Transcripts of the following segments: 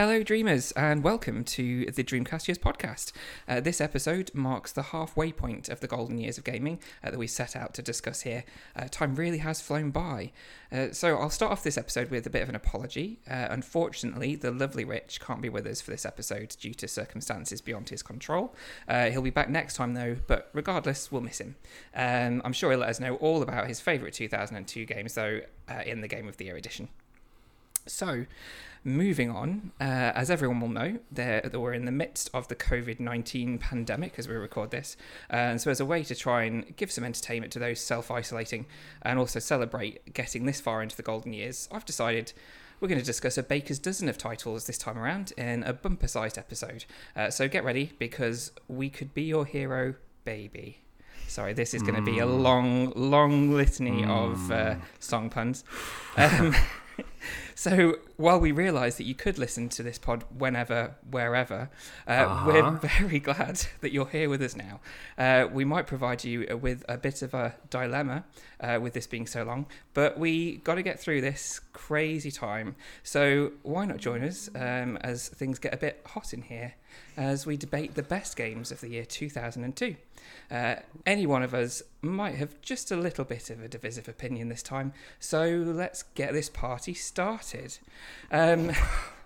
Hello, dreamers, and welcome to the Dreamcast Years podcast. Uh, this episode marks the halfway point of the golden years of gaming uh, that we set out to discuss here. Uh, time really has flown by. Uh, so, I'll start off this episode with a bit of an apology. Uh, unfortunately, the lovely Rich can't be with us for this episode due to circumstances beyond his control. Uh, he'll be back next time, though, but regardless, we'll miss him. Um, I'm sure he'll let us know all about his favourite 2002 games, though, in the Game of the Year edition. So, moving on, uh, as everyone will know, we're in the midst of the COVID 19 pandemic as we record this. Uh, and so, as a way to try and give some entertainment to those self isolating and also celebrate getting this far into the golden years, I've decided we're going to discuss a baker's dozen of titles this time around in a bumper sized episode. Uh, so, get ready because we could be your hero, baby. Sorry, this is going to be a hmm. long, long litany mm. of uh, song puns. Um, so while we realise that you could listen to this pod whenever, wherever, uh, uh-huh. we're very glad that you're here with us now. Uh, we might provide you with a bit of a dilemma uh, with this being so long, but we got to get through this crazy time. So why not join us um, as things get a bit hot in here as we debate the best games of the year 2002? Uh, any one of us might have just a little bit of a divisive opinion this time, so let's get this party started. Um,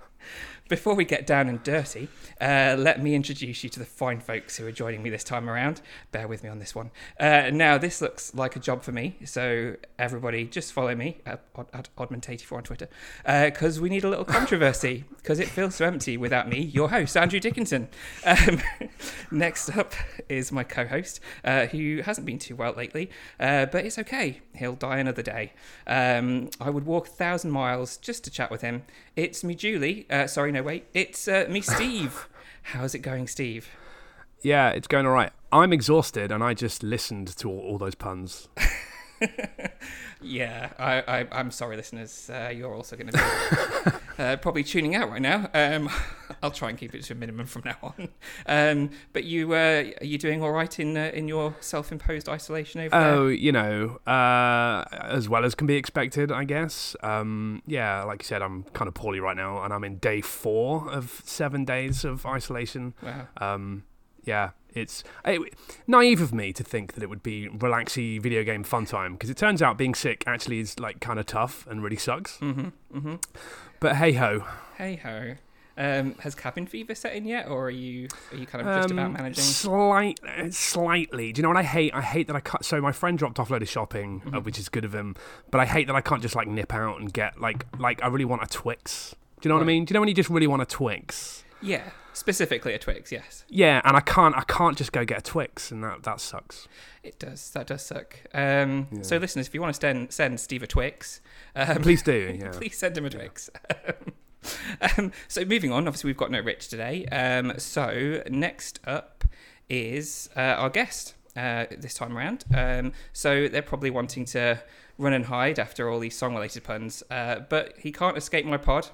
Before we get down and dirty, uh, let me introduce you to the fine folks who are joining me this time around. Bear with me on this one. Uh, now, this looks like a job for me, so everybody just follow me at, at Oddment84 on Twitter, because uh, we need a little controversy, because it feels so empty without me, your host, Andrew Dickinson. Um, next up is my co host, uh, who hasn't been too well lately, uh, but it's okay. He'll die another day. Um, I would walk a thousand miles just to chat with him. It's me, Julie. Uh, sorry, no, wait. It's uh, me, Steve. How's it going, Steve? Yeah, it's going all right. I'm exhausted, and I just listened to all, all those puns. yeah, I, I, am sorry, listeners. Uh, you're also going to be uh, probably tuning out right now. Um, I'll try and keep it to a minimum from now on. Um, but you, uh, are you doing all right in uh, in your self-imposed isolation over there? Oh, you know, uh, as well as can be expected, I guess. Um, yeah, like you said, I'm kind of poorly right now, and I'm in day four of seven days of isolation. Wow. Um, yeah, it's it, naive of me to think that it would be relaxy video game fun time because it turns out being sick actually is like kind of tough and really sucks. Mm-hmm, mm-hmm. But hey ho. Hey ho. Um, has cabin fever set in yet, or are you are you kind of just um, about managing? Slight, slightly. Do you know what I hate? I hate that I cut. So my friend dropped off a load of shopping, uh, mm-hmm. uh, which is good of him. But I hate that I can't just like nip out and get like like I really want a Twix. Do you know right. what I mean? Do you know when you just really want a Twix? Yeah, specifically a Twix. Yes. Yeah, and I can't. I can't just go get a Twix, and that that sucks. It does. That does suck. Um, yeah. So, listeners, if you want to send send Steve a Twix, um, please do. Yeah. please send him a Twix. um, so, moving on. Obviously, we've got no Rich today. Um, so, next up is uh, our guest uh, this time around. Um, so, they're probably wanting to run and hide after all these song related puns, uh, but he can't escape my pod.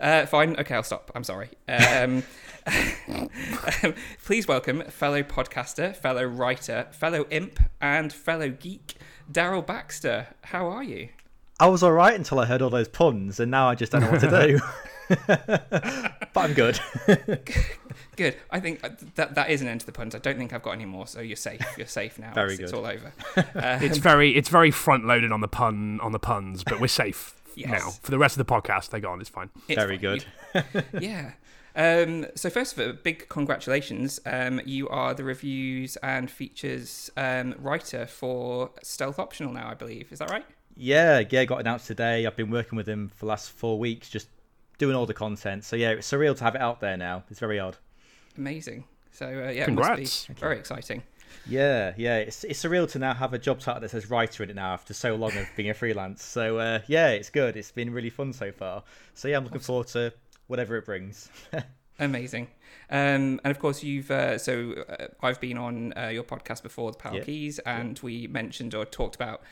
Uh, fine, okay, I'll stop. I'm sorry. Um, please welcome fellow podcaster, fellow writer, fellow imp, and fellow geek, Daryl Baxter. How are you? I was all right until I heard all those puns, and now I just don't know what to do. but I'm good. good. I think that that is an end to the puns. I don't think I've got any more, so you're safe. You're safe now. very it's, good. It's all over. Um, it's very it's very front loaded on the pun on the puns, but we're safe yes. now for the rest of the podcast. They go on. It's fine. It's very fine. good. yeah. Um, so first of all, big congratulations! Um, you are the reviews and features um, writer for Stealth Optional now, I believe. Is that right? Yeah, yeah, got announced today. I've been working with him for the last four weeks, just doing all the content. So yeah, it's surreal to have it out there now. It's very odd. Amazing. So uh, yeah, congrats. very exciting. Yeah, yeah, it's it's surreal to now have a job title that says writer in it now after so long of being a freelance. So uh, yeah, it's good. It's been really fun so far. So yeah, I'm looking forward to whatever it brings. Amazing. Um, and of course, you've uh, so uh, I've been on uh, your podcast before, the Power yep. Keys, and yep. we mentioned or talked about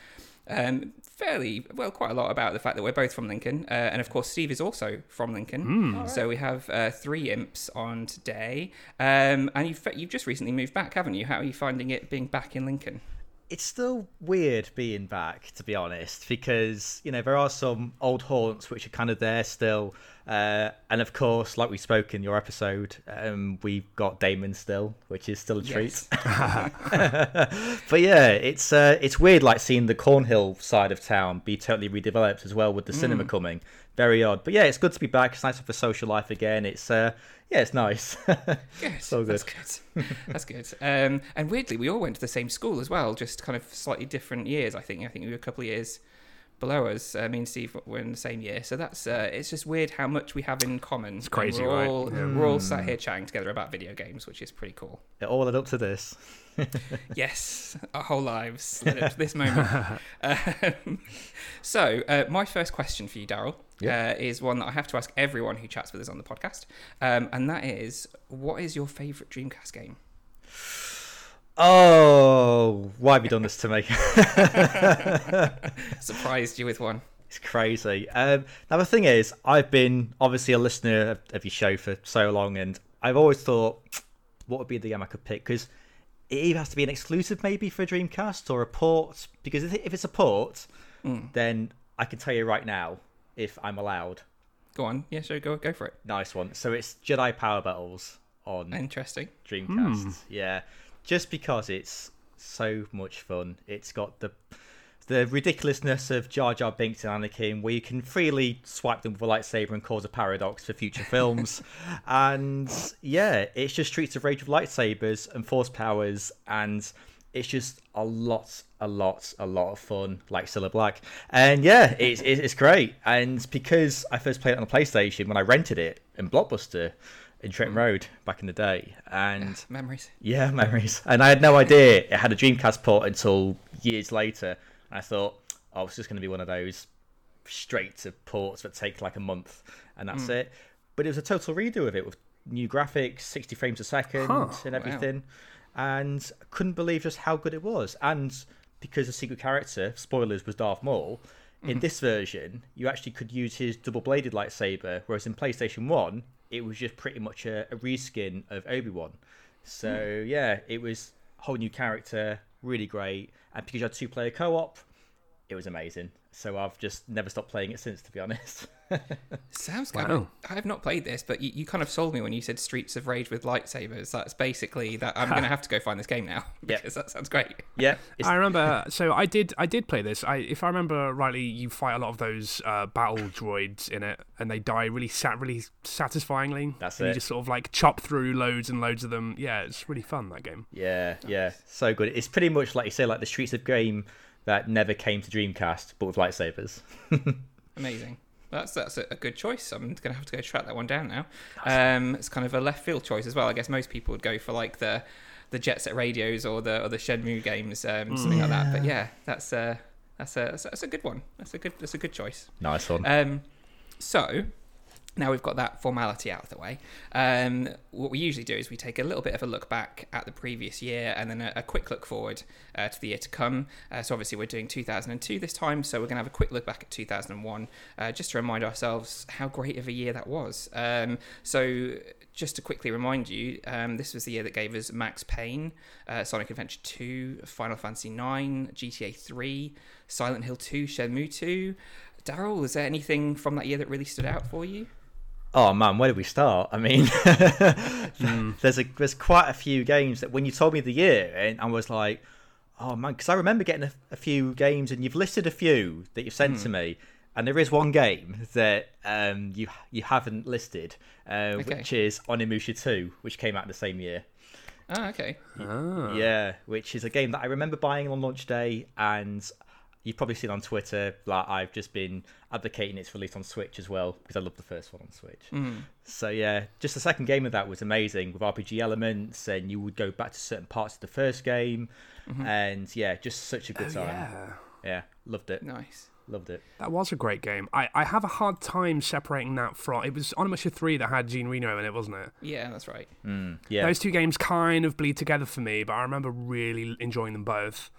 um, fairly well, quite a lot about the fact that we're both from Lincoln, uh, and of course Steve is also from Lincoln. Mm. So we have uh, three imps on today, um, and you've you've just recently moved back, haven't you? How are you finding it being back in Lincoln? It's still weird being back, to be honest, because you know there are some old haunts which are kind of there still, uh, and of course, like we spoke in your episode, um, we've got Damon still, which is still a treat. Yes. but yeah, it's uh, it's weird, like seeing the Cornhill side of town be totally redeveloped as well with the cinema coming. Very odd, but yeah, it's good to be back. It's nice to have a social life again. It's uh, yeah, it's nice. Good. So good. That's good. That's good. Um, and weirdly, we all went to the same school as well, just kind of slightly different years. I think. I think we were a couple of years below us. Uh, me and Steve were in the same year, so that's. Uh, it's just weird how much we have in common. It's crazy, we're right? all, We're all sat here chatting together about video games, which is pretty cool. it all led up to this. Yes, our whole lives led up to this moment. um, so, uh, my first question for you, Daryl, Yeah. uh, is one that I have to ask everyone who chats with us on the podcast, um, and that is, what is your favourite Dreamcast game? Oh, why have you done this to me? Surprised you with one. It's crazy. Um, now the thing is, I've been obviously a listener of, your show for so long, and I've always thought, what would be the game I could pick? Because it either has to be an exclusive, maybe for a Dreamcast, or a port. Because if if it's a port, then I can tell you right now, if I'm allowed, Go on, yeah, sure, go go for it. nice one. So it's Jedi Power Battles on Interesting. Dreamcast. Hmm. Yeah, just because it's so much fun. It's got the the ridiculousness of Jar Jar Binks and Anakin, where you can freely swipe them with a lightsaber and cause a paradox for future films. and yeah, it's just Streets of Rage with lightsabers and force powers, and it's just a lot, a lot, a lot of fun, like Cilla Black. And yeah, it's it's great. And because I first played it on the PlayStation when I rented it in Blockbuster in Tritton hmm. Road back in the day, and Memories. yeah, memories. And I had no idea it had a Dreamcast port until years later. And I thought, oh, it's just going to be one of those straight to ports that take like a month, and that's hmm. it. But it was a total redo of it with new graphics, 60 frames a second, Huh. and everything. And couldn't believe just how good it was. And because the secret character, spoilers, was Darth Maul, in mm-hmm. this version, you actually could use his double bladed lightsaber, whereas in PlayStation 1, it was just pretty much a, a reskin of Obi Wan. So, hmm. yeah, it was a whole new character, really great. And because you had two player co op, it was amazing. So I've just never stopped playing it since, to be honest. Sounds kind Wow. of. I have not played this, but you, you kind of sold me when you said Streets of Rage with lightsabers. That's basically that. I'm going to have to go find this game now Yeah. because that sounds great. yeah, I remember. So I did. I did play this. I, if I remember rightly, you fight a lot of those uh, battle droids in it, and they die really sat really satisfyingly. That's and it. You just sort of like chop through loads and loads of them. Yeah, it's really fun that game. yeah, yeah, so good. It's pretty much like you say, like the Streets of game that never came to Dreamcast, but with lightsabers. Amazing. That's that's a, a good choice. I'm going to have to go track that one down now. Um, it's kind of a left field choice as well. I guess most people would go for like the the Jet Set radios or the or the Shenmue games, um, something like that. But yeah, that's a that's a that's a- that's a good one. That's a good that's a good choice. Nice one. Um, so now we've got that formality out of the way. Um, what we usually do is we take a little bit of a look back at the previous year and then a, a quick look forward uh, to the year to come. Uh, so obviously we're doing 2002 this time, so we're going to have a quick look back at 2001 uh, just to remind ourselves how great of a year that was. Um, so just to quickly remind you, um, this was the year that gave us Max Payne, uh, Sonic Adventure 2, Final Fantasy 9, GTA 3, Silent Hill 2, Shenmue 2. Daryl, was there anything from that year that really stood out for you? Oh man, where do we start? I mean, there's a there's quite a few games that when you told me the year, and I was like, oh man, because I remember getting a, a few games, and you've listed a few that you've sent to me, and there is one game that um you you haven't listed, uh, Okay. which is Onimusha Two, which came out the same year. Ah, okay. Ah. Yeah, which is a game that I remember buying on launch day, and you've probably seen on Twitter. Like I've just been advocating its release on Switch as well because I love the first one on Switch. So yeah, just the second game of that was amazing with RPG elements, and you would go back to certain parts of the first game, and yeah, just such a good Oh, time. yeah. Yeah, loved it, Nice. loved it. That was a great game. I, I have a hard time separating that from. It was Onimusha 3 that had Jean Reno in it, wasn't it? Yeah, that's right. Mm, yeah, Those two games kind of bleed together for me, but I remember really enjoying them both.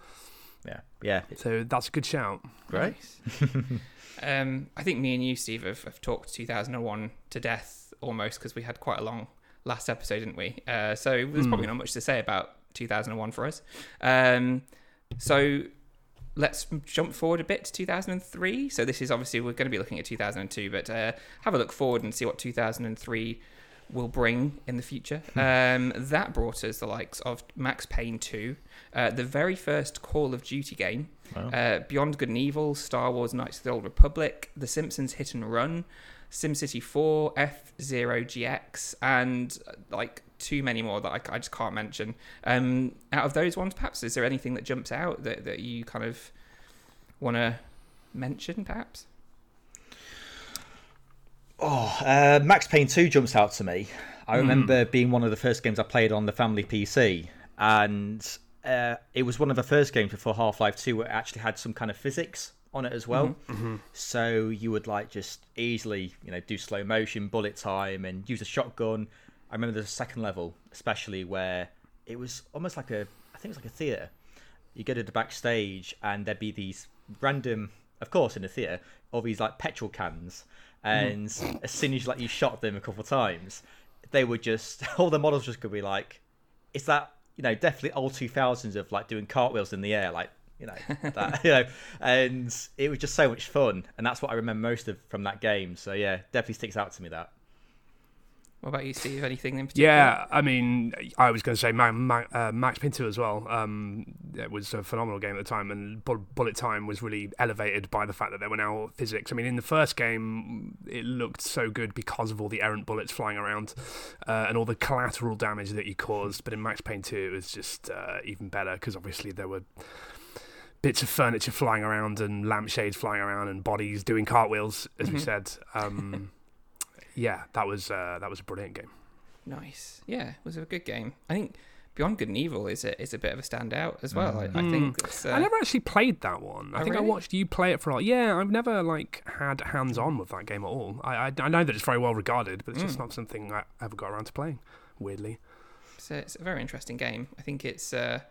Yeah, yeah. So that's a good shout. great. Nice. um, I think me and you, Steve, have, have talked 2001 to death almost because we had quite a long last episode, didn't we? Uh, so there's probably not much to say about 2001 for us. Um, so let's jump forward a bit to 2003. So this is obviously we're going to be looking at 2002, but uh, have a look forward and see what 2003 will bring in the future. Um, that brought us the likes of Max Payne 2, uh, the very first Call of Duty game, Wow. uh, Beyond Good and Evil, Star Wars Knights of the Old Republic, The Simpsons Hit and Run, SimCity 4, F Zero GX, and uh, like too many more that I, I just can't mention. Um, out of those ones, perhaps, is there anything that jumps out that, that you kind of want to mention, perhaps? Oh, uh, Max Payne 2 jumps out to me. I remember being one of the first games I played on the family PC, and uh, it was one of the first games before Half Life 2 where it actually had some kind of physics on it as well. Mm-hmm. Mm-hmm. So you would like just easily, you know, do slow motion, bullet time, and use a shotgun. I remember the second level, especially where it was almost like a, I think it was like a theater. You go to the backstage, and there'd be these random, of course, in a theater, all these like petrol cans, mm-hmm. and as soon as like you shot them a couple of times, they would just all the models just could be like, is that you know definitely old two thousands of like doing cartwheels in the air, like you know that you know, and it was just so much fun, and that's what I remember most of from that game. So yeah, definitely sticks out to me that. What about you, Steve? Anything in particular? Yeah, I mean, I was going to say uh, Max 2 as well. Um, it was a phenomenal game at the time, and bu- bullet time was really elevated by the fact that there were now physics. I mean, in the first game, it looked so good because of all the errant bullets flying around uh, and all the collateral damage that you caused. But in Max Payne 2, it was just uh, even better because obviously there were bits of furniture flying around and lampshades flying around and bodies doing cartwheels, as we Mhm. said. Um, yeah, that was uh, that was a brilliant game. Nice. Yeah, it was a good game. I think Beyond Good and Evil is a is a bit of a standout as well. I, I Mm. think it's, uh, I never actually played that one. I Oh, think really? I watched you play it for a Yeah, I've never like had hands on with that game at all. I, I I know that it's very well regarded, but it's just Mm. not something I ever got around to playing. Weirdly, so it's a very interesting game. I think it's. Uh,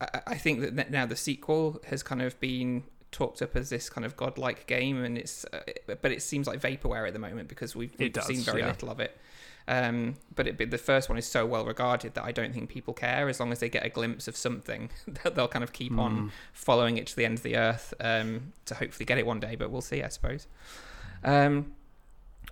I, I think that now the sequel has kind of been talked up as this kind of godlike game, and it's. Uh, but it seems like vaporware at the moment because we've, we've does, seen very yeah. little of it. Um, but it, the first one is so well regarded that I don't think people care as long as they get a glimpse of something that they'll kind of keep Hmm. on following it to the end of the earth um, to hopefully get it one day. But we'll see, I suppose. Um,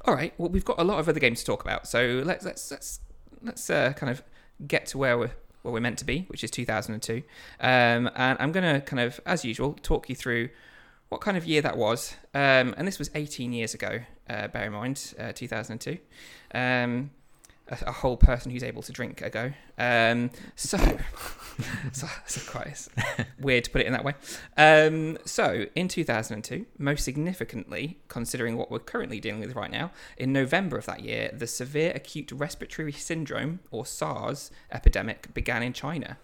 all right. Well, we've got a lot of other games to talk about, so let's let's let's let's uh, kind of get to where we're where we're meant to be, which is 2002. Um, and I'm going to kind of, as usual, talk you through what kind of year that was. Um, and this was 18 years ago. Uh, bear in mind, uh, 2002. Um, a, a whole person who's able to drink ago. Um, so, so, so quite weird to put it in that way. Um, so, in 2002, most significantly, considering what we're currently dealing with right now, in November of that year, the severe acute respiratory syndrome, or SARS, epidemic began in China.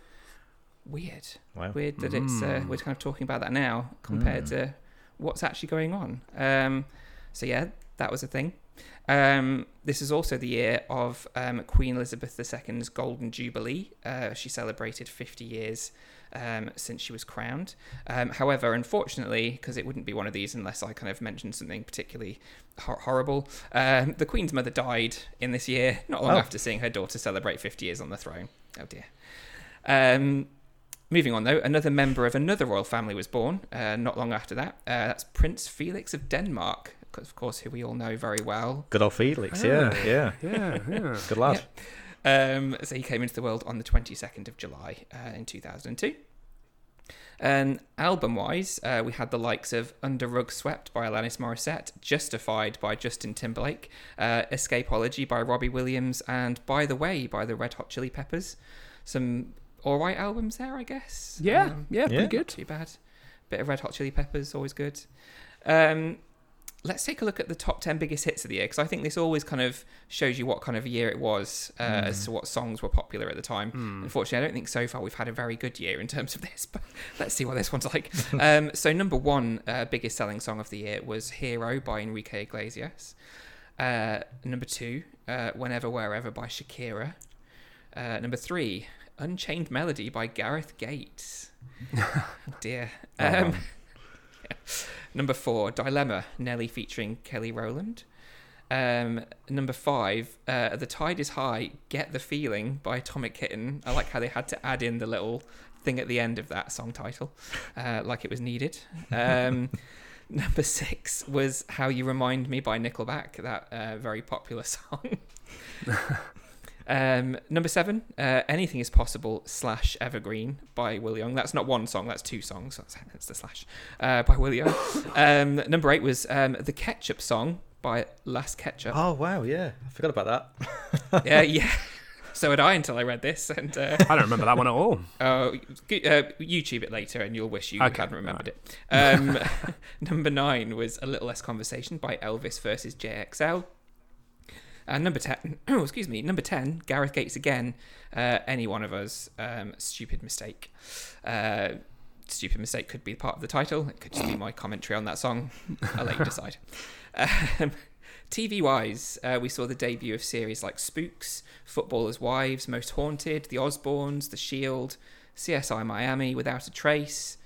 Weird. Wow. Weird that it's uh, Mm. we're kind of talking about that now compared to what's actually going on. Um, so yeah, that was a thing. Um, this is also the year of um, Queen Elizabeth II's Golden Jubilee. Uh, she celebrated 50 years um, since she was crowned. Um, however, unfortunately, because it wouldn't be one of these unless I kind of mentioned something particularly hor- horrible, um, the Queen's mother died in this year, not long Oh. after seeing her daughter celebrate 50 years on the throne. Oh dear. Um, Moving on, though, another member of another royal family was born uh, not long after that. Uh, that's Prince Felix of Denmark, of course, who we all know very well. Good old Felix. Oh. Yeah, yeah. yeah, yeah. Good lad. Um, so he came into the world on the 22nd of July uh, in 2002. And album wise, uh, we had the likes of Under Rug Swept by Alanis Morissette, Justified by Justin Timberlake, uh, Escapology by Robbie Williams, and By the Way by the Red Hot Chili Peppers. Some alright albums there, I guess. Yeah, Um, yeah, pretty Yeah. good. too bad. Bit of Red Hot Chili Peppers, always good. Um, let's take a look at the top 10 biggest hits of the year because I think this always kind of shows you what kind of a year it was uh, as to what songs were popular at the time. Hmm. Unfortunately, I don't think so far we've had a very good year in terms of this, but let's see what this one's like. um, so, number one uh, biggest selling song of the year was Hero by Enrique Iglesias. Uh, number two, uh, Whenever Wherever by Shakira. Uh, number three, Unchained Melody by Gareth Gates. dear. Um. Number four, Dilemma, Nelly featuring Kelly Rowland. Um, number five, uh, The Tide is High, Get the Feeling by Atomic Kitten. I like how they had to add in the little thing at the end of that song title, uh, like it was needed. Um, number six was "How You Remind Me" by Nickelback, that uh, very popular song. Um, number seven, uh, "Anything Is Possible" slash "Evergreen" by Will Young. That's not one song; that's two songs. That's, that's the slash uh, by Will Young. um, number eight was um, "The Ketchup Song" by Las Ketchup. Oh wow, yeah, I forgot about that. Yeah, yeah. So had I until I read this, and uh, I don't remember that one at all. oh, uh, YouTube it later, and you'll wish you Okay, hadn't remembered it. Um, number nine was "A Little Less Conversation" by Elvis versus JXL. And number ten, oh excuse me, number ten, Gareth Gates again. Uh, any one of us, um, stupid mistake. Uh, stupid mistake could be part of the title. It could just be my commentary on that song. I'll let you decide. Um, TV wise, uh, we saw the debut of series like Spooks, Footballers' Wives, Most Haunted, The Osbournes, The Shield, CSI Miami, Without a Trace.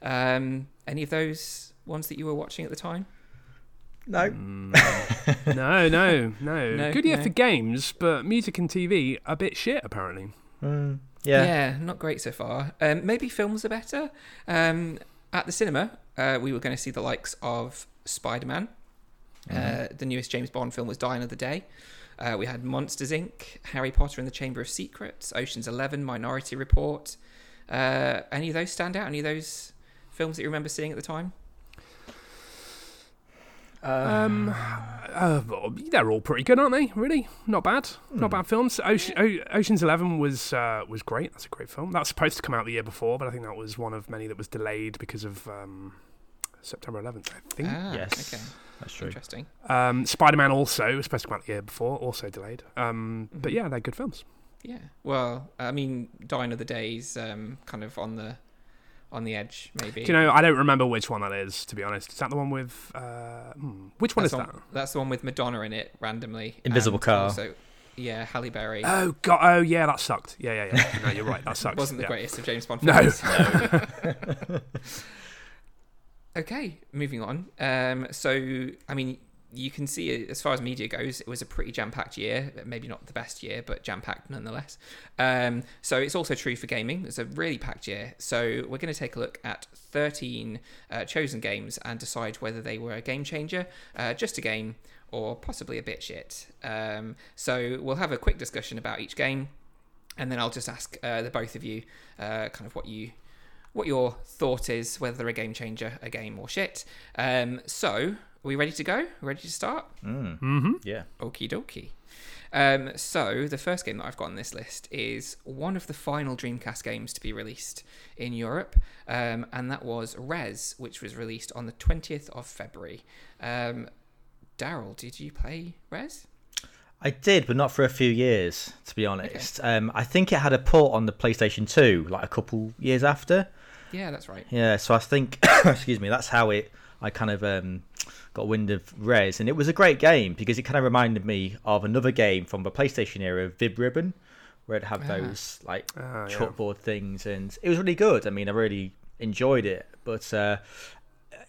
Um, any of those ones that you were watching at the time? No, no, no, no. No, Good year no. for games, but music and TV a bit shit apparently. Mm, yeah. not great so far. Um, maybe films are better. Um, at the cinema, uh, we were going to see the likes of Spider Man. Uh, the newest James Bond film was Die Another Day. Uh, we had Monsters Inc., Harry Potter and the Chamber of Secrets, Ocean's Eleven, Minority Report. Uh, any of those stand out? Any of those films that you remember seeing at the time? Um, uh, they're all pretty good, aren't they? Really, not bad, not bad films. Ocean, o- Ocean's Eleven was uh, was great. That's a great film. That was supposed to come out the year before, but I think that was one of many that was delayed because of um, September 11th. I think. Ah, Yes. Okay. That's true. Interesting. Um, Spider Man also was supposed to come out the year before, also delayed. Um, but yeah, they're good films. Yeah. Well, I mean, Die Another Day's um, kind of on the on the edge, maybe. Do you know? I don't remember which one that is. To be honest, is that the one with? Uh, hmm, which one that's is the that? That's the one with Madonna in it randomly. Invisible and Car. Also, yeah, Halle Berry. Oh god! Oh yeah, that sucked. Yeah, yeah, yeah. No, you're right. That sucked. wasn't the yeah. greatest of James Bond films. No. films. okay, moving on. Um, so, I mean, you can see as far as media goes, it was a pretty jam-packed year. Maybe not the best year, but jam-packed nonetheless. Um, so it's also true for gaming. It's a really packed year. So we're going to take a look at 13 uh, chosen games and decide whether they were a game changer, uh, just a game, or possibly a bit shit. Um, so we'll have a quick discussion about each game and then I'll just ask uh, the both of you uh, kind of what you what your thought is whether they're a game changer, a game or shit. Um, so, are we ready to go? Ready to start? Mm, Mm-hmm. yeah. Okie dokie. Um, so the first game that I've got on this list is one of the final Dreamcast games to be released in Europe, um, and that was Rez, which was released on the twentieth of February. Um, Daryl, did you play Rez? I did, but not for a few years, to be honest. Um, I think it had a port on the PlayStation 2, like a couple years after. Yeah, that's right. Yeah, so I think, excuse me, that's how it. I kind of um, got wind of Rez, and it was a great game because it kind of reminded me of another game from the PlayStation era, Vib Ribbon, where it had Ah. those like yeah. chalkboard things, and it was really good. I mean, I really enjoyed it, but uh,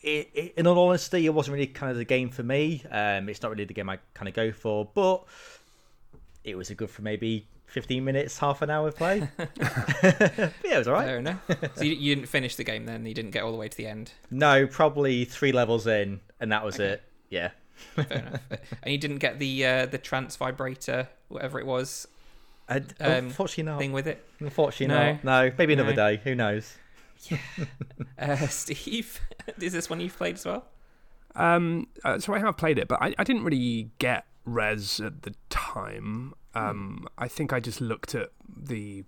it, it, in all honesty, it wasn't really kind of the game for me. Um, it's not really the game I kind of go for, but it was a good for maybe 15 minutes, half an hour play. But yeah, it was all right. Fair enough. so you, you didn't finish the game then? You didn't get all the way to the end? No, probably three levels in, and that was Okay. it. Yeah. Fair enough. And you didn't get the uh, the trance vibrator, whatever it was, I, Um, unfortunately not. thing with it. Unfortunately No. not. No, maybe another No. day. Who knows? Uh, Steve, is this one you've played as well? Um, uh, so I have played it, but I, I didn't really get Rez at the time. Um, I think I just looked at the.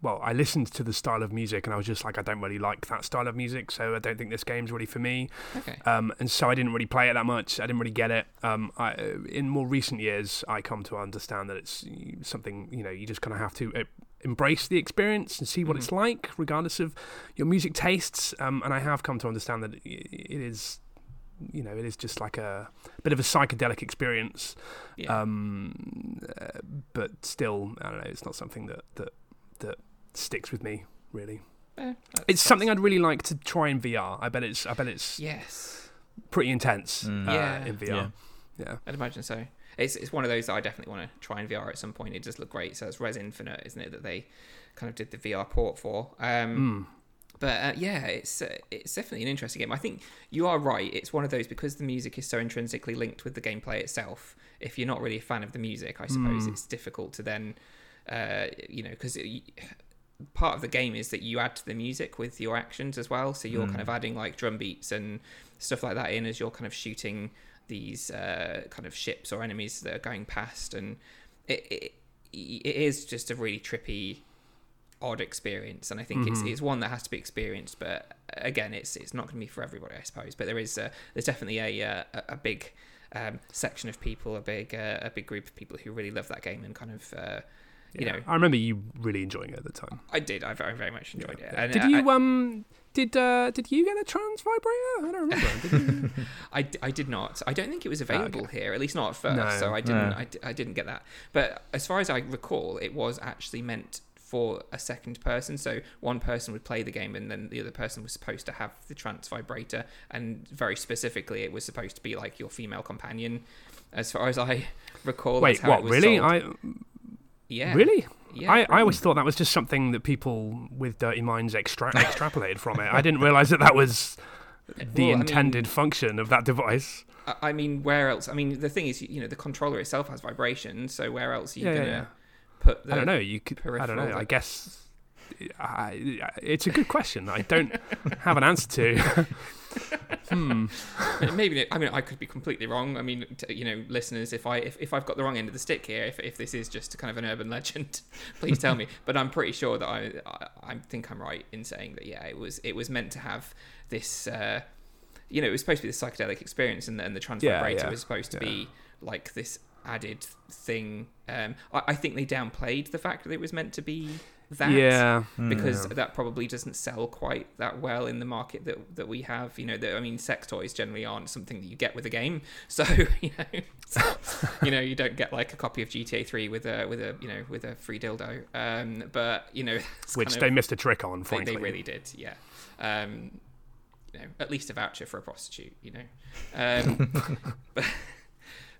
Well, I listened to the style of music and I was just like, I don't really like that style of music, so I don't think this game's really for me. Okay. Um, and so I didn't really play it that much. I didn't really get it. Um, I, in more recent years, I come to understand that it's something you know you just kind of have to uh, embrace the experience and see what it's like, regardless of your music tastes. Um, and I have come to understand that it is, you know, it is just like a bit of a psychedelic experience. Yeah. Um, uh, but still, I don't know. It's not something that that that sticks with me really. Eh, It's something I'd really like to try in VR. I bet it's I bet it's Yes, pretty intense Mm. uh, Yeah. in VR. Yeah. I'd imagine so. it's it's one of those that I definitely want to try in VR at some point. It does look great. So it's Rez Infinite, isn't it? That they kind of did the VR port for. Um, But uh, yeah, it's uh, it's definitely an interesting game. I think you are right. It's one of those because the music is so intrinsically linked with the gameplay itself. If you're not really a fan of the music, I suppose it's difficult to then, uh, you know, because part of the game is that you add to the music with your actions as well. So you're kind of adding like drum beats and stuff like that in as you're kind of shooting these uh, kind of ships or enemies that are going past, and it, it it is just a really trippy odd experience and i think it's it's one that has to be experienced but again it's it's not going to be for everybody i suppose but there is uh, there's definitely a uh, a, a big um, section of people a big uh, a big group of people who really love that game and kind of uh, you know I remember you really enjoying it at the time. i did i very very much enjoyed it and Did uh, you um did uh did you get a trance vibrator? I don't remember. Did? I, I did not. I don't think it was available here, at least not at first. No, so I didn't. no. I, I didn't get that. But as far as I recall, it was actually meant for a second person. So one person would play the game, and then the other person was supposed to have the trance vibrator. And very specifically, it was supposed to be like your female companion. As far as I recall, Wait, what? Really? sold. I yeah, really? Yeah, I, I always thought that was just something that people with dirty minds extra- extrapolated from it. I didn't realize that that was the Well, I mean- intended function of that device. I- mean, where else? I mean, the thing is, you know, the controller itself has vibration. So where else are you yeah, gonna yeah. Put the? I don't know. You could. I don't know. I guess. I, it's a good question. I don't have an answer to. hmm. maybe I mean I could be completely wrong. I mean, t- you know, listeners, if I if, if I've got the wrong end of the stick here, if, if this is just kind of an urban legend, please tell me. But I'm pretty sure that I, I I think I'm right in saying that yeah, it was it was meant to have this. Uh, you know, it was supposed to be the psychedelic experience, and, and the trance Yeah, vibrator yeah, was supposed to yeah. be like this added thing. Um, I, I think they downplayed the fact that it was meant to be that Yeah. because Yeah. that probably doesn't sell quite that well in the market that that we have. You know, that I mean, sex toys generally aren't something that you get with a game. So you know, so, you know, you don't get like a copy of GTA Three with a with a you know with a free dildo. Um, but you know, Which kind they of- missed a trick on, they, frankly. they really did. Yeah. Um, you know, at least a voucher for a prostitute. You know. Um, but,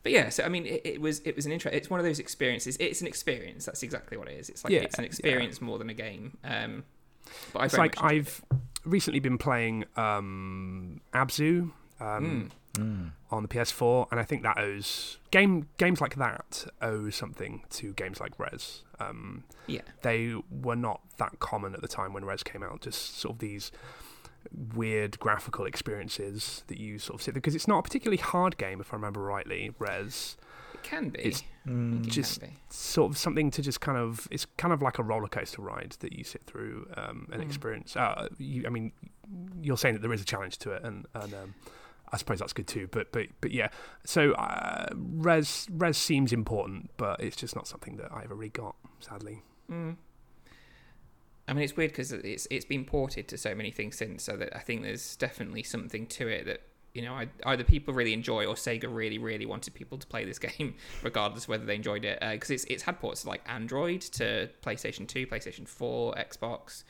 but yeah, so I mean, it, it was it was an interest. It's one of those experiences. It's an experience. That's exactly what it is. It's like Yeah, it's an yeah. experience more than a game. Um, but I It's like I've recently been playing um, Abzu um, on the PS4, and I think that owes game games like that owe something to games like Rez. Um, yeah. they were not that common at the time when Rez came out. Just sort of these weird graphical experiences that you sort of sit because it's not a particularly hard game, if I remember rightly. Rez, It can be. It's I think it just- can be. sort of something to just kind of it's kind of like a roller coaster ride that you sit through um, and Mm. experience. Uh, you, I mean, you're saying that there is a challenge to it, and and um, I suppose that's good too. But but but yeah, so uh, rez rez seems important, but it's just not something that I ever really got, sadly. Mm. I mean, it's weird because it's it's been ported to so many things since, so that I think there's definitely something to it that you know either people really enjoy or Sega really really wanted people to play this game, regardless whether they enjoyed it, because it's it's had ports like Android to PlayStation Two, PlayStation Four, Xbox,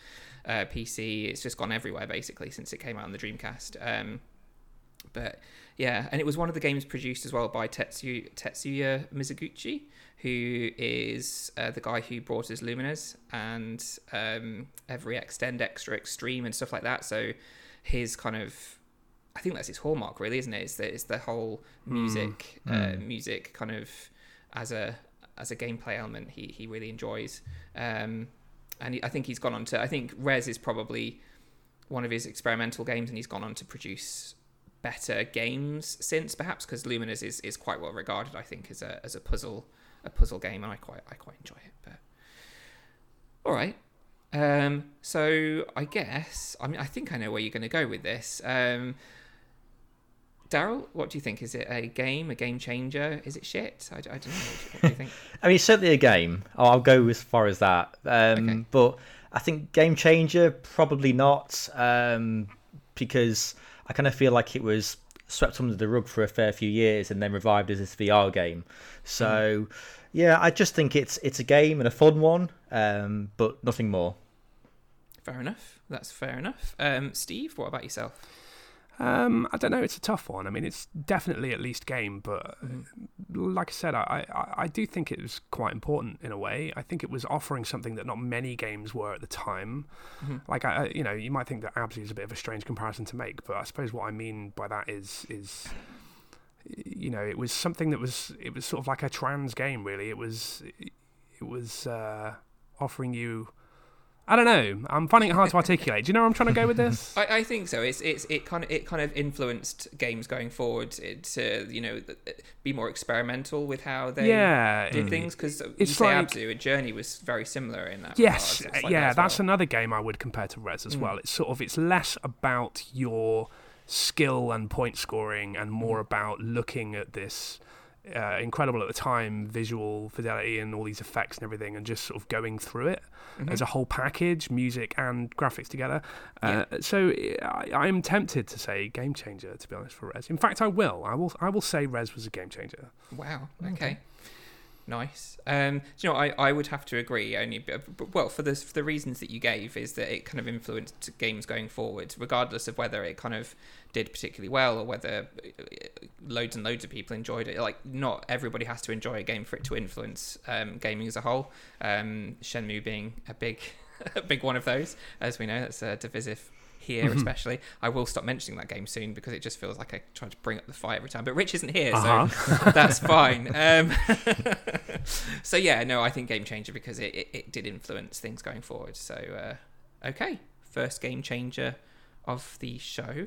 uh, PC. It's just gone everywhere basically since it came out on the Dreamcast. Um, but yeah, and it was one of the games produced as well by Tetsu, Tetsuya Mizuguchi, who is uh, the guy who brought us Lumines and um, every Extend Extra Extreme and stuff like that. So his kind of, I think that's his hallmark, really, isn't it? It's the, it's the whole music, Uh, music kind of as a as a gameplay element. He he really enjoys, um, and he, I think he's gone on to. I think Rez is probably one of his experimental games, and he's gone on to produce better games since, perhaps because Lumines is, is quite well regarded, I think, as a as a puzzle a puzzle game, and I quite I quite enjoy it. But all right, um, so I guess I mean I think I know where you're going to go with this. Um, Daryl, what do you think? Is it a game, a game changer? Is it shit? I, I don't know. What, do you think? I mean, it's certainly a game. I'll go as far as that. Um, Okay. But I think game changer probably not, um, because I kind of feel like it was swept under the rug for a fair few years and then revived as this VR game. So, yeah, I just think it's it's a game and a fun one, um, but nothing more. Fair enough. That's fair enough. Um, Steve, what about yourself? Um, I don't know. It's a tough one. I mean, it's definitely at least game, but Mm-hmm. like I said, I, I, I do think it was quite important in a way. I think it was offering something that not many games were at the time. Mm-hmm. Like I, I- you know, you might think that Abzu is a bit of a strange comparison to make, but I suppose what I mean by that is is you know, it was something that was it was sort of like a trans game. Really, it was it was uh, offering you. I don't know. I'm finding it hard to articulate. Do you know where I'm trying to go with this? I, I think so. It's it's it kind of it kind of influenced games going forward to you know be more experimental with how they yeah, did it- things because you it's say like- Abzu, Journey was very similar in that. Yes, uh, like yeah, that as that's well. another game I would compare to Rez as Mm. well. It's sort of it's less about your skill and point scoring and more Mm. about looking at this uh, incredible at the time visual fidelity and all these effects and everything and just sort of going through it Mhm. as a whole package, music and graphics together. Uh, so I, I'm tempted to say game changer to be honest for Rez. In fact, I will. I will. I will say Rez was a game changer. Wow. Okay. Nice. Um, do you know, I, I would have to agree. Only, b- b- well, for the for the reasons that you gave, is that it kind of influenced games going forward, regardless of whether it kind of did particularly well or whether uh, loads and loads of people enjoyed it. Like, not everybody has to enjoy a game for it to influence um, gaming as a whole. Um, Shenmue being a big, a big one of those, as we know, that's uh, divisive here Mhm. especially. I will stop mentioning that game soon because it just feels like I try to bring up the fight every time. But Rich isn't here, so Uh-huh. that's fine. Um, so yeah, no, I think game changer because it, it, it did influence things going forward. So uh, okay, first game changer of the show.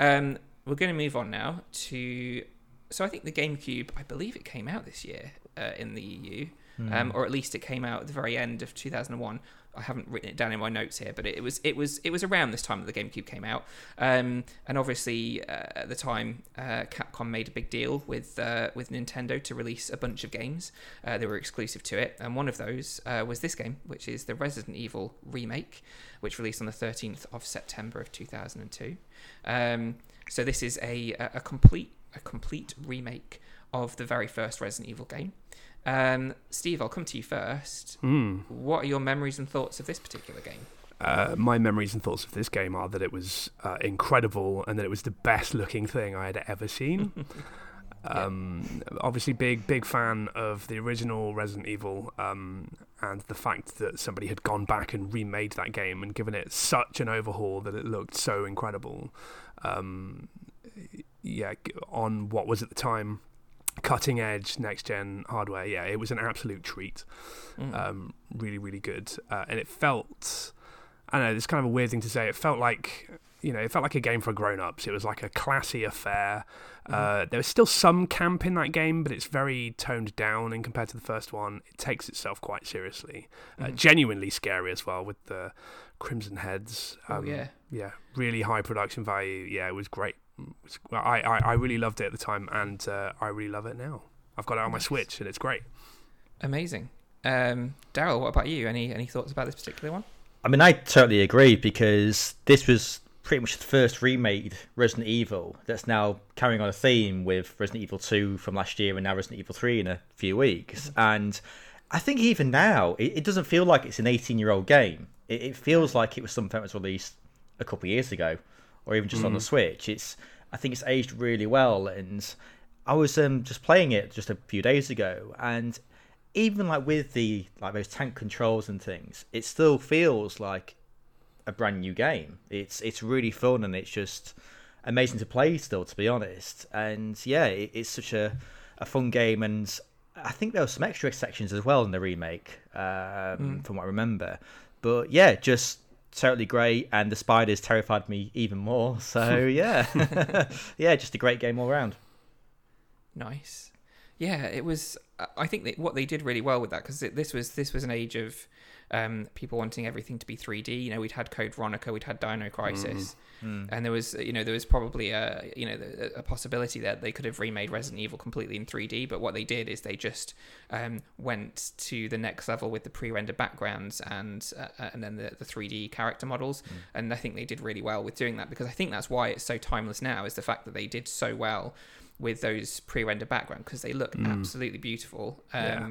Um, we're going to move on now to. So I think the GameCube, I believe it came out this year uh, in the EU, Hmm. um, or at least it came out at the very end of 2001. I haven't written it down in my notes here, but it was it was it was around this time that the GameCube came out, um, and obviously uh, at the time uh, Capcom made a big deal with uh, with Nintendo to release a bunch of games uh, that were exclusive to it, and one of those uh, was this game, which is the Resident Evil remake, which released on the 13th of September of 2002. Um, so this is a a a complete a complete remake of the very first Resident Evil game. Um, Steve, I'll come to you first. Mm. What are your memories and thoughts of this particular game? Uh, my memories and thoughts of this game are that it was uh, incredible and that it was the best looking thing I had ever seen. um, Obviously, big big fan of the original Resident Evil, um, and the fact that somebody had gone back and remade that game and given it such an overhaul that it looked so incredible. Um, yeah, on what was at the time cutting edge next gen hardware. Yeah, it was an absolute treat Mm. um, really, really good. Uh, and it felt, I don't know, it's kind of a weird thing to say. It felt like, you know, it felt like a game for grown ups. It was like a classy affair. Uh, there was still some camp in that game, but it's very toned down in compared to the first one. It takes itself quite seriously. Uh, Mhm. genuinely scary as well with the Crimson Heads. oh Um, yeah, yeah, really high production value. Yeah, it was great. It I, I, I really loved it at the time, and uh, I really love it now. I've got it on my Switch, and it's great. amazing. Um, Daryl, what about you? Any any thoughts about this particular one? I mean, I totally agree because this was pretty much the first remade Resident Evil that's now carrying on a theme with Resident Evil 2 from last year and now Resident Evil 3 in a few weeks. And I think even now, it, it doesn't feel like it's an 18 year old game. It, it feels like it was something that was released a couple of years ago or even just on the Switch. It's I think it's aged really well. And I was um, just playing it just a few days ago and even like with the like those tank controls and things, it still feels like a brand new game. It's it's really fun and it's just amazing to play still, to be honest. And yeah, it, it's such a a fun game, and I think there were some extra sections as well in the remake, um, from what I remember. But yeah, just totally great, and the spiders terrified me even more. So yeah, yeah, just a great game all round. Nice. Yeah, it was. I- think that what they did really well with that because this was this was an age of um, people wanting everything to be 3D. You know, we'd had Code Veronica, we'd had Dino Crisis, and there was you know there was probably a you know a, possibility that they could have remade Resident Evil completely in 3D. But what they did is they just um, went to the next level with the pre-rendered backgrounds and uh, and then the, the 3D character models. And I think they did really well with doing that because I think that's why it's so timeless now is the fact that they did so well with those pre-rendered background because they look absolutely beautiful. Um, Yeah.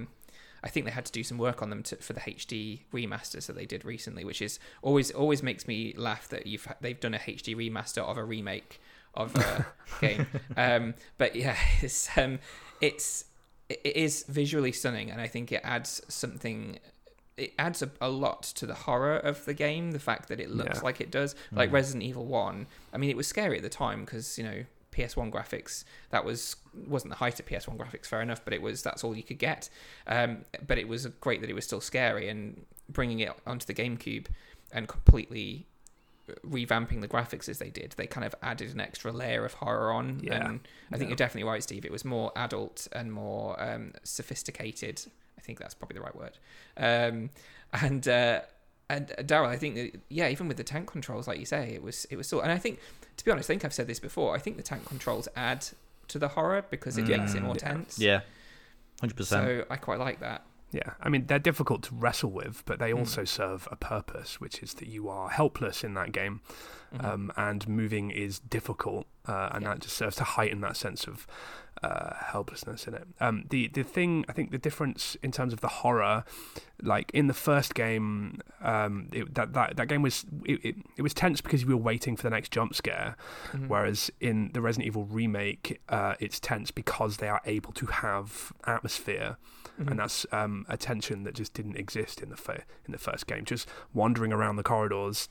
I think they had to do some work on them to, for the HD remasters that they did recently, which is always always makes me laugh that you've they've done a HD remaster of a remake of a game. Um, but yeah, it's um, it's it is visually stunning, and I think it adds something. It adds a, a lot to the horror of the game. The fact that it looks Yeah. like it does, like Resident Evil One. I mean, it was scary at the time because you know PS1 graphics that was wasn't the height of PS1 graphics, fair enough, but it was that's all you could get. Um, but it was great that it was still scary and bringing it onto the GameCube and completely revamping the graphics as they did. They kind of added an extra layer of horror on, Yeah. and I think Yeah. you're definitely right, Steve. It was more adult and more um, sophisticated. I think that's probably the right word. Um, and uh, and Daryl, I think that, yeah, even with the tank controls, like you say, it was it was still. And I think, to be honest, I think I've said this before. I think the tank controls add to the horror because it makes it Mm. more Yeah. tense. Yeah, hundred percent. So I quite like that. Yeah, I mean they're difficult to wrestle with, but they Mm. also serve a purpose, which is that you are helpless in that game, Mhm. um, and moving is difficult, uh, and Yeah. that just serves to heighten that sense of uh, helplessness in it. Um, the the thing I think the difference in terms of the horror, like in the first game, um, it, that that that game was it, it, it was tense because you were waiting for the next jump scare, Mhm. Whereas in the Resident Evil remake, uh, it's tense because they are able to have atmosphere, Mhm. and that's um, a tension that just didn't exist in the in the first game. Just wandering around the corridors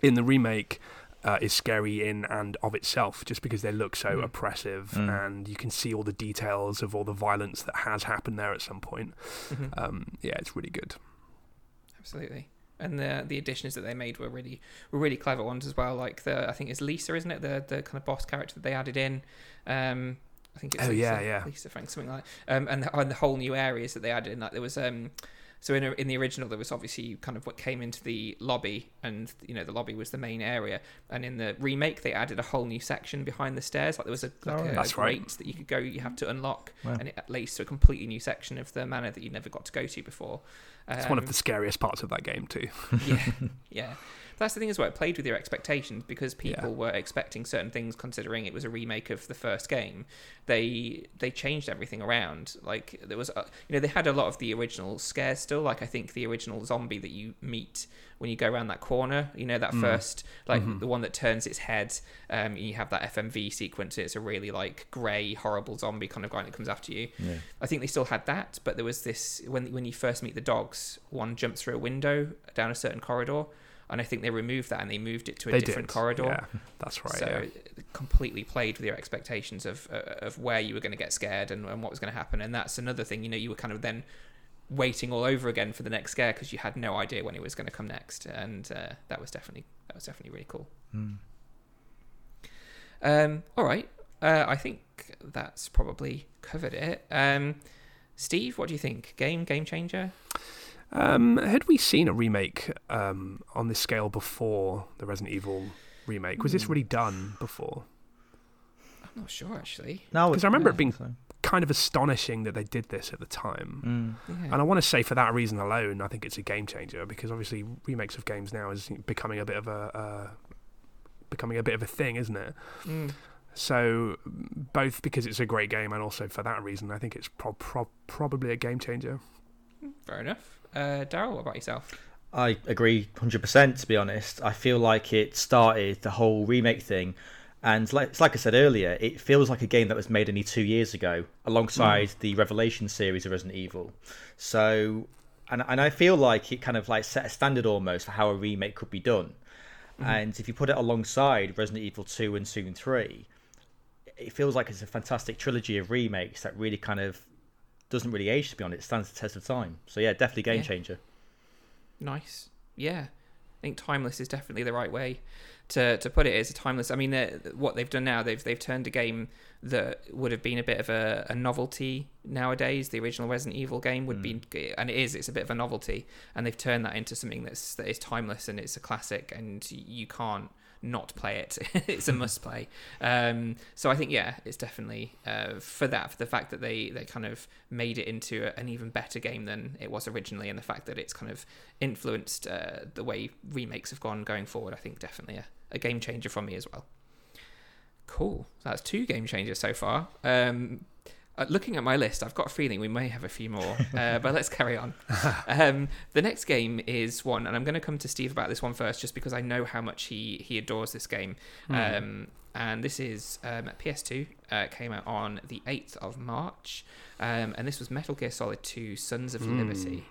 in the remake uh, is scary in and of itself, just because they look so Mm. oppressive, Mm. and you can see all the details of all the violence that has happened there at some point. Mhm. Um, yeah, it's really good. absolutely. And the the additions that they made were really were really clever ones as well. Like the I think it's Lisa, isn't it? The the kind of boss character that they added in. Um, I think it's Oh, Lisa, yeah, yeah. Lisa Frank, something like. Um, and the, and the whole new areas that they added in. Like there was um, so in a, in the original there was obviously kind of what came into the lobby, and you know the lobby was the main area. And in the remake they added a whole new section behind the stairs. Like there was a like Oh, a, right. grate that you could go, you have to unlock, Wow. and it leads to a completely new section of the manor that you never got to go to before. It's one of Um, the scariest parts of that game too. yeah, yeah. That's the thing as well. It played with your expectations because people Yeah. were expecting certain things, considering it was a remake of the first game. They they changed everything around. Like there was, a, you know, they had a lot of the original scares still. Like I think the original zombie that you meet when you go around that corner, you know, that Mm. first, like Mhm. the one that turns its head. Um, you have that FMV sequence. It's a really like grey, horrible zombie kind of guy that comes after you. Yeah. I think they still had that, but there was this when when you first meet the dogs, one jumps through a window down a certain corridor, and I think they removed that and they moved it to a they different did. corridor. Yeah, that's right. so yeah. it completely played with your expectations of uh, of where you were going to get scared and, and what was going to happen, and that's another thing. You know, you were kind of then waiting all over again for the next scare because you had no idea when it was going to come next, and uh, that was definitely that was definitely really cool. Mm. Um, all right, uh, I think that's probably covered it. Um, Steve, what do you think? Game game changer? Um, had we seen a remake um, on this scale before the Resident Evil remake? Was this Hmm. really done before? I'm not sure actually. No, because I remember it being- so. Kind of astonishing that they did this at the time. Mm. Yeah. And I want to say for that reason alone, I think it's a game changer because obviously remakes of games now is becoming a bit of a uh, becoming a bit of a thing, isn't it? Mm. So both because it's a great game and also for that reason, I think it's pro- pro- probably a game changer. Fair enough. Uh, Daryl, what about yourself? I agree 100%, to be honest. I feel like it started the whole remake thing. And like, it's like I said earlier, it feels like a game that was made only two years ago, alongside the Revelation series of Resident Evil. So, and, and I feel like it kind of like set a standard almost for how a remake could be done. And if you put it alongside Resident Evil 2 and soon 3, it feels like it's a fantastic trilogy of remakes that really kind of doesn't really age, to be honest. It stands the test of time. So, yeah, definitely game Yeah. changer. Nice. Yeah. I think timeless is definitely the right way to, to put it. It's a timeless. I mean, what they've done now, they've they've turned a game that would have been a bit of a, a novelty nowadays. The original Resident Evil game would be, hmm. and it is. It's a bit of a novelty, and they've turned that into something that's that is timeless and it's a classic, and you can't not play it. it's a must play. Um, so I think yeah, it's definitely uh, for that for the fact that they they kind of made it into a, an even better game than it was originally, and the fact that it's kind of influenced uh, the way remakes have gone going forward. I think definitely a, a game changer from me as well. Cool. That's two game changers so far. Um, uh, looking at my list, I've got a feeling we may have a few more, uh, but let's carry on. Um, the next game is one, and I'm going to come to Steve about this one first, just because I know how much he he adores this game. Um, and this is um, PS2. Uh, came out on the 8th of March, um, and this was Metal Gear Solid 2: Sons of Liberty.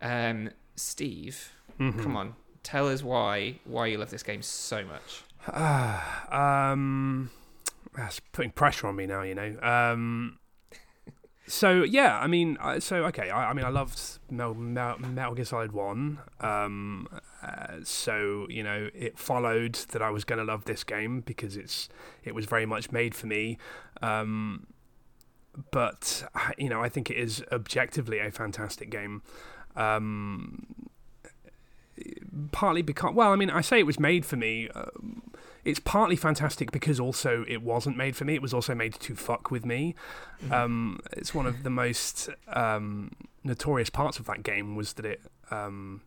Um, Steve, Mhm. come on, tell us why why you love this game so much. um, that's putting pressure on me now. You know. Um, so yeah, I mean, so okay, I, I mean, I loved Metal, Metal, Metal Gear Solid One. Um, uh, so you know, it followed that I was going to love this game because it's it was very much made for me. Um, but you know, I think it is objectively a fantastic game. Um, partly because, well, I mean, I say it was made for me. Um, it's partly fantastic because also it wasn't made for me. It was also made to fuck with me. Um, it's one of the most um, notorious parts of that game was that it um,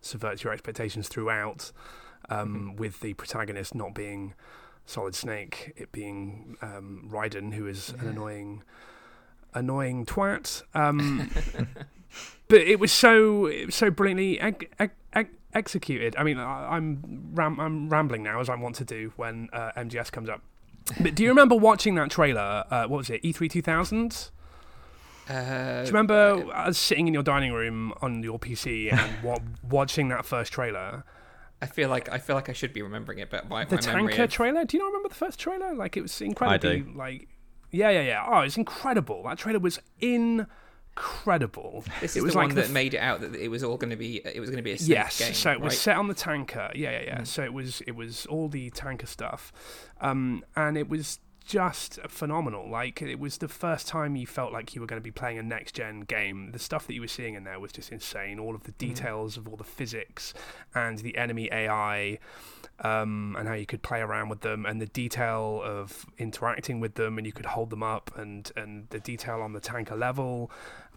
subverts your expectations throughout. Um, With the protagonist not being Solid Snake, it being um, Raiden, who is an annoying, annoying twat. But it was so it was so brilliantly executed. I mean, I, I'm ram- I'm rambling now as I want to do when uh, MGS comes up. But do you remember watching that trailer? Uh, what was it? E3 2000. Uh, Do you remember us sitting in your dining room on your PC and wa- watching that first trailer? I feel like I feel like I should be remembering it, but my, The my tanker of- trailer. Do you not remember the first trailer? Like it was incredibly do. like. Yeah, yeah, yeah. Oh, it's incredible. That trailer was incredible. This it is was the like one the that made it out that it was all going to be it was going to be a yes game. so it was set on the tanker yeah yeah yeah so it was it was all the tanker stuff um and it was just phenomenal. Like it was the first time you felt like you were going to be playing a next gen game. The stuff that you were seeing in there was just insane. All of the details of all the physics and the enemy ai um, and how you could play around with them, and the detail of interacting with them, and you could hold them up, and and the detail on the tanker level,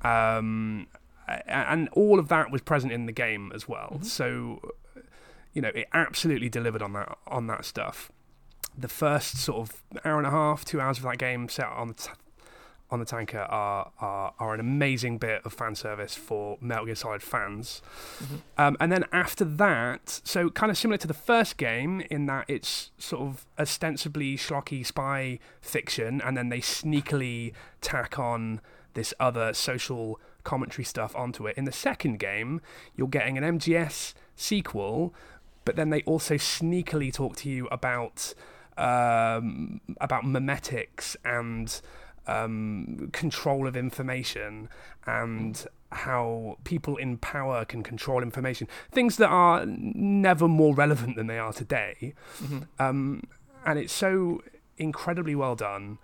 um, and all of that was present in the game as well. So, you know, it absolutely delivered on that on that stuff. The first sort of hour and a half, two hours of that game set on the t- on the tanker are, are are an amazing bit of fan service for Metal Gear Solid fans. Um, and then after that, so kind of similar to the first game in that it's sort of ostensibly schlocky spy fiction, and then they sneakily tack on this other social commentary stuff onto it. In the second game, you're getting an MGS sequel, but then they also sneakily talk to you about um, about memetics and um, control of information and how people in power can control information. Things that are never more relevant than they are today. Um, and it's so incredibly well done.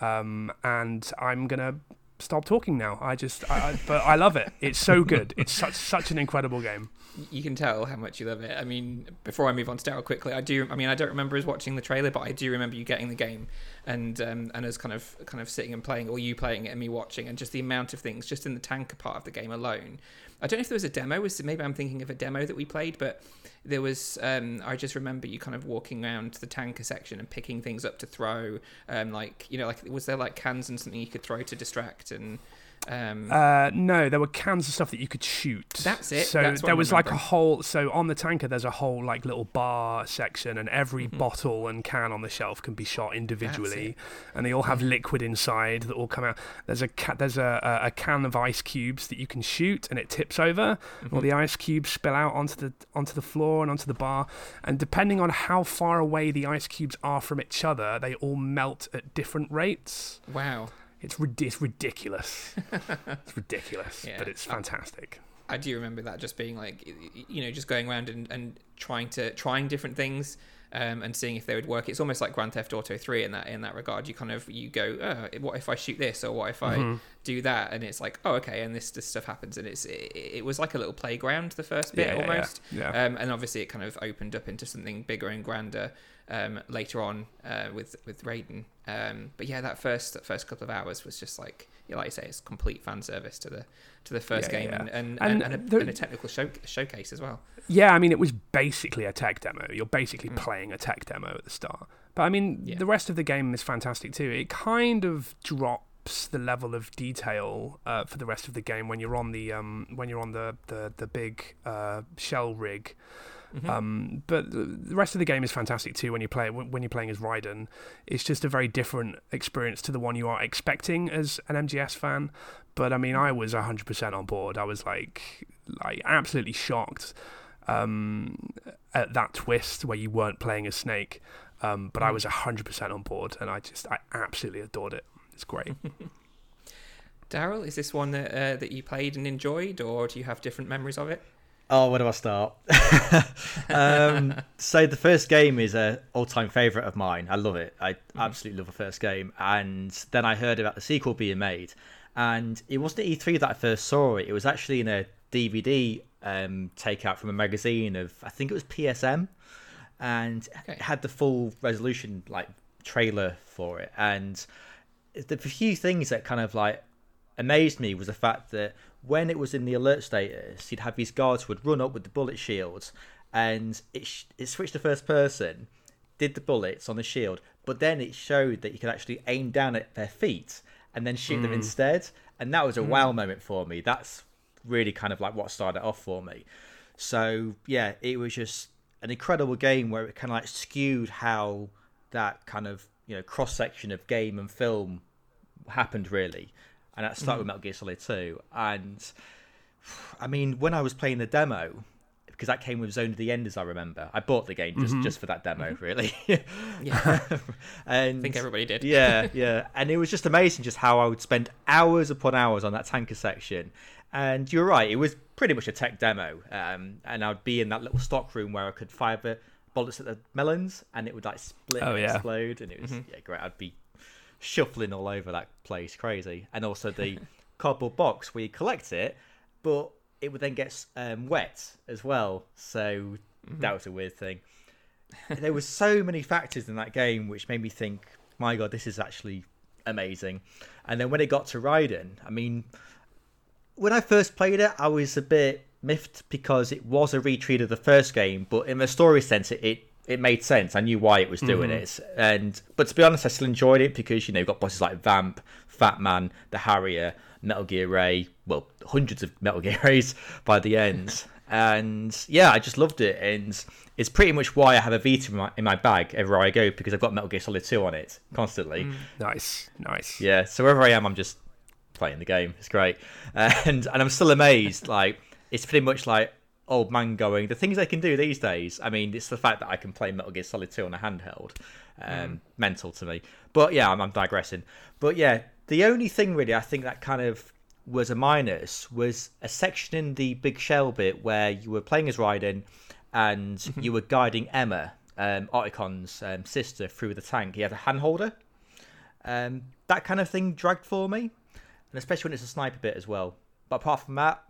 Um, and I'm gonna stop talking now. I just, I, I, but I love it. It's so good. It's such such an incredible game. You can tell how much you love it. I mean, before I move on to Daryl quickly, I do. I mean, I don't remember us watching the trailer, but I do remember you getting the game and um, and us kind of kind of sitting and playing, or you playing it and me watching, and just the amount of things just in the tanker part of the game alone. I don't know if there was a demo. Was maybe I'm thinking of a demo that we played, but there was. Um, I just remember you kind of walking around the tanker section and picking things up to throw. Um, like you know, like was there like cans and something you could throw to distract and. Um, Uh, no, there were cans of stuff that you could shoot. That's it, So that's there was like a whole. So on the tanker, there's a whole like little bar section, and every Mm-hmm. bottle and can on the shelf can be shot individually, and they all have liquid inside that all come out. There's a ca- there's a, a, a can of ice cubes that you can shoot, and it tips over. Mm-hmm. All the ice cubes spill out onto the onto the floor and onto the bar, and depending on how far away the ice cubes are from each other, they all melt at different rates. wow. It's, rid- it's ridiculous. it's ridiculous, Yeah. but it's fantastic. I do remember that just being like, you know, just going around and, and trying to trying different things um, and seeing if they would work. It's almost like Grand Theft Auto Three in that in that regard. You kind of you go, oh, what if I shoot this or what if I Mm-hmm. do that? And it's like, oh, okay, and this this stuff happens, and it's it, it was like a little playground the first bit Yeah, yeah, yeah. almost. Yeah. Um, and obviously it kind of opened up into something bigger and grander um, later on uh, with with Raiden. Um, but yeah, that first that first couple of hours was just like, yeah, like you say, it's complete fan service to the to the first Yeah, game yeah, and and, And and, a, the- and a technical show, showcase as well. Yeah, I mean, it was basically a tech demo. You're basically playing a tech demo at the start. But I mean, Mm. Yeah. the rest of the game is fantastic too. It kind of drops the level of detail uh, for the rest of the game when you're on the um, when you're on the the the big uh, shell rig. Um, but the the rest of the game is fantastic too when you play when you're playing as Raiden. It's just a very different experience to the one you are expecting as an MGS fan. But I mean, I was 100% on board. I was like, like absolutely shocked um, at that twist where you weren't playing as Snake. Um, but I was 100% on board, and I just I absolutely adored it. It's great. Daryl, is this one that uh, that you played and enjoyed, or do you have different memories of it? Oh, where do I start? um, so the first game is a all-time favorite of mine. I love it. I absolutely love the first game. And then I heard about the sequel being made, and it wasn't at E3 that I first saw it. It was actually in a DVD um, takeout from a magazine of I think it was PSM, and it had the full resolution like trailer for it. And the few things that kind of like amazed me was the fact that when it was in the alert status, you'd have these guards who would run up with the bullet shields, and it sh- it switched to first person, did the bullets on the shield, but then it showed that you could actually aim down at their feet and then shoot them hmm. instead, and that was a wow hmm. moment for me. That's really kind of like what started off for me. So yeah, it was just an incredible game where it kind of like skewed how that kind of you know cross section of game and film happened really, and that started with mm-hmm. Metal Gear Solid 2. And I mean, when I was playing the demo, because that came with Zone of the Enders, I remember, I bought the game just mm-hmm. just for that demo, mm-hmm. really. Yeah, and I think everybody did. yeah, yeah. And it was just amazing just how I would spend hours upon hours on that tanker section. And you're right, it was pretty much a tech demo. Um, and I'd be in that little stock room where I could fire the bullets at the melons and it would like split Oh, and yeah. explode. And it was, yeah, great. I'd be shuffling all over that place, crazy. And also the cardboard box where you collect it, but it would then get um, wet as well. So that was a weird thing there were so many factors in that game which made me think, my god, this is actually amazing. And then when it got to Raiden, I mean, when I first played it, I was a bit miffed because it was a retreat of the first game, but in the story sense, it. it it made sense. I knew why it was doing mm-hmm. it, and but to be honest, I still enjoyed it because you know you've got bosses like Vamp, Fat Man, the Harrier, Metal Gear Ray, well, hundreds of Metal Gear Rays by the end, and yeah, I just loved it, and it's pretty much why I have a Vita in my, in my bag everywhere I go because I've got Metal Gear Solid 2 on it constantly. Mm. nice, nice. Yeah, so wherever I am, I'm just playing the game. It's great, and and I'm still amazed. Like it's pretty much like old man going. The things they can do these days. I mean, it's the fact that I can play Metal Gear Solid 2 on a handheld. Um, Mental to me. But yeah, I'm, I'm digressing. But yeah, the only thing really I think that kind of was a minus was a section in the big shell bit where you were playing as Raiden and you were guiding Emma, um, Otacon's um, sister, through the tank. He had a hand holder. Um, that kind of thing dragged for me, and especially when it's a sniper bit as well. But apart from that,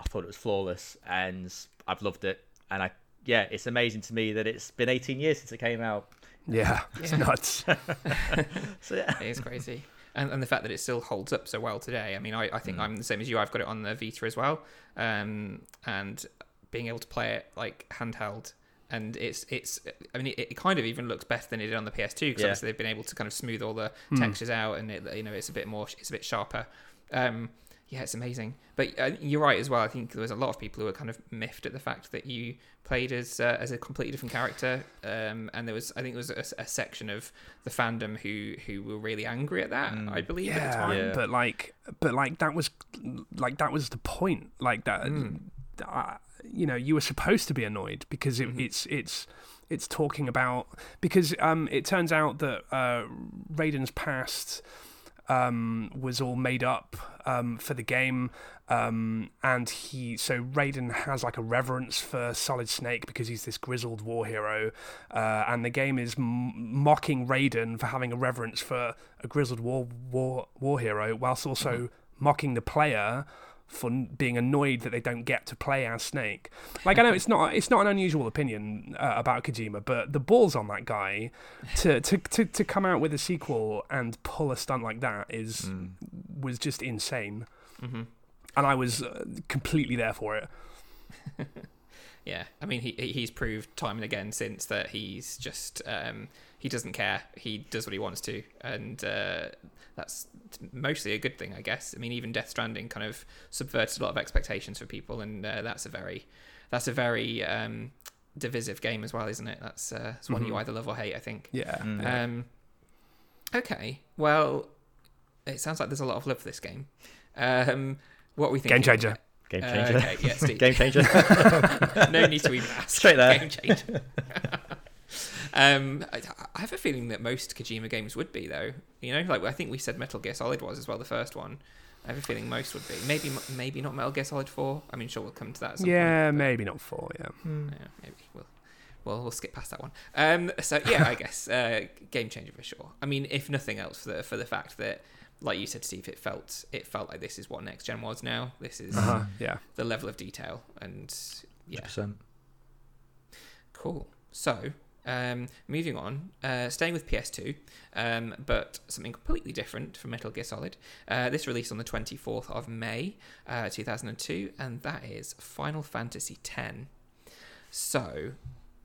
I thought it was flawless, and I've loved it. And I, yeah, it's amazing to me that it's been 18 years since it came out. Yeah, it's nuts. So yeah, It is crazy. And, and the fact that it still holds up so well today. I mean, I, I think I'm the same as you. I've got it on the Vita as well. Um, and being able to play it like handheld. And it's, it's I mean, it, it kind of even looks better than it did on the PS2 because Yeah. obviously they've been able to kind of smooth all the textures out and it, you know, it's a bit more, it's a bit sharper. Um, yeah, it's amazing. But uh, you're right as well. I think there was a lot of people who were kind of miffed at the fact that you played as uh, as a completely different character. Um, and there was, I think, there was a, a section of the fandom who who were really angry at that. I believe at the time. Yeah. but like, but like that was, like that was the point. Like that, uh, you know, you were supposed to be annoyed because it, it's it's it's talking about because um, it turns out that uh, Raiden's past um, was all made up um, for the game. Um, and he, so Raiden has like a reverence for Solid Snake because he's this grizzled war hero. Uh, and the game is m- mocking Raiden for having a reverence for a grizzled war, war, war hero, whilst also mocking the player for being annoyed that they don't get to play as Snake. Like I know it's not it's not an unusual opinion uh, about Kojima, but the balls on that guy to, to to to come out with a sequel and pull a stunt like that is was just insane. Mm-hmm. And I was uh, completely there for it. Yeah, I mean, he he's proved time and again since that he's just um, he doesn't care. He does what he wants to, and uh, that's mostly a good thing, I guess. I mean, even Death Stranding kind of subverted a lot of expectations for people, and uh, that's a very that's a very um, divisive game as well, isn't it? That's uh, it's one you Mhm. either love or hate. I think. Yeah. Mm. yeah. Um, okay. Well, it sounds like there's a lot of love for this game. Um, what are we think? Game changer. Game Uh, changer. okay, yeah, Steve. Game changer. no need to even ask. Straight there. Game changer. um, I, I have a feeling that most Kojima games would be though. You know, like I think we said Metal Gear Solid was as well, the first one. I have a feeling most would be. Maybe, maybe not Metal Gear Solid Four. I mean, sure, we'll come to that. At some yeah, point, maybe not four. Yeah. Hmm. yeah, maybe we'll well we'll skip past that one. Um, so yeah, I guess uh, game changer for sure. I mean, if nothing else, for the for the fact that, like you said, Steve, it felt it felt like this is what next gen was now. This is Uh-huh. Yeah. the level of detail, and yeah, 100%. cool. So. Um, moving on, uh, staying with PS2, um, but something completely different from Metal Gear Solid. Uh, this released on the 24th of May, uh, 2002, and that is Final Fantasy X. So,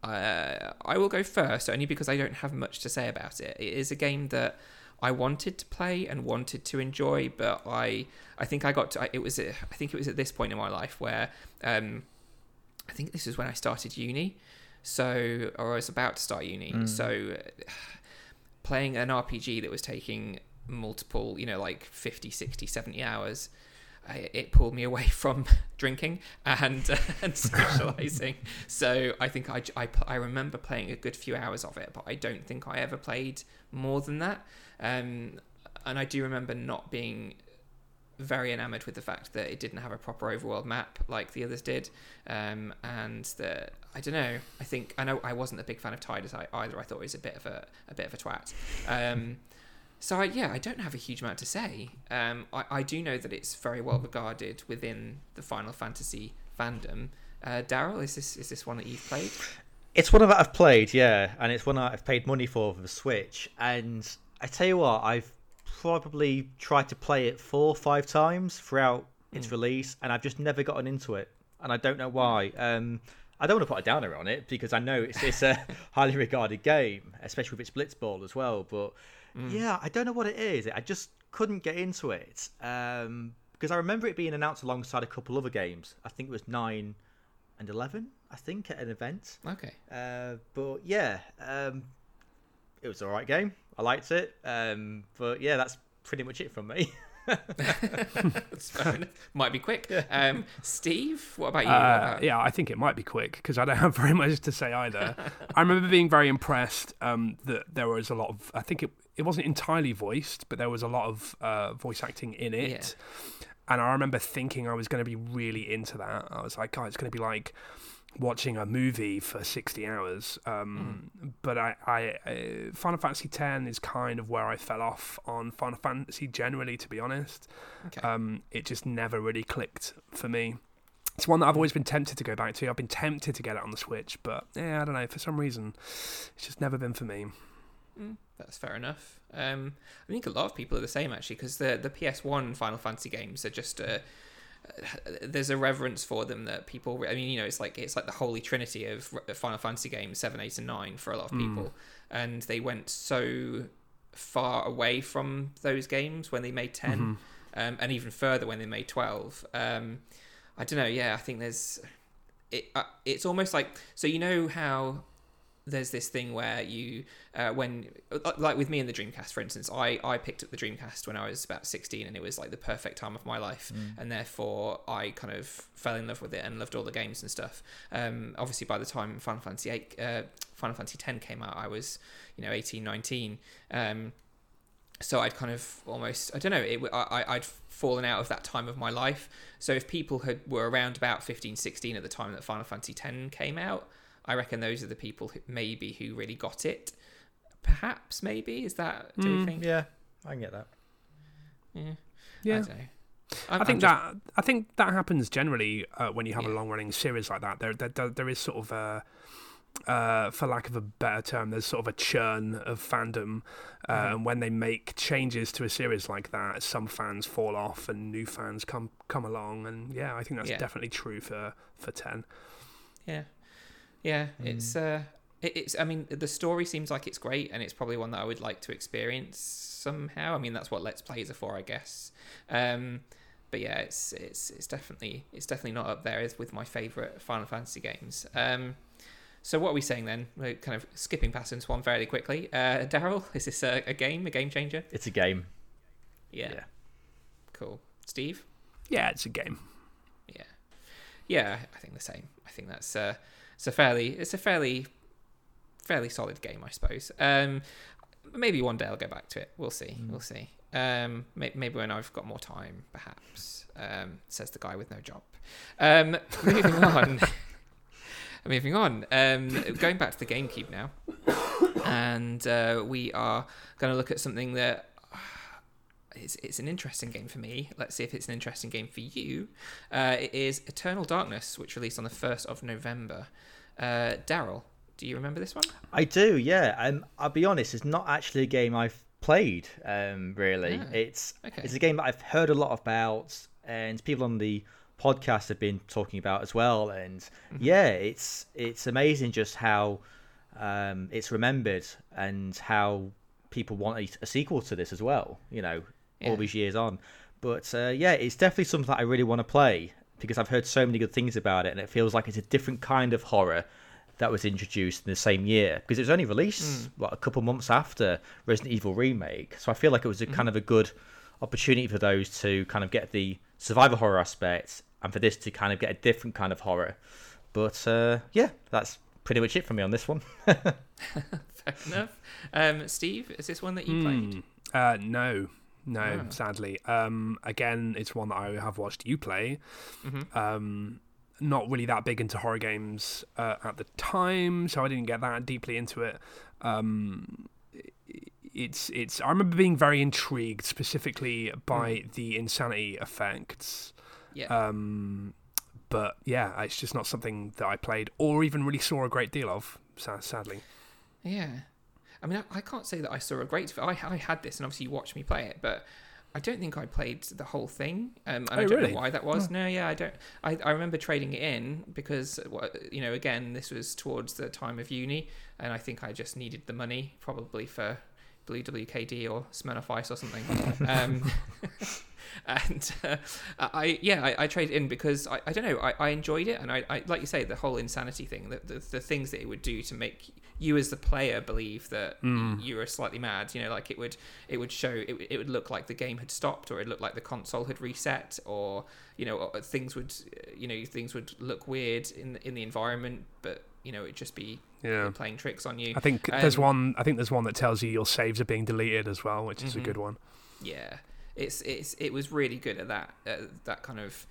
uh, I will go first only because I don't have much to say about it. It is a game that I wanted to play and wanted to enjoy, but I I think I got to, it was I think it was at this point in my life where um, I think this is when I started uni, so or I was about to start uni. Mm. So playing an RPG that was taking multiple, you know, like 50, 60, 70 hours I, it pulled me away from drinking and uh, and socializing. so I think I, I, I remember playing a good few hours of it, but I don't think I ever played more than that. Um, and I do remember not being very enamored with the fact that it didn't have a proper overworld map like the others did, um, and that I don't know. I think I know I wasn't a big fan of Tidus I- either. I thought it was a bit of a a bit of a twat. Um, so I, yeah, I don't have a huge amount to say. Um, I, I do know that it's very well regarded within the Final Fantasy fandom. Uh, Daryl, is this is this one that you've played? It's one that I've played, yeah, and it's one I've paid money for for the Switch. And I tell you what, I've probably tried to play it four or five times throughout its Mm. release, and I've just never gotten into it, and I don't know why. Um, I don't want to put a downer on it because I know it's, it's a highly regarded game, especially with its Blitzball as well. But Mm. yeah, I don't know what it is. I just couldn't get into it um, because I remember it being announced alongside a couple other games. I think it was nine and eleven. I think at an event. Okay. Uh, but yeah, um, it was an alright game. I liked it. Um, but yeah, that's pretty much it from me. That's fair enough. Might be quick. Um, Steve, what about you? Uh, What about- yeah, I think it might be quick because I don't have very much to say either. I remember being very impressed um, that there was a lot of. I think it it wasn't entirely voiced, but there was a lot of uh, voice acting in it. And I remember thinking I was going to be really into that. I was like, oh, it's going to be like watching a movie for 60 hours. Um, But I, I uh, Final Fantasy X is kind of where I fell off on Final Fantasy generally, to be honest. Okay. Um, it just never really clicked for me. It's one that I've always been tempted to go back to. I've been tempted to get it on the Switch, but yeah, I don't know. For some reason, it's just never been for me. Mm, that's fair enough. Um, I think a lot of people are the same actually, because the the PS1 Final Fantasy games are just uh, there's a reverence for them that people. I mean, you know, it's like it's like the holy trinity of Final Fantasy games seven, eight, and nine for a lot of Mm. people, and they went so far away from those games when they made 10 Mhm. um, and even further when they made 12 um, i don't know yeah i think there's it uh, it's almost like so you know how there's this thing where you uh, when like with me and the dreamcast for instance i i picked up the dreamcast when i was about 16 and it was like the perfect time of my life. And therefore i kind of fell in love with it and loved all the games and stuff. Um, obviously by the time final fantasy 8 uh, final fantasy 10 came out i was you know 18 19 um, so I'd kind of almost I don't know it, I, I'd fallen out of that time of my life. So if people had were around about 15 16 at the time that Final Fantasy 10 came out I reckon those are the people who, maybe who really got it perhaps maybe is that do we Mm, think yeah, I can get that. yeah, I Yeah, don't know. I, I'm- think I'm just- that I think that happens generally uh, when you have a long running series like that. There, there, there, there is sort of a, uh, for lack of a better term, there's sort of a churn of fandom, uh, Mhm. and when they make changes to a series like that, some fans fall off and new fans come come along, and yeah, I think that's Yeah. definitely true for for ten. Yeah, yeah. It's uh, it, it's. I mean, the story seems like it's great, and it's probably one that I would like to experience somehow. I mean, that's what Let's Plays are for, I guess. Um, but yeah, it's it's it's definitely it's definitely not up there as with my favorite Final Fantasy games. Um, So what are we saying then? We're kind of skipping past this one fairly quickly. Uh, Daryl, is this a, a game, a game changer? It's a game. Yeah. Yeah. Cool. Steve? Yeah, it's a game. Yeah. Yeah, I think the same. I think that's uh, it's a fairly it's a fairly fairly solid game, I suppose. Um, maybe one day I'll go back to it. We'll see. Mm. We'll see. Um, may- maybe when I've got more time, perhaps. Um, says the guy with no job. Um, moving on. moving on. Um, going back to the GameCube now, and uh, we are going to look at something that. It's, it's an interesting game for me. Let's see if it's an interesting game for you. Uh, it is Eternal Darkness, which released on the 1st of November. Uh, Daryl, do you remember this one? I do, yeah. Um, I'll be honest, it's not actually a game I've played. Um, really, Ah, it's okay. it's a game that I've heard a lot about, and people on the podcast have been talking about as well. And Mm-hmm. yeah, it's it's amazing just how um, it's remembered and how people want a, a sequel to this as well. You know, Yeah. all these years on. But uh, yeah, it's definitely something that I really want to play because I've heard so many good things about it, and it feels like it's a different kind of horror that was introduced in the same year because it was only released what a couple months after Resident Evil remake. So I feel like it was a kind of a good opportunity for those to kind of get the survival horror aspect and for this to kind of get a different kind of horror. But uh, yeah, that's pretty much it for me on this one. Fair enough. Um, Steve, is this one that you played? Hmm. Uh, no, no, Ah. sadly. Um, again, it's one that I have watched you play. Mm-hmm. Um, not really that big into horror games uh, at the time, so I didn't get that deeply into it. Um, it's it's. I remember being very intrigued, specifically by the insanity effects. Yeah. Um, but yeah, it's just not something that I played or even really saw a great deal of. Sadly. Yeah. I mean, I, I can't say that I saw a great. I, I had this, and obviously you watched me play it, but I don't think I played the whole thing. Um, and I Oh, don't really? know why that was. No, yeah, I don't. I, I remember trading it in because, what- you know, again, this was towards the time of uni, and I think I just needed the money, probably for Blue WKD or Smirnoff Ice or something. um, and uh, I yeah I, I traded in because I, I don't know I, I enjoyed it and I, I like you say the whole insanity thing the, the the things that it would do to make you as the player believe that y- you were slightly mad you know like it would it would show it, would- it would look like the game had stopped or it looked like the console had reset or you know or things would uh, you know things would look weird in in the environment but you know it'd just be Yeah. playing tricks on you I think there's Um, one. I think there's one that tells you your saves are being deleted as well, which is a Mhm. good one. yeah it's it's it was really good at that uh, that kind of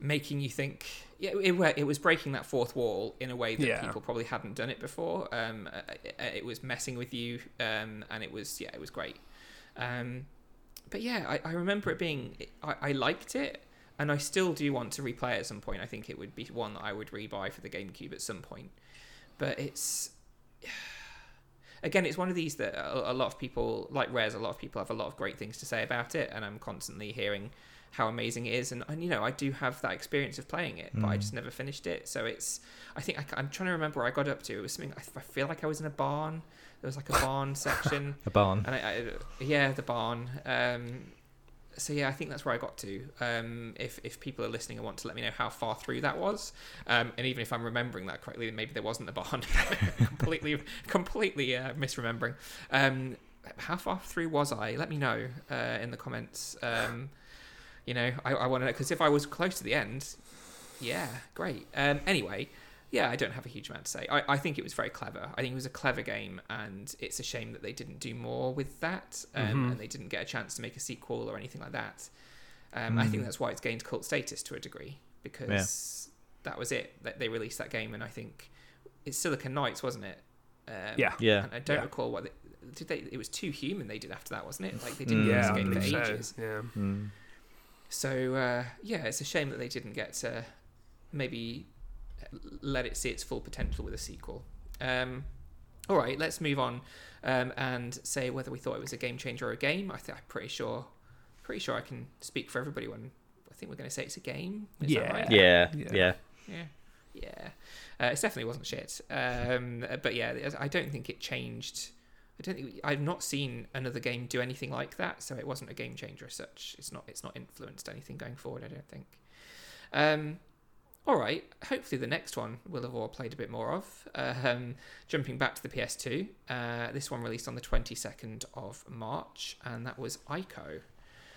making you think yeah it, it was breaking that fourth wall in a way that Yeah. people probably hadn't done it before. Um uh, it, it was messing with you um and it was yeah it was great. Um but yeah i, I remember it being I, I liked it and i still do want to replay it at some point. I think it would be one that i would rebuy for the gamecube at some point. But it's again, it's one of these that a, a lot of people, like Rares, a lot of people have a lot of great things to say about it, and I'm constantly hearing how amazing it is. And, and you know, I do have that experience of playing it, but I just never finished it. So it's, I think I, am trying to remember where I got up to. It was something, I, I feel like I was in a barn. There was like a barn section. A barn. And I, I yeah, the barn. Um, so yeah, I think that's where I got to. Um, if if people are listening and want to let me know how far through that was, um, and even if I'm remembering that correctly, then maybe there wasn't a barn. completely, completely uh, misremembering. Um, how far through was I? Let me know uh, in the comments. Um, you know, I, I want to know because if I was close to the end, yeah, great. Um, anyway, yeah, I don't have a huge amount to say. I, I think it was very clever. I think it was a clever game, and it's a shame that they didn't do more with that, um, and they didn't get a chance to make a sequel or anything like that. Um, I think that's why it's gained cult status to a degree because that was it. That they released that game, and I think it's Silicon Knights, wasn't it? Um, Yeah. Yeah. And I don't Yeah. recall what they, did. They it was Too Human. They did after that, wasn't it? Like they didn't Mm. release Yeah, game for so. ages. Yeah. Mm. So uh, yeah, it's a shame that they didn't get to maybe let it see its full potential with a sequel. Um, all right, let's move on um, and say whether we thought it was a game changer or a game. I think I'm pretty sure, pretty sure I can speak for everybody when I think we're going to say it's a game. Is that Yeah. right? Yeah, Yeah. yeah. Yeah, yeah. Uh, it definitely wasn't shit. Um, but yeah, I don't think it changed. I don't think I've not seen another game do anything like that, so it wasn't a game changer as such. It's not. It's not influenced anything going forward. I don't think. Um, all right, hopefully the next one we'll have all played a bit more of. Um, jumping back to the PS2, uh, this one released on the 22nd of March, and that was Ico.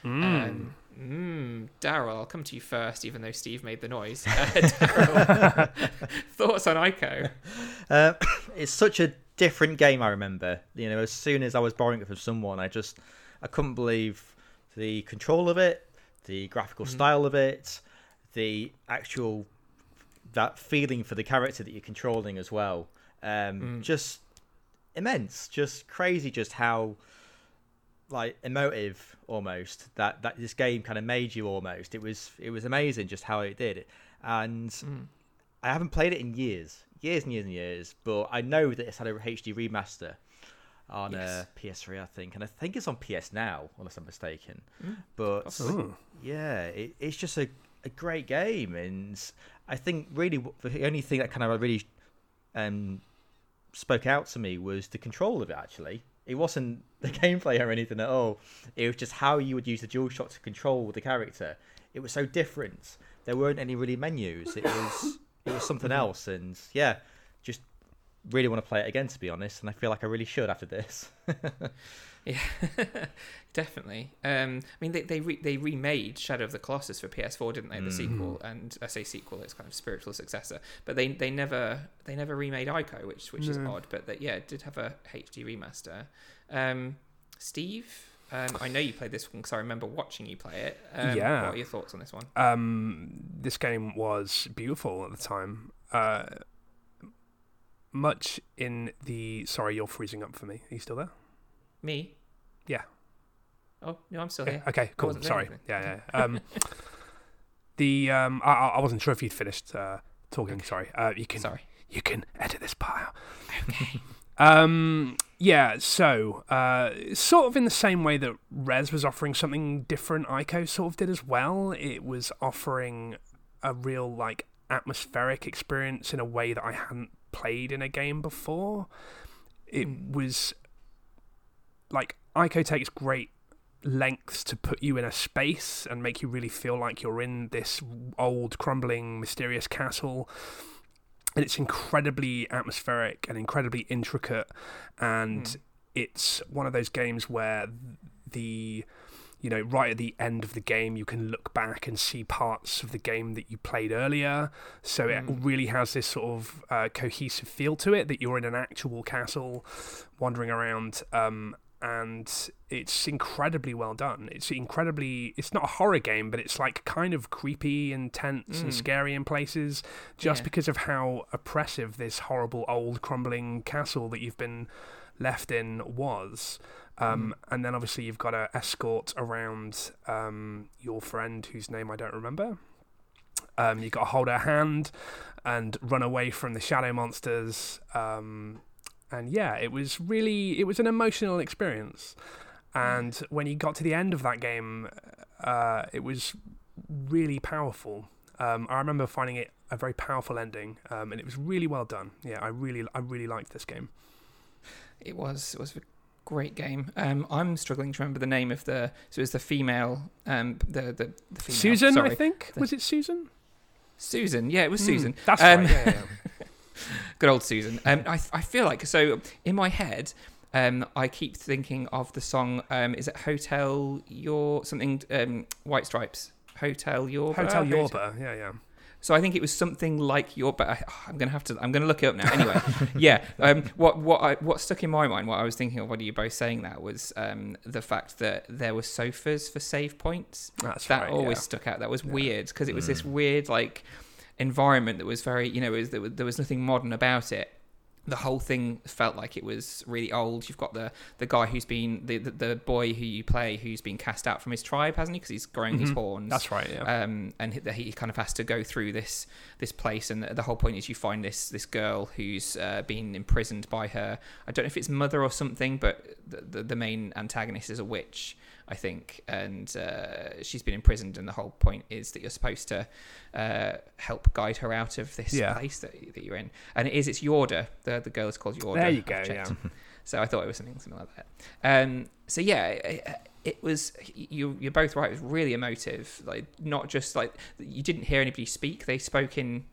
Mm. Um, mm, Daryl, I'll come to you first, even though Steve made the noise. Uh, Daryl, thoughts on Ico? Uh, it's such a different game. I remember, you know, as soon as I was borrowing it from someone, I just I couldn't believe the control of it, the graphical Mhm. style of it, the actual that feeling for the character that you're controlling as well. Um, Mm. Just immense, just crazy, just how like emotive almost that that this game kind of made you almost. It was it was amazing just how it did it, and Mm. I haven't played it in years, years and years and years, but I know that it's had a HD remaster on uh, PS3, I think, and I think it's on PS now, unless I'm mistaken. Mm, But. Ooh. yeah, it, it's just a, a great game, and I think really the only thing that kind of really um, spoke out to me was the control of it. Actually, it wasn't the gameplay or anything at all. It was just how you would use the DualShock to control the character. It was so different. There weren't any really menus. It was it was something else, and yeah, just really want to play it again to be honest. And I feel like I really should after this. Yeah, definitely. Um, I mean, they they, re- they remade Shadow of the Colossus for PS4, didn't they? The Mm. sequel, and I say sequel, it's kind of spiritual successor. But they they never they never remade Ico, which which is odd. But that, yeah, it did have a HD remaster. Um, Steve, um, I know you played this one because I remember watching you play it. Um, Yeah. What are your thoughts on this one? Um, this game was beautiful at the time. Uh, much in the sorry, you're freezing up for me. Are you still there? Me? Yeah. Oh no, I'm still Yeah, here. Okay, cool. Sorry. Yeah, yeah. Um, the um, I, I wasn't sure if you'd finished uh, talking. Sorry. Uh, you can Sorry. you can edit this part out. Okay. um, yeah, so uh, sort of in the same way that Rez was offering something different, Ico sort of did as well. It was offering a real like atmospheric experience in a way that I hadn't played in a game before. It Mm. was like Ico takes great lengths to put you in a space and make you really feel like you're in this old crumbling mysterious castle and it's incredibly atmospheric and incredibly intricate and Mm. it's one of those games where the you know right at the end of the game you can look back and see parts of the game that you played earlier so it Mm. really has this sort of uh, cohesive feel to it that you're in an actual castle wandering around um, and it's incredibly well done it's incredibly it's not a horror game but it's like kind of creepy and tense and Mm. scary in places just Yeah. because of how oppressive this horrible old crumbling castle that you've been left in was. Um, And then obviously you've got to escort around um, your friend whose name I don't remember. Um, you've got to hold her hand and run away from the shadow monsters. Um, and yeah, it was really it was an emotional experience. And when you got to the end of that game, uh, it was really powerful. Um, I remember finding it a very powerful ending, um, and it was really well done. Yeah, I really, I really liked this game. It was it was a great game. Um, I'm struggling to remember the name of the so it was the female um the the, the female, Susan, sorry. I think, The- was it Susan? Susan. Yeah, it was Hmm, Susan. That's Um, right. Yeah, yeah, yeah. Good old Susan. Um, I I feel like so in my head. Um, I keep thinking of the song. Um, is it Hotel Your something? Um, White Stripes. Hotel Your Hotel Yorba. Yeah, yeah. So I think it was something like your. But I, I'm gonna have to. I'm gonna look it up now. Anyway, yeah. Um, what what I, what stuck in my mind, what I was thinking of when you both saying that was um, the fact that there were sofas for save points. That's that right. always yeah. stuck out. That was Yeah. weird because it was this Mm. weird like environment that was very you know was, there, was, there was nothing modern about it. The whole thing felt like it was really old. You've got the the guy who's been the the, the boy who you play who's been cast out from his tribe, hasn't he? Because he's growing his Mhm. horns That's right. Yeah. um, and he, he kind of has to go through this this place, and the, the whole point is you find this this girl who's uh, been imprisoned by her. I don't know if it's mother or something, but the the, the main antagonist is a witch, I think, and uh, she's been imprisoned, and the whole point is that you're supposed to uh, help guide her out of this Yeah. place that, that you're in. And it is it's Yorda. The the girl is called Yorda. there you go. Yeah. So I thought it was something something like that. Um, so yeah, it, it was you. You're both right. It was really emotive. Like not just like you didn't hear anybody speak. They spoke in.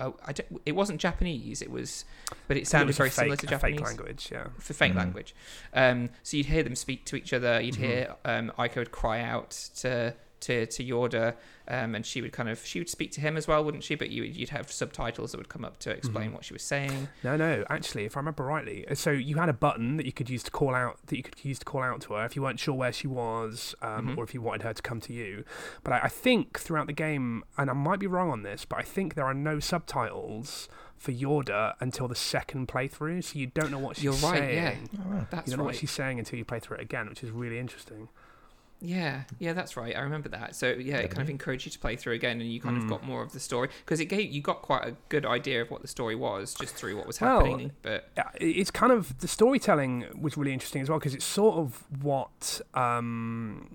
Oh, I don't, it wasn't Japanese. It was, but it It sounded was very fake, similar to Japanese fake language. Yeah. for fake Mhm. language. Um, so you'd hear them speak to each other. You'd Mhm. hear um, Ico would cry out to to to Yorda, um, and she would kind of she would speak to him as well, wouldn't she? But you you'd have subtitles that would come up to explain Mhm. what she was saying. No, no. Actually, if I remember rightly, uh, so you had a button that you could use to call out that you could use to call out to her if you weren't sure where she was, um, Mhm. or if you wanted her to come to you. But I, I think throughout the game, and I might be wrong on this, but I think there are no subtitles for Yorda until the second playthrough, so you don't know what she's You're right, saying. yeah. That's You don't know right. what she's saying until you play through it again, which is really interesting. Yeah, yeah, that's right. I remember that. So yeah, it kind of encouraged you to play through again, and you kind Mm. of got more of the story because it gave you got quite a good idea of what the story was just through what was Well, happening. But it's kind of the storytelling was really interesting as well because it's sort of what um,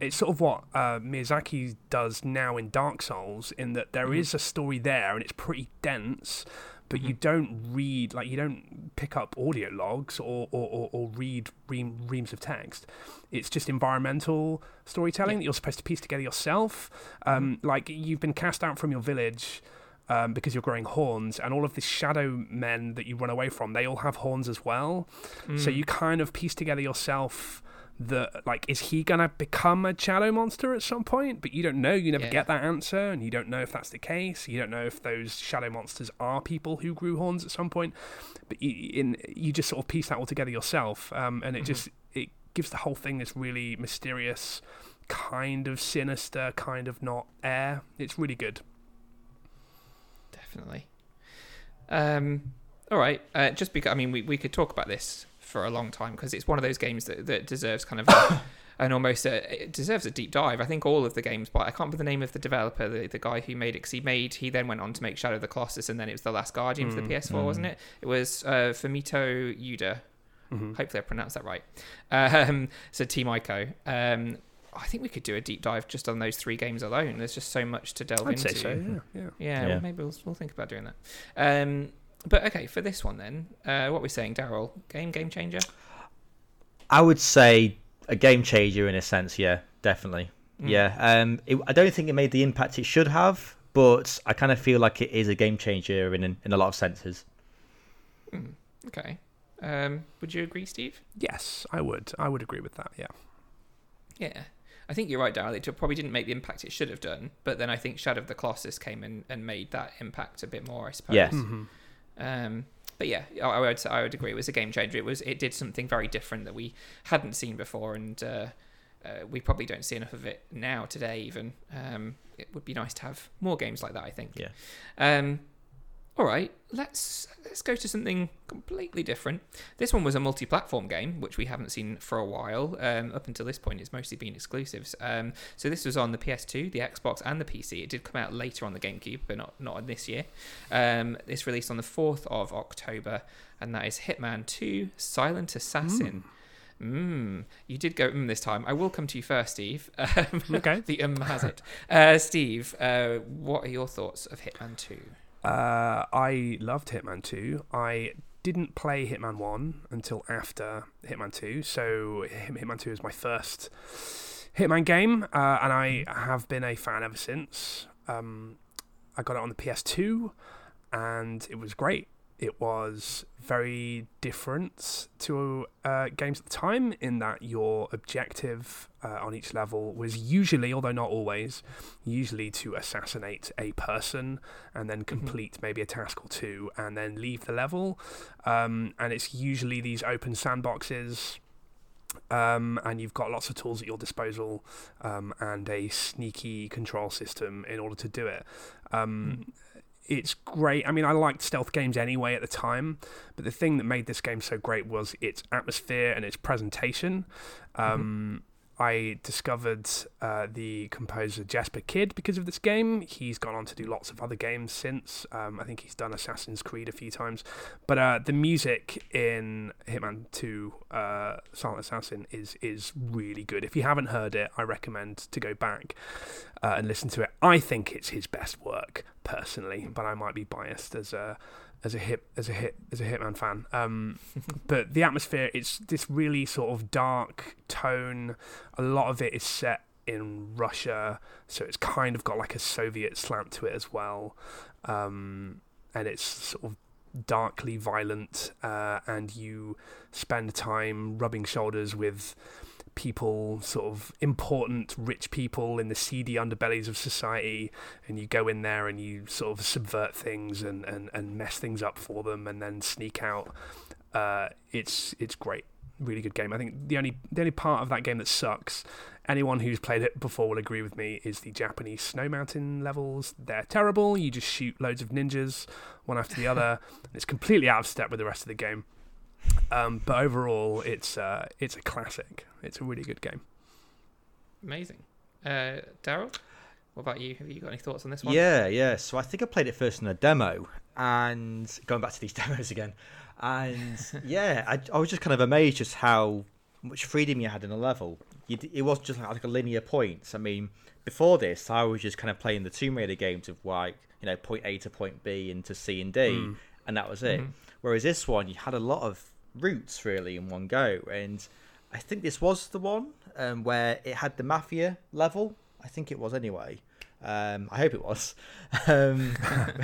it's sort of what uh, Miyazaki does now in Dark Souls in that there is Mhm. a story there and it's pretty dense, but you Mhm. don't read like you don't pick up audio logs or or, or, or read ream, reams of text. It's just environmental storytelling Yeah. that you're supposed to piece together yourself. Um, like you've been cast out from your village um, because you're growing horns, and all of the shadow men that you run away from, they all have horns as well. So mm, you kind of piece together yourself that, like, is he gonna become a shadow monster at some point? But you don't know. You never Yeah. get that answer, and you don't know if that's the case. You don't know if those shadow monsters are people who grew horns at some point. But you, in you just sort of piece that all together yourself, um, and it Mhm. just it gives the whole thing this really mysterious, kind of sinister, kind of not air. It's really good. definitely. Um, all right. Uh, just because I mean, we, we could talk about this for a long time because it's one of those games that, that deserves kind of a, an almost a, it deserves a deep dive. I think all of the games, but I can't remember the name of the developer, the, the guy who made it. 'cause he made he then went on to make Shadow of the Colossus, and then it was the Last Guardian for the Mm, PS4, wasn't it? It was uh, Fumito Ueda. Mhm. Hopefully, I pronounced that right. Um, so Team Ico. Um, I think we could do a deep dive just on those three games alone. There's just so much to delve I'd into. say so. Yeah, yeah. Yeah, Yeah. Well, maybe we'll, we'll think about doing that. Um, but okay, for this one then, uh, what we're saying, Daryl, game game changer. I would say a game changer in a sense. Yeah, definitely. Mm. Yeah. Um, it, I don't think it made the impact it should have, but I kind of feel like it is a game changer in in a lot of senses. Mm, okay. Um, would you agree, Steve? Yes, I would. I would agree with that. Yeah. Yeah. I think you're right, Daryl. It probably didn't make the impact it should have done, but then I think Shadow of the Colossus came in and made that impact a bit more. I suppose. Yes. hmm Um, but yeah, I, would I would agree. It was a game changer. It was it did something very different that we hadn't seen before, and uh, uh, we probably don't see enough of it now today. Even um, it would be nice to have more games like that. I think. Yeah. Um, all right, let's let's go to something completely different. This one was a multi-platform game, which we haven't seen for a while. Um, up until this point, it's mostly been exclusives. Um, so this was on the PS2, the Xbox, and the PC. It did come out later on the GameCube, but not not this year. Um, it's released on the fourth of October, and that is Hitman 2: Silent Assassin. Mm. You did go mm this time. I will come to you first, Steve. Um, Okay. the um has it. Uh, Steve, uh, what are your thoughts of Hitman 2? Uh, I loved Hitman 2. I didn't play Hitman 1 until after Hitman 2, so Hitman 2 is my first Hitman game, uh, and I have been a fan ever since. Um, I got it on the PS2, and it was great. It was very different to uh, games at the time in that your objective uh, on each level was usually, although not always, usually to assassinate a person and then complete maybe a task or two and then leave the level. Um, and it's usually these open sandboxes. Um, and you've got lots of tools at your disposal um, and a sneaky control system in order to do it. Um, it's great. I mean, I liked stealth games anyway at the time, but the thing that made this game so great was its atmosphere and its presentation. Um, I discovered uh, the composer Jesper Kyd because of this game. He's gone on to do lots of other games since. Um, I think he's done Assassin's Creed a few times. But uh, the music in Hitman 2 uh, Silent Assassin is is really good. If you haven't heard it, I recommend to go back uh, and listen to it. I think it's his best work personally, but I might be biased as a as a hit as a hit as a Hitman fan. Um, but the atmosphere it's this really sort of dark tone. A lot of it is set in Russia, so it's kind of got like a Soviet slant to it as well, um, and it's sort of darkly violent. Uh, and you spend time rubbing shoulders with people, sort of important rich people in the seedy underbellies of society, and you go in there and you sort of subvert things and, and, and mess things up for them, and then sneak out. Uh, it's it's great, really good game. I think the only the only part of that game that sucks. Anyone who's played it before will agree with me. Is the Japanese snow mountain levels? They're terrible. You just shoot loads of ninjas one after the other. It's completely out of step with the rest of the game. Um, but overall, it's uh, it's a classic. It's a really good game. Amazing. Uh, Daryl, what about you? Have you got any thoughts on this one? Yeah, yeah. So I think I played it first in a demo, and going back to these demos again, and yeah, I, I was just kind of amazed just how much freedom you had in a level. You, it wasn't just like a linear points. I mean, before this, I was just kind of playing the Tomb Raider games of like you know point A to point B and to C and D, Mm. and that was it. Mhm. Whereas this one, you had a lot of routes really in one go, and I think this was the one um, where it had the mafia level. I think it was anyway. Um, I hope it was. Um,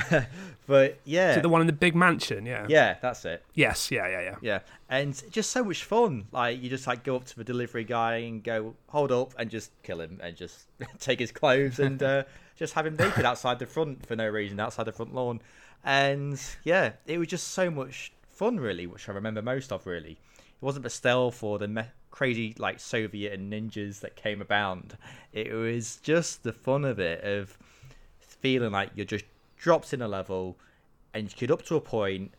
but yeah, it the one in the big mansion? Yeah. yeah, that's it. Yes. Yeah. Yeah. Yeah. Yeah, and just so much fun. Like you just like go up to the delivery guy and go hold up and just kill him and just take his clothes and uh, just have him naked outside the front for no reason outside the front lawn. And yeah, it was just so much fun, really, which I remember most of. Really, it wasn't the stealth or the me- crazy like Soviet and ninjas that came abound. It was just the fun of it of feeling like you're just dropped in a level and you get up to a point,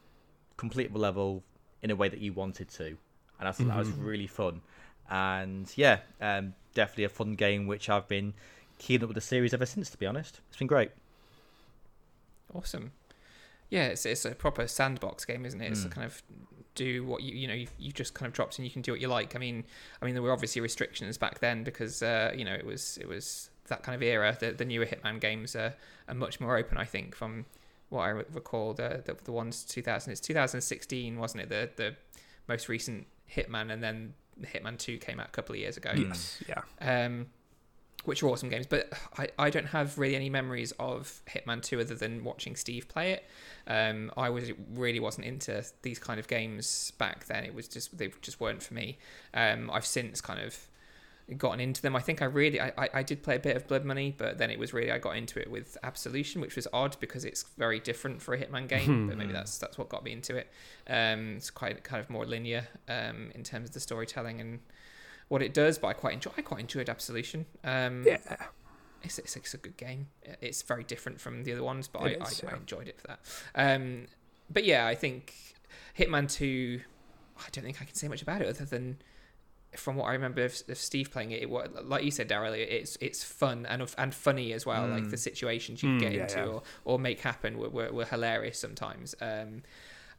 complete the level in a way that you wanted to, and I thought that was really fun. And yeah, um, definitely a fun game which I've been keying up with the series ever since. To be honest, it's been great. Awesome. Yeah, it's it's a proper sandbox game, isn't it? It's Mm. kind of do what you you know you, you just kind of dropped and you can do what you like. I mean, I mean there were obviously restrictions back then because uh, you know it was it was that kind of era. The, the newer Hitman games are, are much more open, I think, from what I recall. The the, the ones 2000 it's 2016, wasn't it? The the most recent Hitman, and then Hitman Two came out a couple of years ago Yes. Yeah. um, which are awesome games. But I, I don't have really any memories of Hitman 2 other than watching Steve play it. Um, I was really wasn't into these kind of games back then. It was just they just weren't for me. Um, I've since kind of gotten into them. I think I really I, I, I did play a bit of Blood Money, but then it was really I got into it with Absolution, which was odd because it's very different for a Hitman game. but maybe that's that's what got me into it. Um, it's quite kind of more linear um, in terms of the storytelling and what it does, but I quite enjoy. I quite enjoyed Absolution. Um, Yeah. it's, it's, it's a good game. It's very different from the other ones, but I, is, I, I enjoyed it for that. Um, but yeah, I think Hitman Two. I don't think I can say much about it other than from what I remember of, of Steve playing it. It was like you said, Daryl. It's it's fun and and funny as well. Like Mm. the situations you Mm, get yeah, into yeah. or or make happen were were, were hilarious sometimes. Um,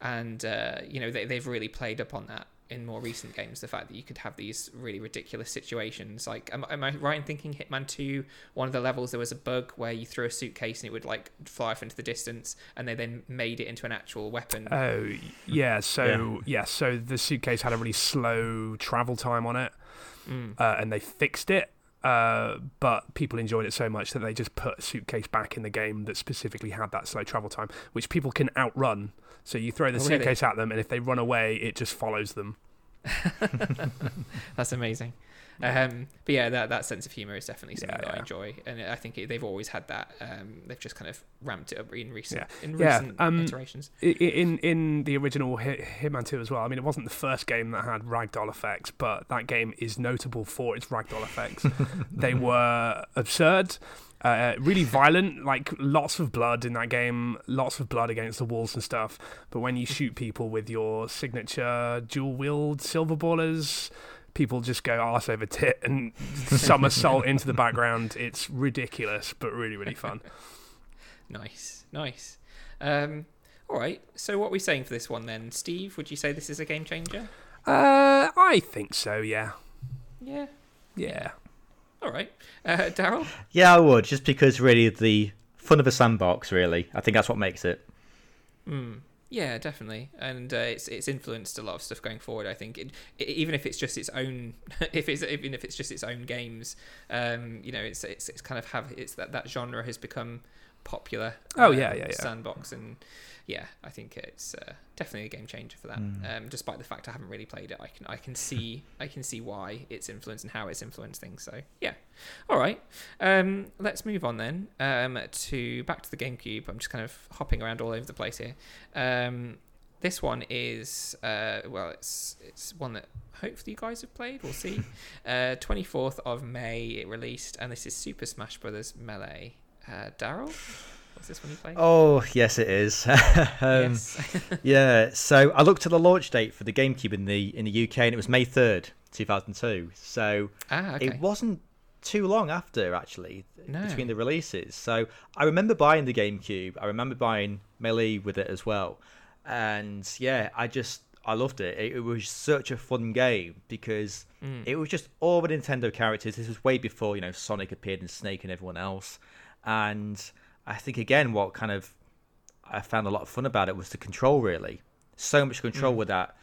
and uh, you know they they've really played up on that in more recent games. The fact that you could have these really ridiculous situations, like am, am I right in thinking Hitman Two? One of the levels there was a bug where you threw a suitcase and it would like fly off into the distance, and they then made it into an actual weapon. Oh, yeah. So yeah. So the suitcase had a really slow travel time on it, Mm. uh, and they fixed it. Uh, but people enjoyed it so much that they just put a suitcase back in the game that specifically had that slow travel time, which people can outrun. So you throw the Oh, really? suitcase at them, and if they run away, it just follows them. That's amazing. Um, but yeah, that, that sense of humor is definitely something Yeah, that I enjoy, and I think it, they've always had that. Um, they've just kind of ramped it up in recent in Yeah, recent um, iterations. In in the original Hit, Hitman 2 as well. I mean, it wasn't the first game that had ragdoll effects, but that game is notable for its ragdoll effects. they were absurd, uh, really violent, like lots of blood in that game, lots of blood against the walls and stuff. But when you shoot people with your signature dual wield silver ballers, people just go arse over tit and somersault into the background. It's ridiculous, but really, really fun. Nice, nice. Um, all right. So what are we saying for this one then, Steve? Would you say this is a game changer? Uh, I think so, yeah. Yeah. Yeah. All right. Uh, Daryl. Yeah, I would just because really the fun of a sandbox. Really, I think that's what makes it. Mm. Yeah, definitely, and uh, it's it's influenced a lot of stuff going forward. I think, it, it, even if it's just its own, if it's even if it's just its own games, um, you know, it's it's it's kind of have it's that that genre has become popular. Oh, um, yeah, yeah, yeah. Sandbox and yeah, I think it's uh, definitely a game changer for that. Mm. Um, despite the fact I haven't really played it, I can I can see I can see why it's influenced and how it's influenced things. So yeah, all right. Um, let's move on then um, to back to the GameCube. I'm just kind of hopping around all over the place here. Um, this one is uh, well, it's it's one that hopefully you guys have played. We'll see. Uh, 24th of May it released, and this is Super Smash Brothers Melee. Uh, Daryl, what's this one you played? Oh yes, it is. um, yes. yeah. So I looked at the launch date for the GameCube in the in the UK, and it was May third, two thousand two. So ah, okay. it wasn't too long after actually No. between the releases. So I remember buying the GameCube. I remember buying Melee with it as well, and yeah, I just I loved it. It, it was such a fun game because Mm. it was just all the Nintendo characters. This was way before you know Sonic appeared and Snake and everyone else. And I think again, what kind of I found a lot of fun about it was the control. Really, so much control Mm. with that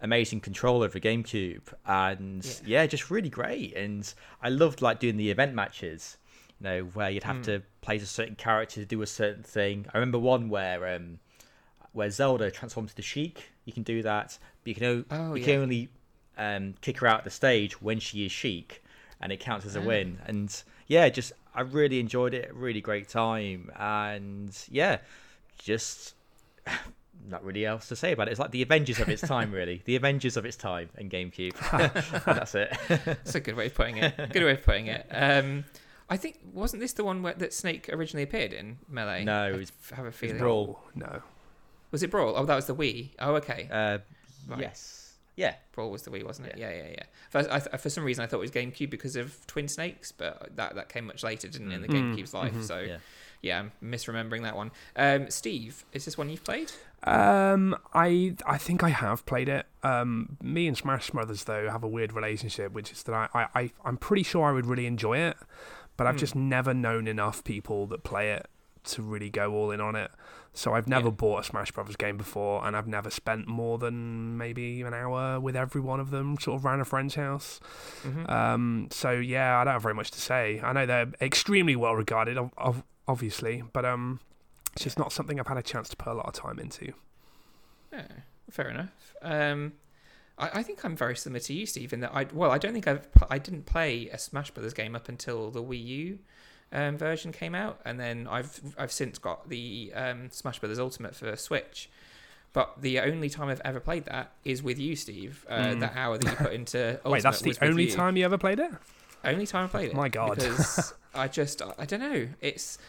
amazing controller for GameCube, and Yeah. yeah. just really great. And I loved like doing the event matches, you know, where you'd have Mm. to play as a certain character to do a certain thing. I remember one where um, where Zelda transforms to Sheik. You can do that, but you can, o- Oh, you yeah. can only um, kick her out of the stage when she is Sheik, and it counts as a Ah. win. And yeah, just I really enjoyed it. Really great time, and yeah, just not really else to say about it. It's like the Avengers of its time, really. The Avengers of its time and GameCube. that's it. That's a good way of putting it. Good way of putting it. Um, I think wasn't this the one where, that Snake originally appeared in Melee? No, I it was- have a feeling. Brawl. No. Was it Brawl? Oh, that was the Wii. Oh, okay. Uh, Right. Yes. Yeah. Brawl was the Wii, wasn't it? Yeah, yeah, yeah. For, I, for some reason, I thought it was GameCube because of Twin Snakes, but that that came much later, didn't it, in the Mm. GameCube's life? Mhm. So yeah. Yeah. I'm misremembering that one. Um, Steve, is this one you've played? Um, I I think I have played it. Um, me and Smash Brothers though have a weird relationship, which is that I I, I I'm pretty sure I would really enjoy it, but I've Hmm. just never known enough people that play it to really go all in on it. So I've never Yeah. bought a Smash Brothers game before, and I've never spent more than maybe an hour with every one of them, sort of around a friend's house. Mm-hmm. Um, so yeah, I don't have very much to say. I know they're extremely well regarded, obviously, but um, it's just not something I've had a chance to put a lot of time into. Yeah, fair enough. Um, I, I think I'm very similar to you, Steve, in that I well, I don't think I've I didn't play a Smash Brothers game up until the Wii U um, version came out, and then I've I've since got the um, Smash Brothers Ultimate for Switch. But the only time I've ever played that is with you, Steve. Uh, Mm. That hour that you put into Ultimate Wait, that's the only you. time you ever played it? Only time I played it. My God. Because I just I don't know. It's it,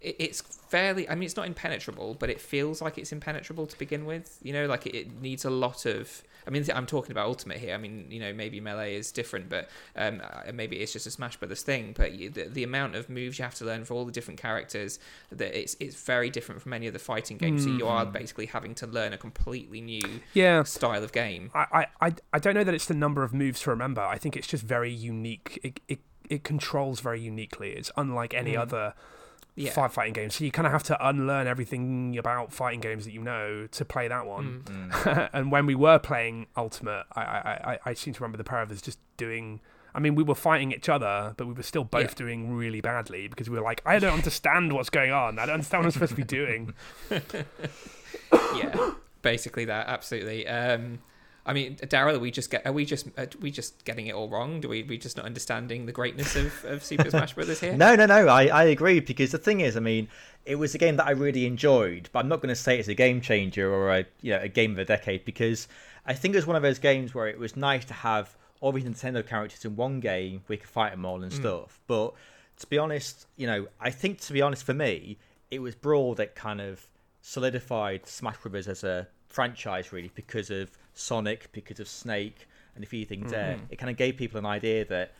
it's fairly. I mean, it's not impenetrable, but it feels like it's impenetrable to begin with. You know, like it, it needs a lot of. I mean, I'm talking about Ultimate here. I mean, you know, maybe Melee is different, but um, uh, maybe it's just a Smash Brothers thing. But you, the, the amount of moves you have to learn for all the different characters, that it's it's very different from any other fighting games. So you are Mhm. basically having to learn a completely new Yeah. style of game. I, I, I- I don't know that it's the number of moves to remember. I think it's just very unique. It, it, it controls very uniquely. It's unlike any Mm. other Yeah. fight fighting games. So you kind of have to unlearn everything about fighting games that you know to play that one. Mm. Mm. and when we were playing Ultimate, I, I, I, I seem to remember the pair of us just doing. I mean, we were fighting each other, but we were still both Yeah. doing really badly because we were like, I don't understand what's going on. I don't understand what I'm supposed to be doing. yeah, basically that. Absolutely. Um, I mean, Daryl, are we just get are we just are we just getting it all wrong? Do we we just not understanding the greatness of, of Super Smash Brothers here? No, no, no. I, I agree because the thing is, I mean, it was a game that I really enjoyed, but I'm not going to say it's a game changer or a you know a game of the decade because I think it was one of those games where it was nice to have all these Nintendo characters in one game. We could fight them all and Mm. stuff. But to be honest, you know, I think to be honest, for me, it was Brawl that kind of solidified Smash Brothers as a franchise, really, because of Sonic, because of Snake, and a few things there. Mhm. It kind of gave people an idea that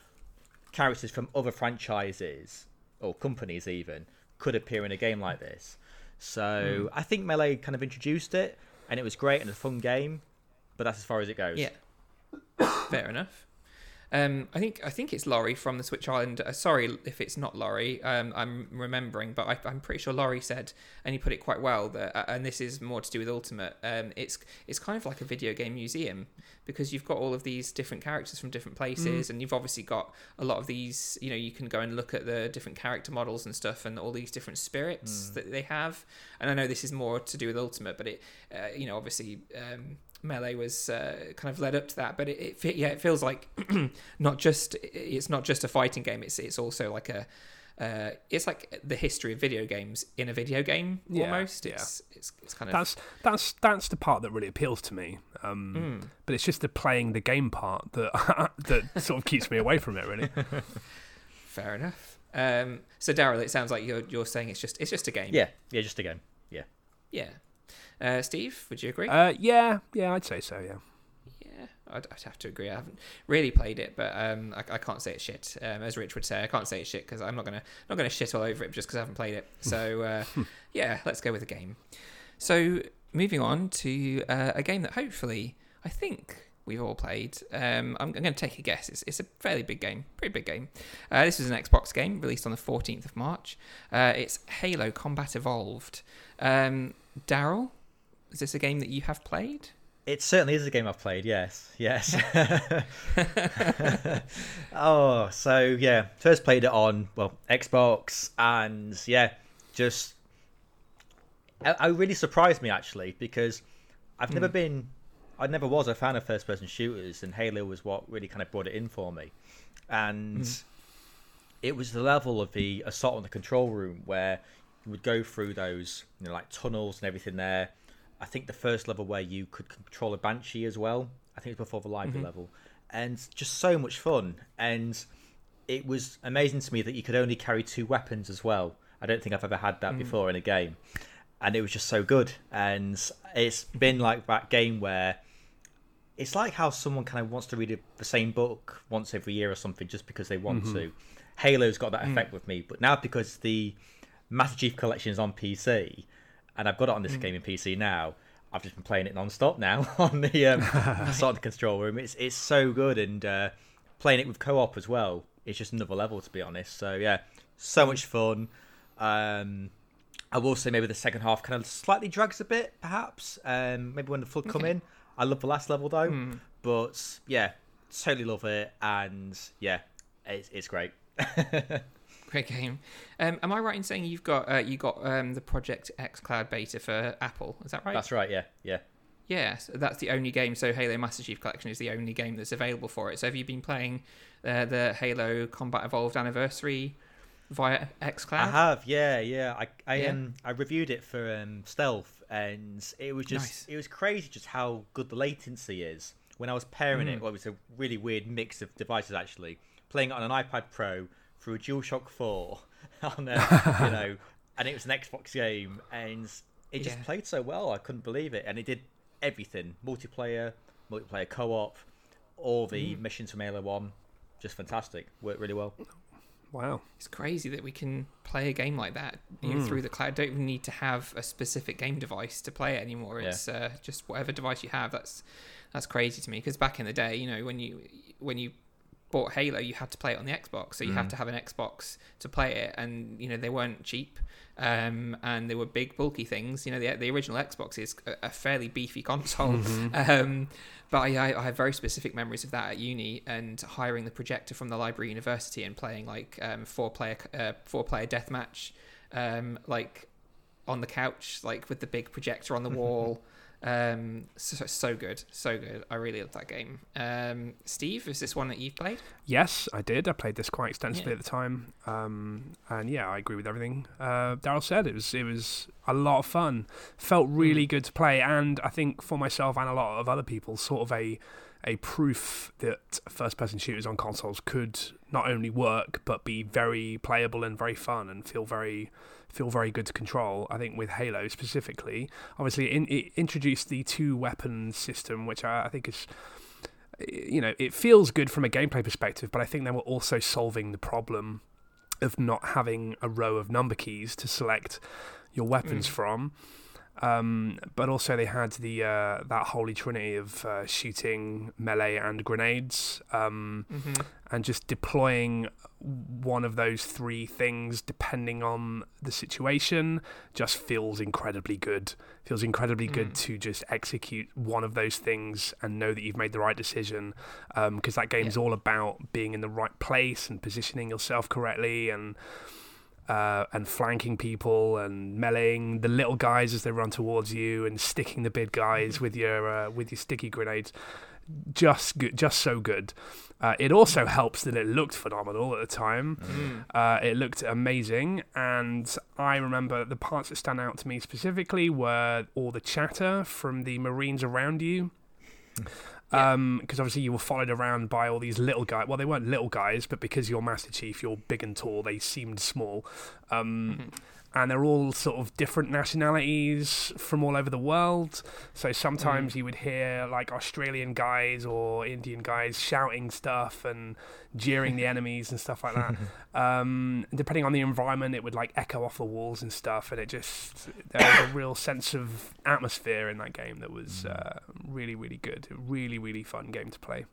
characters from other franchises or companies even could appear in a game like this. So I think Melee kind of introduced it, and it was great and a fun game. But that's as far as it goes. Yeah. Fair enough. Um, I think I think it's Laurie from the Switch Island. Uh, sorry if it's not Laurie. Um, I'm remembering, but I, I'm pretty sure Laurie said, and he put it quite well. That uh, and this is more to do with Ultimate. Um, it's it's kind of like a video game museum because you've got all of these different characters from different places, Mm. and you've obviously got a lot of these. You know, you can go and look at the different character models and stuff, and all these different spirits Mm. that they have. And I know this is more to do with Ultimate, but it, uh, you know, obviously. Um, melee was uh, kind of led up to that but it, it yeah it feels like not just it's not just a fighting game it's it's also like a uh, it's like the history of video games in a video game Yeah, almost yeah. it's, it's it's kind of That's that's that's the part that really appeals to me. Um, Mm. But it's just the playing the game part that that sort of keeps me away from it. Really. fair enough um so daryl it sounds like you're you're saying it's just it's just a game Yeah, yeah, just a game. Yeah, yeah uh steve would you agree Uh, yeah, yeah, I'd say so. Yeah. Yeah, I'd, I'd have to agree. I haven't really played it, but um, I, I can't say it's shit. Um, as Rich would say, I can't say it's shit because I'm not gonna not gonna shit all over it just because I haven't played it. So uh, yeah, let's go with a game. So moving on to uh, a game that hopefully I think we've all played. Um, I'm, I'm going to take a guess. It's, it's a fairly big game, pretty big game. Uh, this is an Xbox game released on the 14th of March. Uh, it's Halo Combat Evolved. Um, Daryl, is this a game that you have played? It certainly is a game I've played. Yes, yes. oh, so yeah, first played it on well Xbox, and yeah, just it, it really surprised me actually because I've never hmm. been, I never was a fan of first-person shooters, and Halo was what really kind of brought it in for me, and hmm. it was the level of the assault on the control room where you would go through those, you know, like tunnels and everything there. I think the first level where you could control a banshee as well. I think it's before the library mm-hmm. level, and just so much fun. And it was amazing to me that you could only carry two weapons as well. I don't think I've ever had that mm. before in a game, and it was just so good. And it's been like that game where it's like how someone kind of wants to read the same book once every year or something just because they want mm-hmm. to. Halo's got that mm. effect with me, but now because the Master Chief Collection is on PC, and I've got it on this gaming PC now, I've just been playing it non-stop now on the um, on the Control Room. It's it's so good, and uh, playing it with co-op as well. It's just another level, to be honest. So yeah, so much fun. Um, I will say maybe the second half kind of slightly drags a bit, perhaps. Um, maybe when the flood come in. I love the last level though, but yeah, totally love it, and yeah, it's it's great. Great game. Um, am I right in saying you've got uh, you got um, the Project xCloud beta for Apple? Is that right? That's right. Yeah, yeah. Yeah, so that's the only game. So Halo Master Chief Collection is the only game that's available for it. So have you been playing uh, the Halo Combat Evolved Anniversary via xCloud? I have, yeah, yeah. I I Yeah? um I reviewed it for um Stealth, and it was just Nice. it was crazy just how good the latency is. When I was pairing Mm. it, well, it was a really weird mix of devices actually. Playing it on an iPad Pro through a DualShock Four, on a, you know, and it was an Xbox game, and it just Yeah. played so well. I couldn't believe it, and it did everything: multiplayer, multiplayer co-op, all the Mm. missions from Halo One. Just fantastic. Worked really well. Wow. It's crazy that we can play a game like that you know, Mm. through the cloud. Don't even need to have a specific game device to play it anymore. Yeah. It's uh, just whatever device you have. That's that's crazy to me because back in the day, you know, when you when you bought Halo, you had to play it on the Xbox, so you had Mhm. to have an Xbox to play it, and you know they weren't cheap, um, and they were big, bulky things. You know, the the original Xbox is a, a fairly beefy console, Mhm. um, but I, I I have very specific memories of that at uni and hiring the projector from the library university and playing like um, four player uh, four player deathmatch, um, like on the couch, like with the big projector on the wall. Um, so, so good, so good. I really love that game. Um, Steve, is this one that you've played? Yes, I did. I played this quite extensively Yeah. at the time, um, and yeah, I agree with everything uh, Daryl said. It was it was a lot of fun. Felt really good to play, and I think for myself and a lot of other people, sort of a a proof that first-person shooters on consoles could not only work but be very playable and very fun and feel very feel very good to control. I think with Halo specifically, obviously in, it introduced the two weapon system, which I, I think is you know, it feels good from a gameplay perspective, but I think they were also solving the problem of not having a row of number keys to select your weapons Mm. from. Um, but also they had the uh, that holy trinity of uh, shooting melee and grenades, um, Mhm. and just deploying one of those three things depending on the situation just feels incredibly good. Feels incredibly good Mm. to just execute one of those things and know that you've made the right decision. Because that game's Yeah. all about being in the right place and positioning yourself correctly and uh, and flanking people and meleeing the little guys as they run towards you and sticking the big guys with your uh, with your sticky grenades. Just good, just so good. Uh, it also helps that it looked phenomenal at the time. Mm. Uh, it looked amazing, and I remember the parts that stand out to me specifically were all the chatter from the Marines around you. Yeah. Because obviously you were followed around by all these little guys. Well, they weren't little guys, but because you're Master Chief, you're big and tall. They seemed small, um, Mhm. And they're all sort of different nationalities from all over the world. So sometimes you would hear like Australian guys or Indian guys shouting stuff and jeering the enemies and stuff like that. Um, depending on the environment, it would like echo off the walls and stuff, and it just there was a real sense of atmosphere in that game that was uh, really, really good. Really, really fun game to play.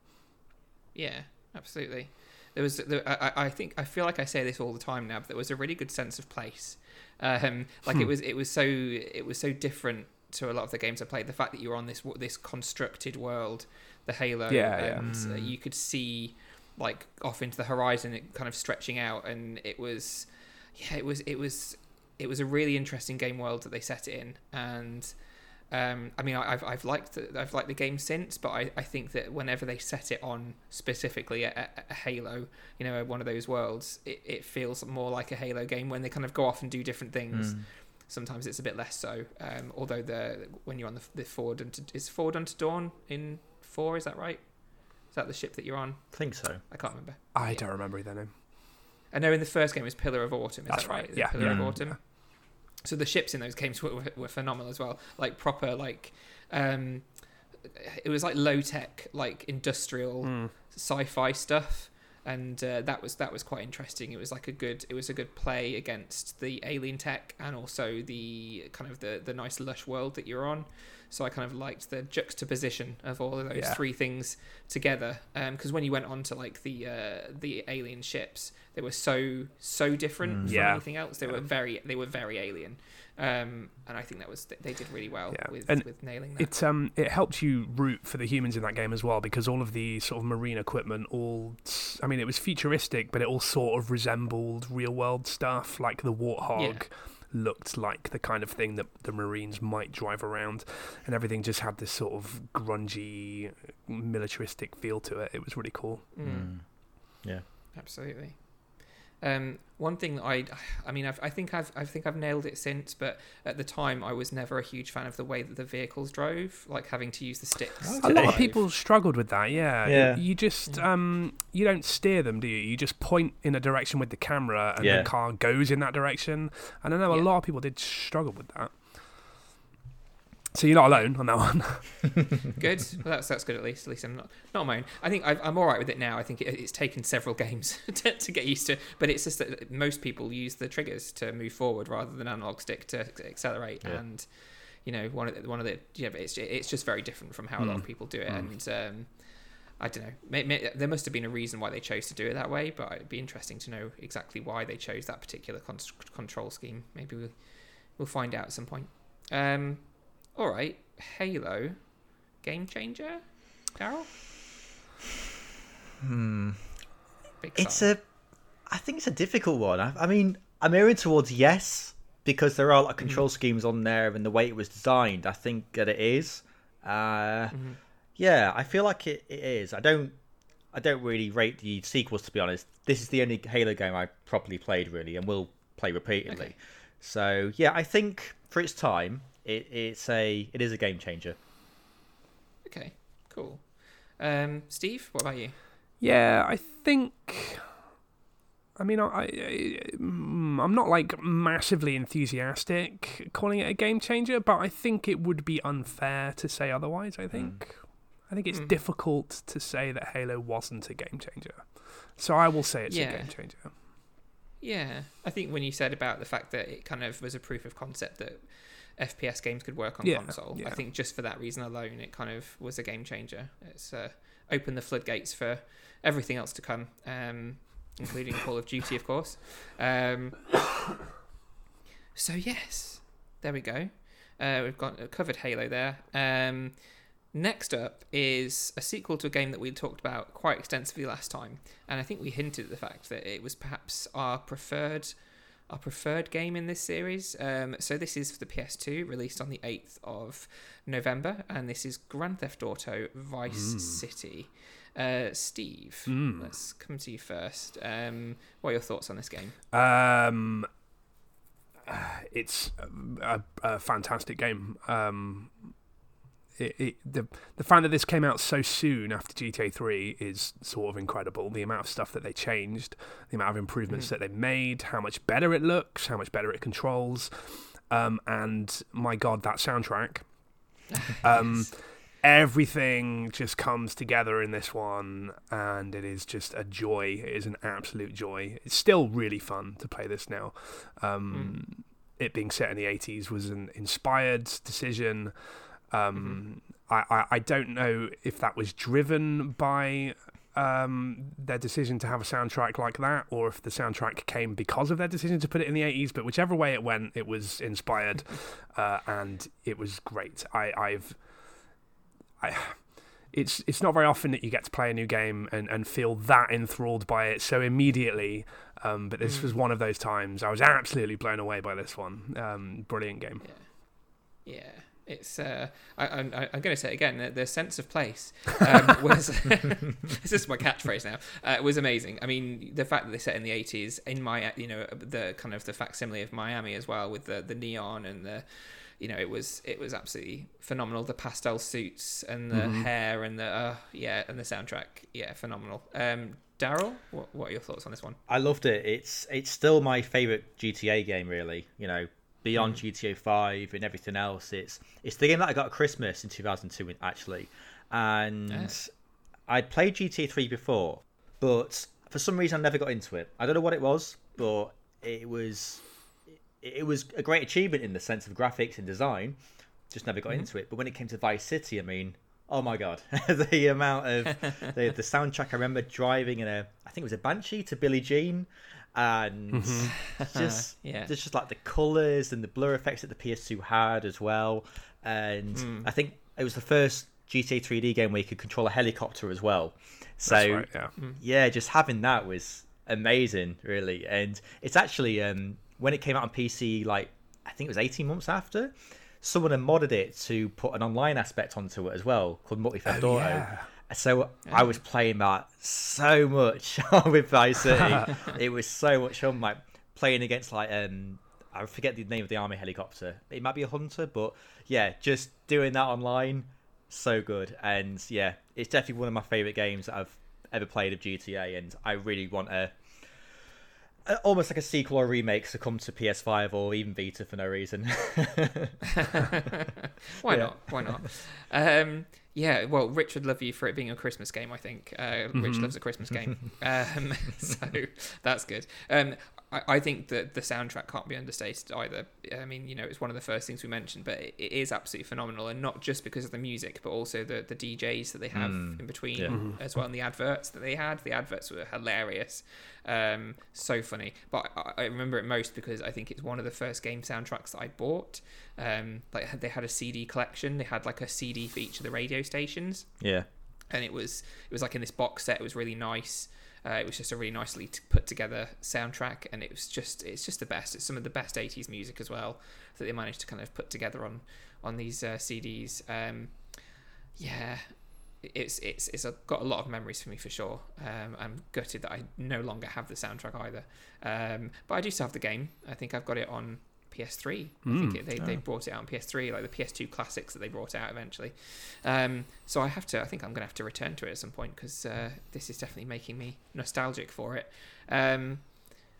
Yeah, absolutely. There was, there, I I think, I feel like I say this all the time now, but there was a really good sense of place. Um, like it Hmm. was, it was so, it was so different to a lot of the games I played. The fact that you were on this this constructed world, the Halo, Yeah, yeah. uh, you could see like off into the horizon, it kind of stretching out, and it was, yeah, it was, it was, it was a really interesting game world that they set it in, and. Um, I mean, I- I've I've liked the, I've liked the game since, but I, I think that whenever they set it on specifically a, a, a Halo, you know, one of those worlds, it, it feels more like a Halo game. When they kind of go off and do different things, Mm. sometimes it's a bit less so. Um, although the when you're on the, the forward unto is forward unto dawn in four, is that right? Is that the ship that you're on? I think so. I can't remember. I Yeah. don't remember their name. I know in the first game it was Pillar of Autumn. Is That's that right? right, yeah, Pillar of yeah. So the ships in those games were, were, were phenomenal as well. Like proper, like um, it was like low tech, like industrial Mm. sci-fi stuff, and uh, that was that was quite interesting. It was like a good it was a good play against the alien tech and also the kind of the the nice lush world that you're on. So I kind of liked the juxtaposition of all of those Yeah. three things together. Because when you went on to like the uh, the alien ships, they were so so different Mm. from Yeah. anything else. They Yeah. were very they were very alien, um, and I think that was they did really well Yeah. with And with nailing that. It um it helped you root for the humans in that game as well because all of the sort of marine equipment all I mean it was futuristic but it all sort of resembled real world stuff like the warthog looked like the kind of thing that the marines might drive around and everything just had this sort of grungy militaristic feel to it it was really cool Mm. Yeah. Absolutely. Um, one thing that I, I mean, I've, I think I've, I think I've nailed it since, but at the time I was never a huge fan of the way that the vehicles drove, like having to use the sticks. Okay. a lot of people struggled with that yeah Yeah. you just Yeah. um you don't steer them do you you just point in a direction with the camera and Yeah. the car goes in that direction and i know a Yeah. lot of people did struggle with that so you're not alone on that one Good. Well, that's that's good at least. At least I'm not not on my own. I think I've, I'm all right with it now. I think it, it's taken several games to, to get used to, but it's just that most people use the triggers to move forward rather than analog stick to accelerate. Yeah. And you know, one of the, one of the yeah, but it's it's just very different from how a lot of Mm. people do it. Mm. And um, I don't know. May, may, there must have been a reason why they chose to do it that way, but it'd be interesting to know exactly why they chose that particular con- control scheme. Maybe we'll, we'll find out at some point. Um, all right, Halo, game changer, Carol. Hmm. Big It's a, I think it's a difficult one. I, I mean, I'm erring towards yes because there are a lot of control schemes on there, and the way it was designed, I think that it is. Uh, Mhm. Yeah, I feel like it, it is. I don't, I don't really rate the sequels to be honest. This is the only Halo game I properly played really, and will play repeatedly. Okay. So yeah, I think for its time, it, it's a, it is a game changer. Okay, cool. Um, Steve, what about you? Yeah, I think. I mean, I, I, mm, I'm not like massively enthusiastic calling it a game changer, but I think it would be unfair to say otherwise. I think. I think it's Mm. difficult to say that Halo wasn't a game changer. So I will say it's Yeah. a game changer. Yeah, I think when you said about the fact that it kind of was a proof of concept that FPS games could work on Yeah, console, yeah. I think just for that reason alone, it kind of was a game changer. It's uh, opened the floodgates for everything else to come, um, including Call of Duty, of course. Um, so yes, there we go. Uh, we've got uh, covered Halo there. Um, next up is a sequel to a game that we talked about quite extensively last time, and I think we hinted at the fact that it was perhaps our preferred our preferred game in this series. Um, so this is for the PS2, released on the 8th of November, and this is Grand Theft Auto Vice City. Uh, Steve, Mm. let's come to you first. Um, what are your thoughts on this game? Um, it's a, a fantastic game. Um, it, it, the the fact that this came out so soon after GTA 3 is sort of incredible. The amount of stuff that they changed, the amount of improvements that they made, how much better it looks, how much better it controls, um, and my god, that soundtrack. Um, Everything just comes together in this one, and it is just a joy. It is an absolute joy. It's still really fun to play this now. Um, It being set in the 80s was an inspired decision. Um, I, I, I don't know if that was driven by um, their decision to have a soundtrack like that, or if the soundtrack came because of their decision to put it in the 80s. But whichever way it went, it was inspired, uh, and it was great. I, I've, I, it's it's not very often that you get to play a new game and, and feel that enthralled by it so immediately. Um, but this was one of those times. I was absolutely blown away by this one. Um, brilliant game. Yeah, it's. Uh, I, I'm, I'm going to say it again. The, the sense of place um, was. this is my catchphrase now. Uh, was amazing. I mean, the fact that they set in the 80s in my, you know, the kind of the facsimile of Miami as well with the the neon and the. You know, it was it was absolutely phenomenal. The pastel suits and the hair and the uh, yeah and the soundtrack, yeah, phenomenal. Um, Daryl, what, what are your thoughts on this one? I loved it. It's it's still my favorite GTA game, really. You know, beyond GTA Five and everything else, it's it's the game that I got at Christmas in 2002, actually. And. I'd played GTA Three before, but for some reason I never got into it. I don't know what it was, but it was it, was a great achievement in the sense of graphics and design. Just never got mm-hmm. into it. But when it came to Vice City, I mean, oh my god, the amount of the the soundtrack. I remember driving in a, I think it was a Banshee to Billie Jean, and just Yeah. there's just like the colors and the blur effects that the PS2 had as well. And Hmm. I think it was the first GTA 3D game where you could control a helicopter as well. So right, yeah. yeah, just having that was amazing, really. And it's actually um, when it came out on PC, like I think it was 18 months after, someone had modded it to put an online aspect onto it as well, called Multi Theft Oh, Auto. yeah. So I was playing that so much with Vice City. it was so much fun, like playing against like um I forget the name of the army helicopter. It might be a hunter, but yeah, just doing that online, so good. And yeah, it's definitely one of my favorite games that I've ever played of GTA, and I really want a, a almost like a sequel or remake to come to PS5 or even Vita for no reason. Why Yeah. not? Why not? Um, yeah, well, Rich would love you for it being a Christmas game. I think uh, Rich loves a Christmas game, um, so that's good. Um, I, I think that the soundtrack can't be understated either. I mean, you know, it's one of the first things we mentioned, but it, it is absolutely phenomenal, and not just because of the music, but also the the DJs that they have Mm, in between yeah. as well, and the adverts that they had. The adverts were hilarious, um, so funny. But I, I remember it most because I think it's one of the first game soundtracks that I bought. Um, like they had a CD collection. They had like a CD for each of the radio stations, yeah. and it was it was like in this box set. It was really nice. Uh, it was just a really nicely put together soundtrack, and it was just it's just the best. It's some of the best '80s music as well that they managed to kind of put together on on these uh, CDs. Um, yeah, it's it's it's a, got a lot of memories for me for sure. Um, I'm gutted that I no longer have the soundtrack either, um, but I do still have the game. I think I've got it on PS3. I think it, they they brought it out on PS3, like the PS2 classics that they brought out eventually. Um, so I have to. I think I'm gonna have to return to it at some point because uh, this is definitely making me nostalgic for it. Um,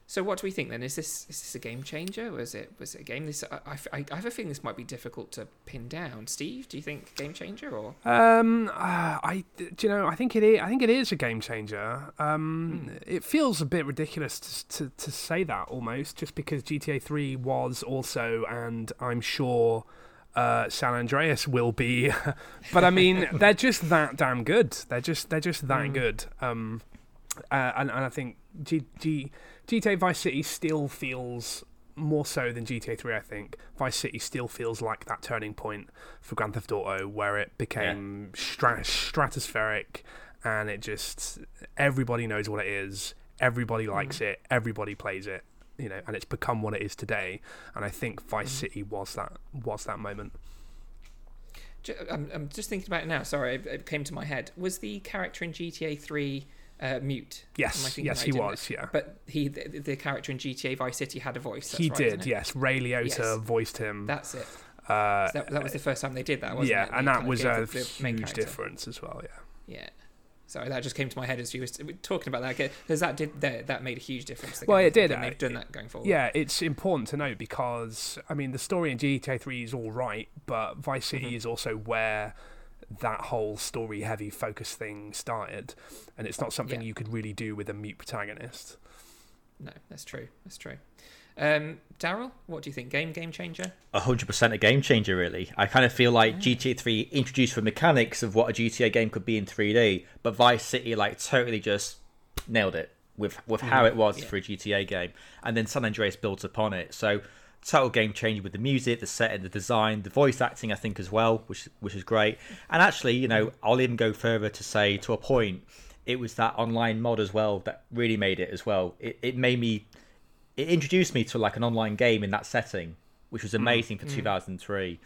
So what do we think then? Is this is this a game changer? Was it was it a game? This I, I, I have a feeling this might be difficult to pin down. Steve, do you think game changer or? Um, uh, I do you know I think it is, I think it is a game changer. Um, Hmm. it feels a bit ridiculous to, to to say that almost just because GTA 3 was also and I'm sure uh, San Andreas will be, but I mean they're just that damn good. They're just they're just that Mm. good. Um, uh, and and I think G, G, GTA Vice City still feels more so than GTA 3. I think Vice City still feels like that turning point for Grand Theft Auto where it became stra- stratospheric and it just everybody knows what it is. Everybody hmm. likes it. Everybody plays it. You know, and it's become what it is today. And I think Vice hmm. City was that was that moment. I'm, I'm just thinking about it now. Sorry, it- it came to my head. Was the character in GTA 3 uh, mute? Yes, yes, right, he was. Yeah, But he, the, the character in GTA Vice City had a voice. That's he right, did. Yes, Ray Liotta Yes. voiced him. That's it. uh, So that, that was the first time they did that, wasn't yeah, it? Yeah, and that was a the- huge difference as well. Yeah. Yeah. Sorry, that just came to my head as you were talking about that because that did that, that made a huge difference. Well, it did, And uh, they've done that going forward. Yeah, it's important to note because I mean the story in GTA 3 is all right, but Vice City Mhm. is also where that whole story heavy focus thing started, and it's not something Yeah. you could really do with a mute protagonist. No, that's true. That's true. Um, Daryl, what do you think? Game game changer? hundred percent a game changer. Really, I kind of feel like Yeah. GTA Three introduced the mechanics of what a GTA game could be in 3D, but Vice City like totally just nailed it with with how it was Yeah. for a GTA game, and then San Andreas built upon it. So total game changer with the music, the setting, the design, the voice acting. I think as well, which which is great. And actually, you know, I'll even go further to say to a point, it was that online mod as well that really made it as well. It it made me it introduced me to like an online game in that setting, which was mm-hmm. amazing for mm. 2003.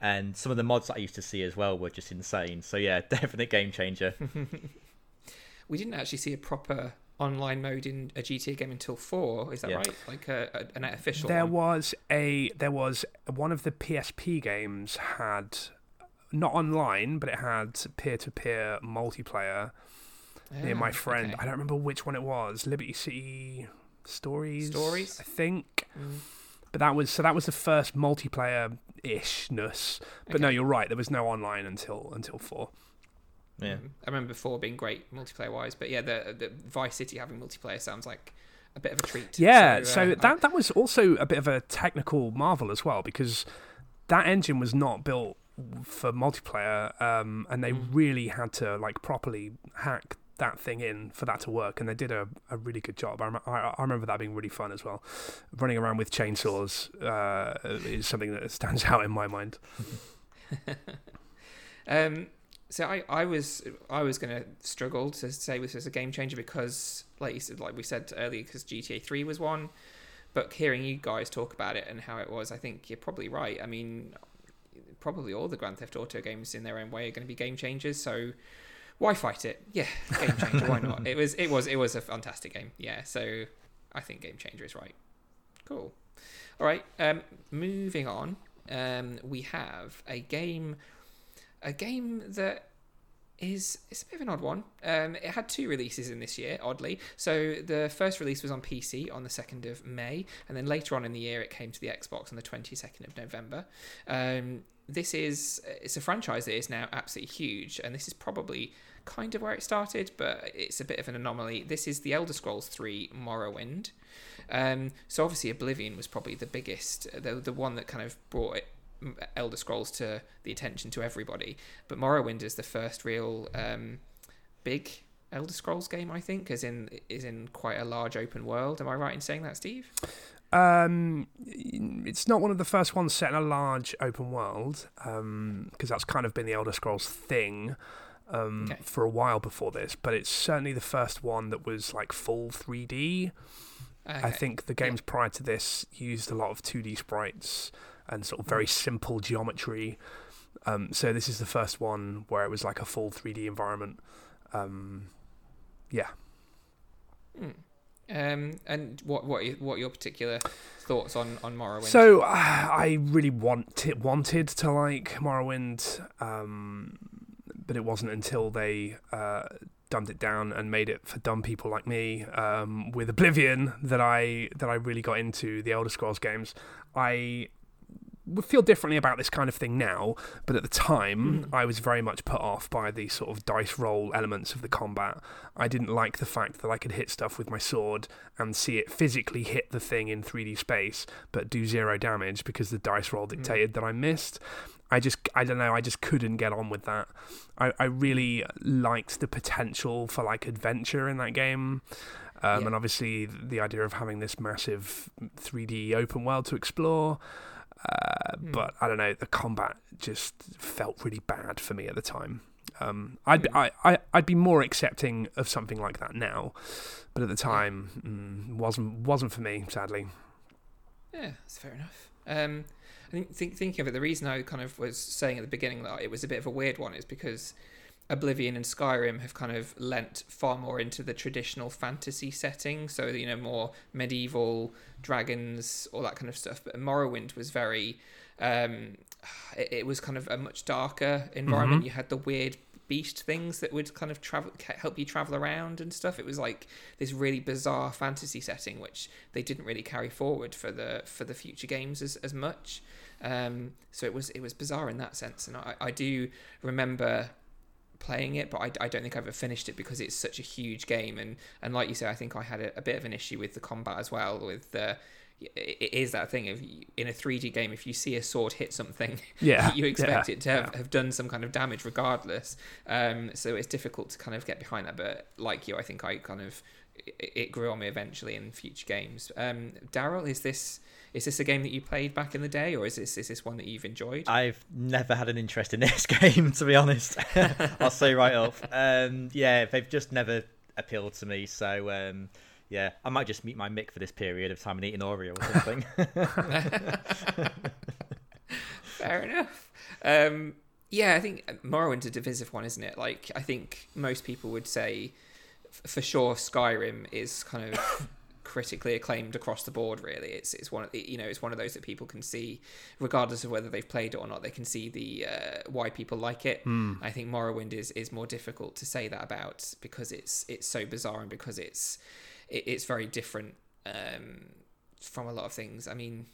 And some of the mods that I used to see as well were just insane. So yeah, definite game changer. We didn't actually see a proper online mode in a GTA game until four. Is that Yeah. right? Like a, a, an official. There one. was a there was one of the PSP games had not online, but it had peer to peer multiplayer. Yeah, near my Ah, friend. okay. I don't remember which one it was. Liberty City Stories. Stories? I think. Mm. But that was so that was the first multiplayer ishness. But no, you're right. There was no online until until four. Yeah. Mm. I remember before being great multiplayer wise, but yeah, the the Vice City having multiplayer sounds like a bit of a treat. Yeah, so, uh, I- that that was also a bit of a technical marvel as well because that engine was not built for multiplayer, um, and they Mm. really had to like properly hack that thing in for that to work, and they did a, a really good job. I, rem- I, I remember that being really fun as well. Running around with chainsaws uh, is something that stands out in my mind. Um, so I, I was I was gonna struggle to say this was a game changer because, like you said, like we said earlier, because GTA Three was one. But hearing you guys talk about it and how it was, I think you're probably right. I mean, probably all the Grand Theft Auto games in their own way are going to be game changers. So why fight it? Yeah, game changer. why not? It was it was it was a fantastic game. Yeah, so I think game changer is right. Cool. All right. Um, moving on. Um, we have a game a game that is it's a bit of an odd one. Um, it had two releases in this year, oddly. So the first release was on PC on the second of May, and then later on in the year it came to the Xbox on the twenty second of November. Um, this is it's a franchise that is now absolutely huge, and this is probably kind of where it started, but it's a bit of an anomaly. This is the Elder Scrolls Three Morrowind. Um, so obviously Oblivion was probably the biggest, the the one that kind of brought it Elder Scrolls to the attention to everybody. But Morrowind is the first real um, big Elder Scrolls game, I think, as in is in quite a large open world. Am I right in saying that, Steve? Um, it's not one of the first ones set in a large open world, because that's kind of been the Elder Scrolls thing um, Okay. for a while before this. But it's certainly the first one that was like full 3D. I Okay. think the games prior to this used a lot of 2D sprites and sort of very simple geometry. Um, so this is the first one where it was like a full 3D environment. Um, yeah. Hmm. Um, and what what what are your particular thoughts on on Morrowind? So uh, I really want wanted to like Morrowind, um, but it wasn't until they uh, dumbed it down and made it for dumb people like me um, with Oblivion that I that I really got into the Elder Scrolls games. I would feel differently about this kind of thing now, but at the time, Hmm. I was very much put off by the sort of dice roll elements of the combat. I didn't like the fact that I could hit stuff with my sword and see it physically hit the thing in 3D space, but do zero damage because the dice roll dictated that I missed. I just, I don't know, I just couldn't get on with that. I, I really liked the potential for like adventure in that game. Um, Yeah. And obviously, the idea of having this massive 3D open world to explore. Uh, Hmm. But I don't know, the combat just felt really bad for me at the time. Um, I'd, Hmm. I, I, I'd be more accepting of something like that now, but at the time, mm, wasn't wasn't for me, sadly. Yeah, that's fair enough. Um, I think, think thinking of it, the reason I kind of was saying at the beginning that it was a bit of a weird one is because Oblivion and Skyrim have kind of lent far more into the traditional fantasy setting, so you know more medieval dragons, all that kind of stuff. But Morrowind was very, um, it, it was kind of a much darker environment. Mhm. You had the weird beast things that would kind of travel help you travel around and stuff it was like this really bizarre fantasy setting which they didn't really carry forward for the for the future games as, as much um so it was it was bizarre in that sense and i i do remember playing it but i, I don't think i've ever finished it because it's such a huge game and and like you say i think i had a, a bit of an issue with the combat as well with the it is that thing of in a 3D game, if you see a sword hit something, Yeah, you expect yeah, it to have, yeah. have done some kind of damage regardless. Um, so it's difficult to kind of get behind that. But like you, I think I kind of it, it grew on me eventually in future games. Um, Daryl, is this is this a game that you played back in the day, or is this is this one that you've enjoyed? I've never had an interest in this game, to be honest. I'll say right off. Um, yeah, they've just never appealed to me. So um, yeah, I might just meet my mic for this period of time and eat an Oreo or something. Fair enough. Um, yeah, I think Morrowind's a divisive one, isn't it? Like, I think most people would say, f- for sure, Skyrim is kind of critically acclaimed across the board. Really, it's it's one of the, you know it's one of those that people can see, regardless of whether they've played it or not. They can see the uh, why people like it. I think Morrowind is is more difficult to say that about because it's it's so bizarre and because it's it, it's very different um, from a lot of things. I mean.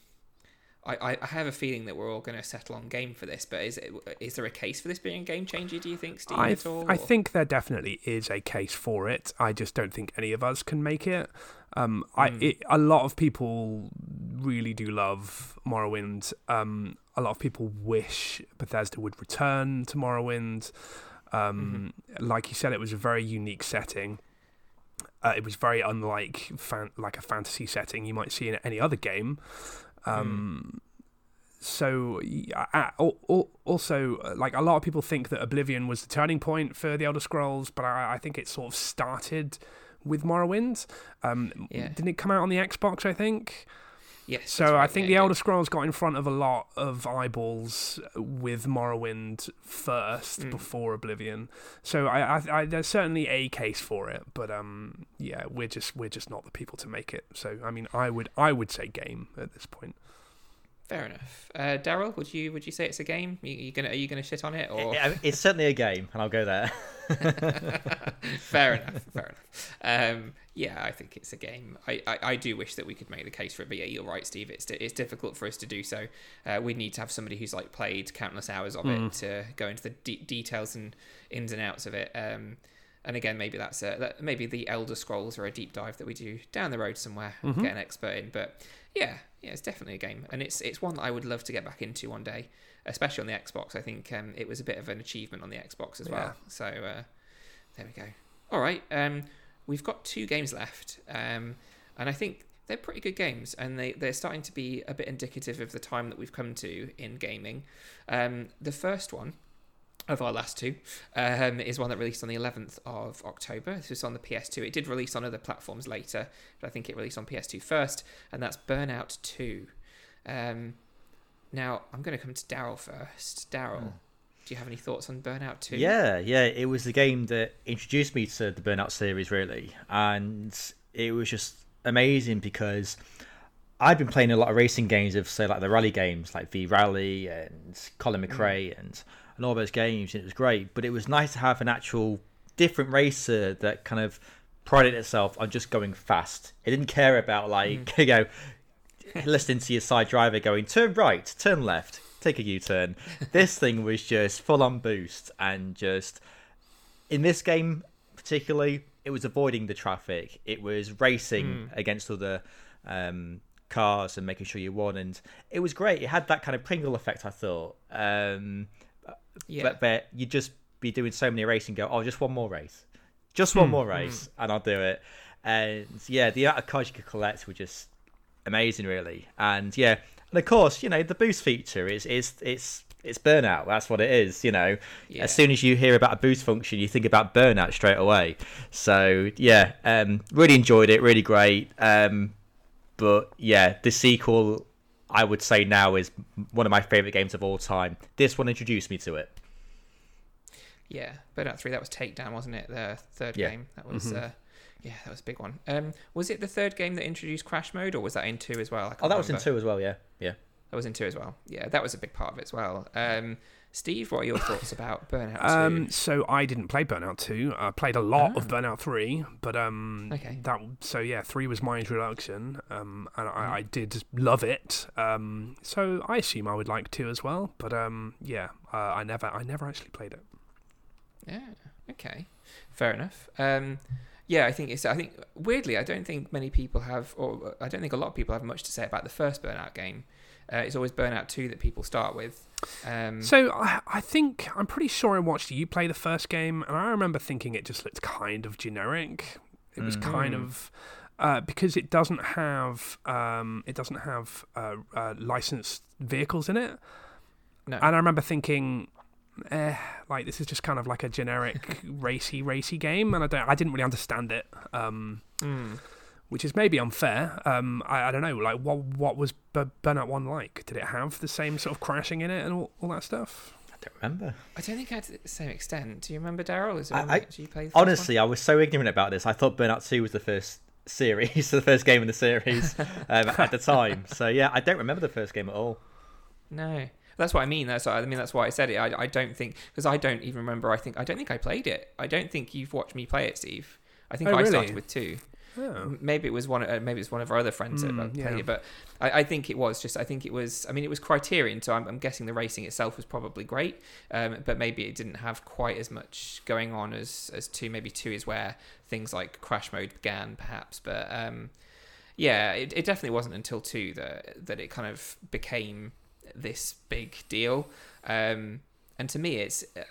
I, I- have a feeling that we're all going to settle on game for this, but is it is there a case for this being a game changer? Do you think, Steve, I, at all? I think there definitely is a case for it. I just don't think any of us can make it. Um, I Mm. it, a lot of people really do love Morrowind. Um, a lot of people wish Bethesda would return to Morrowind. Um, Like you said, it was a very unique setting. Uh, it was very unlike fan- like a fantasy setting you might see in any other game. Um, so uh, al- al- also like a lot of people think that Oblivion was the turning point for the Elder Scrolls, but I, I think it sort of started with Morrowind. Um, Yeah. Didn't it come out on the Xbox? I think. Yes. that's So I think yeah, the yeah. Elder Scrolls got in front of a lot of eyeballs with Morrowind first Mm. before Oblivion. So I, I, I, there's certainly a case for it, but um, yeah, we're just we're just not the people to make it. So I mean, I would I would say game at this point. Fair enough. Uh, Daryl, would you would you say it's a game? You, you gonna are you gonna shit on it or? It- it's certainly a game, and I'll go there. fair enough. Fair enough. Um, yeah, I think it's a game. I, I, I do wish that we could make the case for it, but yeah, you're right, Steve. It's it's difficult for us to do so. Uh, we need to have somebody who's like played countless hours of it to go into the de- details and ins and outs of it. Um, and again, maybe that's a, that, maybe the Elder Scrolls are a deep dive that we do down the road somewhere, get an expert in. But yeah, yeah, it's definitely a game, and it's it's one that I would love to get back into one day, especially on the Xbox. I think um, it was a bit of an achievement on the Xbox as well. So uh, there we go. All right, um, we've got two games left, um, and I think they're pretty good games, and they they're starting to be a bit indicative of the time that we've come to in gaming. Um, the first one of our last two um, is one that released on the 11th of October. This was on the PS2. It did release on other platforms later, but I think it released on PS2 first, and that's Burnout 2. Um, now, I'm going to come to Daryl first. Daryl, do you have any thoughts on Burnout 2? Yeah, yeah, it was the game that introduced me to the Burnout series, really, and it was just amazing because I'd been playing a lot of racing games of, say, like the rally games, like V Rally and Colin mm. McRae and and all those games, and it was great. But it was nice to have an actual different racer that kind of prided itself on just going fast. It didn't care about like mm. you know listening to your side driver going turn right, turn left, take a U-turn. this thing was just full on boost and just in this game particularly, it was avoiding the traffic. It was racing against other um, cars and making sure you won, and it was great. It had that kind of Pringle effect, I thought. Um, Yeah. but, but you'd just be doing so many races and go, oh, just one more race, just one more race, and I'll do it. And yeah, the amount of cards you could collect were just amazing, really. And yeah, and of course, you know, the boost feature is is it's it's burnout. That's what it is. You know, Yeah. as soon as you hear about a boost function, you think about burnout straight away. So yeah, um, really enjoyed it. Really great. Um, but yeah, the sequel. I would say now is one of my favorite games of all time. This one introduced me to it. Yeah, Burnout Three. That was Takedown, wasn't it? The third Yeah. game. That was. Uh, yeah, that was a big one. Um, was it the third game that introduced Crash Mode, or was that in two as well? Oh, that was in two as well. Yeah, yeah. That was in two as well. Yeah, that was a big part of it as well. Um, Steve, what are your thoughts about Burnout Um, Two? so I didn't play Burnout 2. I played a lot of Burnout 3, but um, Okay. that so yeah, 3 was my introduction, um, and Mm-hmm. I, I did love it. Um, so I assume I would like 2 as well, but um, yeah, uh, I never I never actually played it. Yeah. Okay. Fair enough. Um, yeah, I think it's. I think weirdly, I don't think many people have, or I don't think a lot of people have much to say about the first Burnout game. Uh, it's always Burnout Two that people start with. Um, So I, I think I'm pretty sure I watched you play the first game, and I remember thinking it just looked kind of generic. It was kind Mm. of uh, because it doesn't have um, it doesn't have uh, uh, licensed vehicles in it. no. And I remember thinking, eh, like this is just kind of like a generic racy, racy game, and I don't, I didn't really understand it, um, Mm. which is maybe unfair. Um, I, I don't know, like what what was B- Burnout One like? Did it have the same sort of crashing in it and all, all that stuff? I don't remember. I don't think I had to the same extent. Do you remember Daryl? Is it I- I- you played? the one? Honestly, I was so ignorant about this. I thought Burnout Two was the first series, the first game in the series um, at the time. So yeah, I don't remember the first game at all. No, that's what I mean. That's I mean that's why I said it. I, I don't think because I don't even remember. I think I don't think I played it. I don't think you've watched me play it, Steve. I think Oh, I really? started with two. Oh. Maybe it was one. Uh, maybe it's one of our other friends that Mm, uh, played yeah. it, but I, I think it was just. I think it was. I mean, it was Criterion, so I'm, I'm guessing the racing itself was probably great, um, but maybe it didn't have quite as much going on as as two. Maybe two is where things like crash mode began, perhaps. But um, yeah, it, it definitely wasn't until two that that it kind of became this big deal. Um, and to me, it's uh,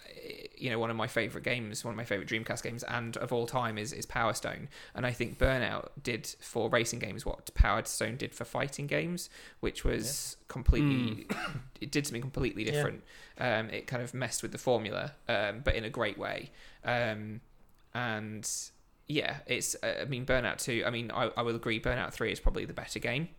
you know one of my favorite games, one of my favorite Dreamcast games, and of all time is is Power Stone. And I think Burnout did for racing games what Power Stone did for fighting games, which was completely it did something completely Yeah. different. Um, it kind of messed with the formula, um, but in a great way. Um, and yeah, it's uh, I mean Burnout Two. I mean I, I will agree Burnout Three is probably the better game.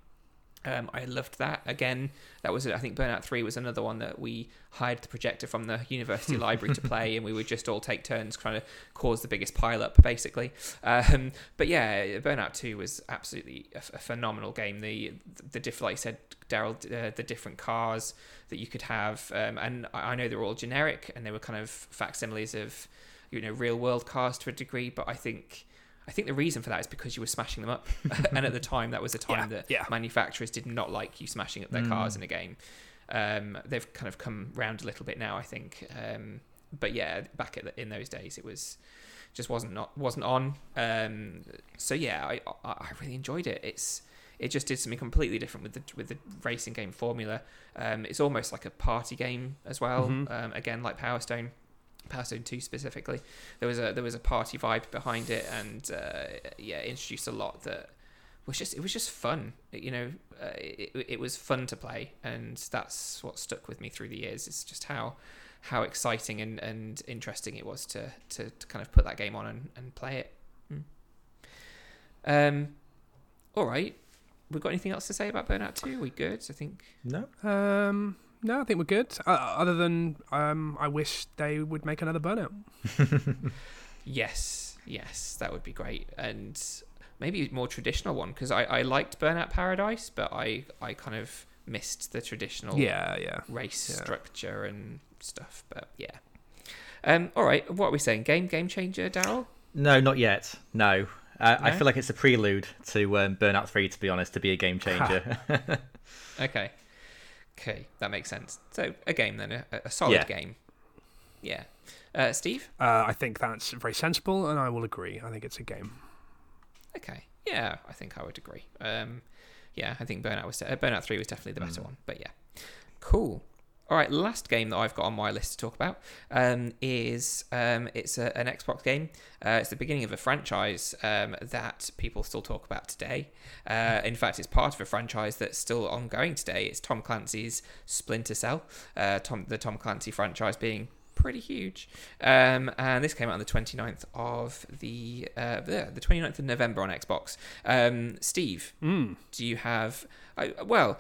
Um, I loved that. Again, that was I think Burnout Three was another one that we hired the projector from the university library to play, and we would just all take turns trying to cause the biggest pile up, basically. Um, but yeah, Burnout Two was absolutely a, a phenomenal game. The the diff, like I said, Daryl, uh, the different cars that you could have, um, and I I know they're all generic and they were kind of facsimiles of you know real world cars to a degree, but I think. I think the reason for that is because you were smashing them up, and at the time that was a time Yeah, that yeah. manufacturers did not like you smashing up their cars in a game. Um, they've kind of come round a little bit now, I think. Um, but yeah, back at the, in those days, it was just wasn't not wasn't on. Um, so yeah, I, I I really enjoyed it. It's it just did something completely different with the with the racing game formula. Um, it's almost like a party game as well. Um, again, like Power Stone. Power Stone Two specifically, there was a there was a party vibe behind it, and uh, yeah, introduced a lot that was just it was just fun. You know, uh, it, it was fun to play, and that's what stuck with me through the years. It's just how how exciting and, and interesting it was to, to, to kind of put that game on and, and play it. Mm. Um, all right. We've got anything else to say about Burnout 2? we good? I think. No, Um, no, I think we're good. Uh, other than um, I wish they would make another Burnout. Yes, yes, that would be great. And maybe a more traditional one because I, I liked Burnout Paradise, but I, I kind of missed the traditional Yeah, yeah. race Yeah. structure and stuff. But yeah. Um, all right, what are we saying? Game game changer, Daryl? No, not yet. No. Uh, I feel like it's a prelude to um, Burnout 3, to be honest, to be a game changer. Okay, okay, that makes sense. So a game then, a, a solid Yeah. game. Yeah. Uh, Steve? Uh, I think that's very sensible, and I will agree. I think it's a game. Okay. Yeah, I think I would agree. Um, yeah, I think Burnout was uh, Burnout Three was definitely the Mm. better one. But yeah, cool. All right, last game that I've got on my list to talk about um, is um, it's a, an Xbox game. Uh, it's the beginning of a franchise um, that people still talk about today. Uh, in fact, it's part of a franchise that's still ongoing today. It's Tom Clancy's Splinter Cell. Uh, Tom, the Tom Clancy franchise being pretty huge. Um, and this came out on the 29th of the uh, the the 29th of November on Xbox. Um, Steve, Mm. do you have I, well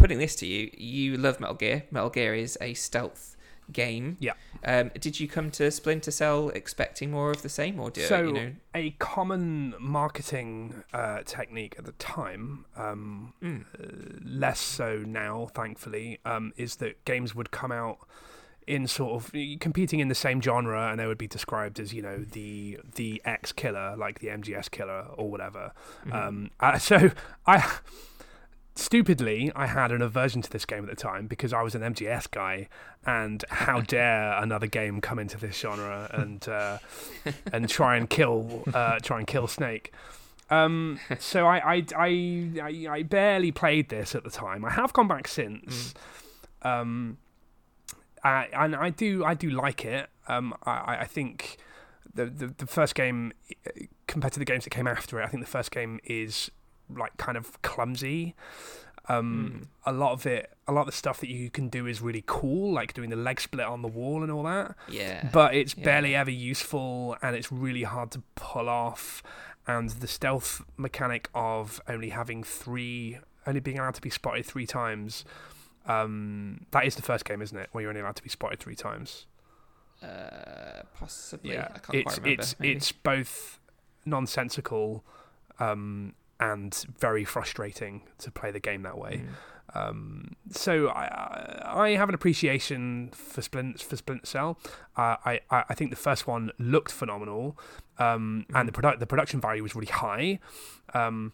putting this to you you love metal gear metal gear is a stealth game Yeah. um, did you come to splinter cell expecting more of the same or do So, you know a common marketing uh, technique at the time, um, mm, uh, less so now, thankfully, um, is that games would come out in sort of competing in the same genre, and they would be described as you know the the X killer, like the MGS killer or whatever. mhm. Um, uh, so I. Stupidly, I had an aversion to this game at the time because I was an MGS guy, and how dare another game come into this genre and uh, and try and kill uh, try and kill Snake. Um, so I, I, I, I, I barely played this at the time. I have gone back since, um, I, and I do I do like it. Um, I, I think the, the the first game uh, compared to the games that came after it, I think the first game is like kind of clumsy. Um, A lot of it, a lot of the stuff that you can do is really cool, like doing the leg split on the wall and all that. Yeah. But it's Yeah. barely ever useful and it's really hard to pull off. And the stealth mechanic of only having three only being allowed to be spotted three times um that is the first game isn't it? Where you're only allowed to be spotted three times. Uh, possibly. Yeah. I can't it's quite remember. it's maybe. it's both nonsensical um and very frustrating to play the game that way Mm. um, so I, I have an appreciation for Splint for Splinter Cell. Uh, I I think the first one looked phenomenal, um, and the product the production value was really high. Um,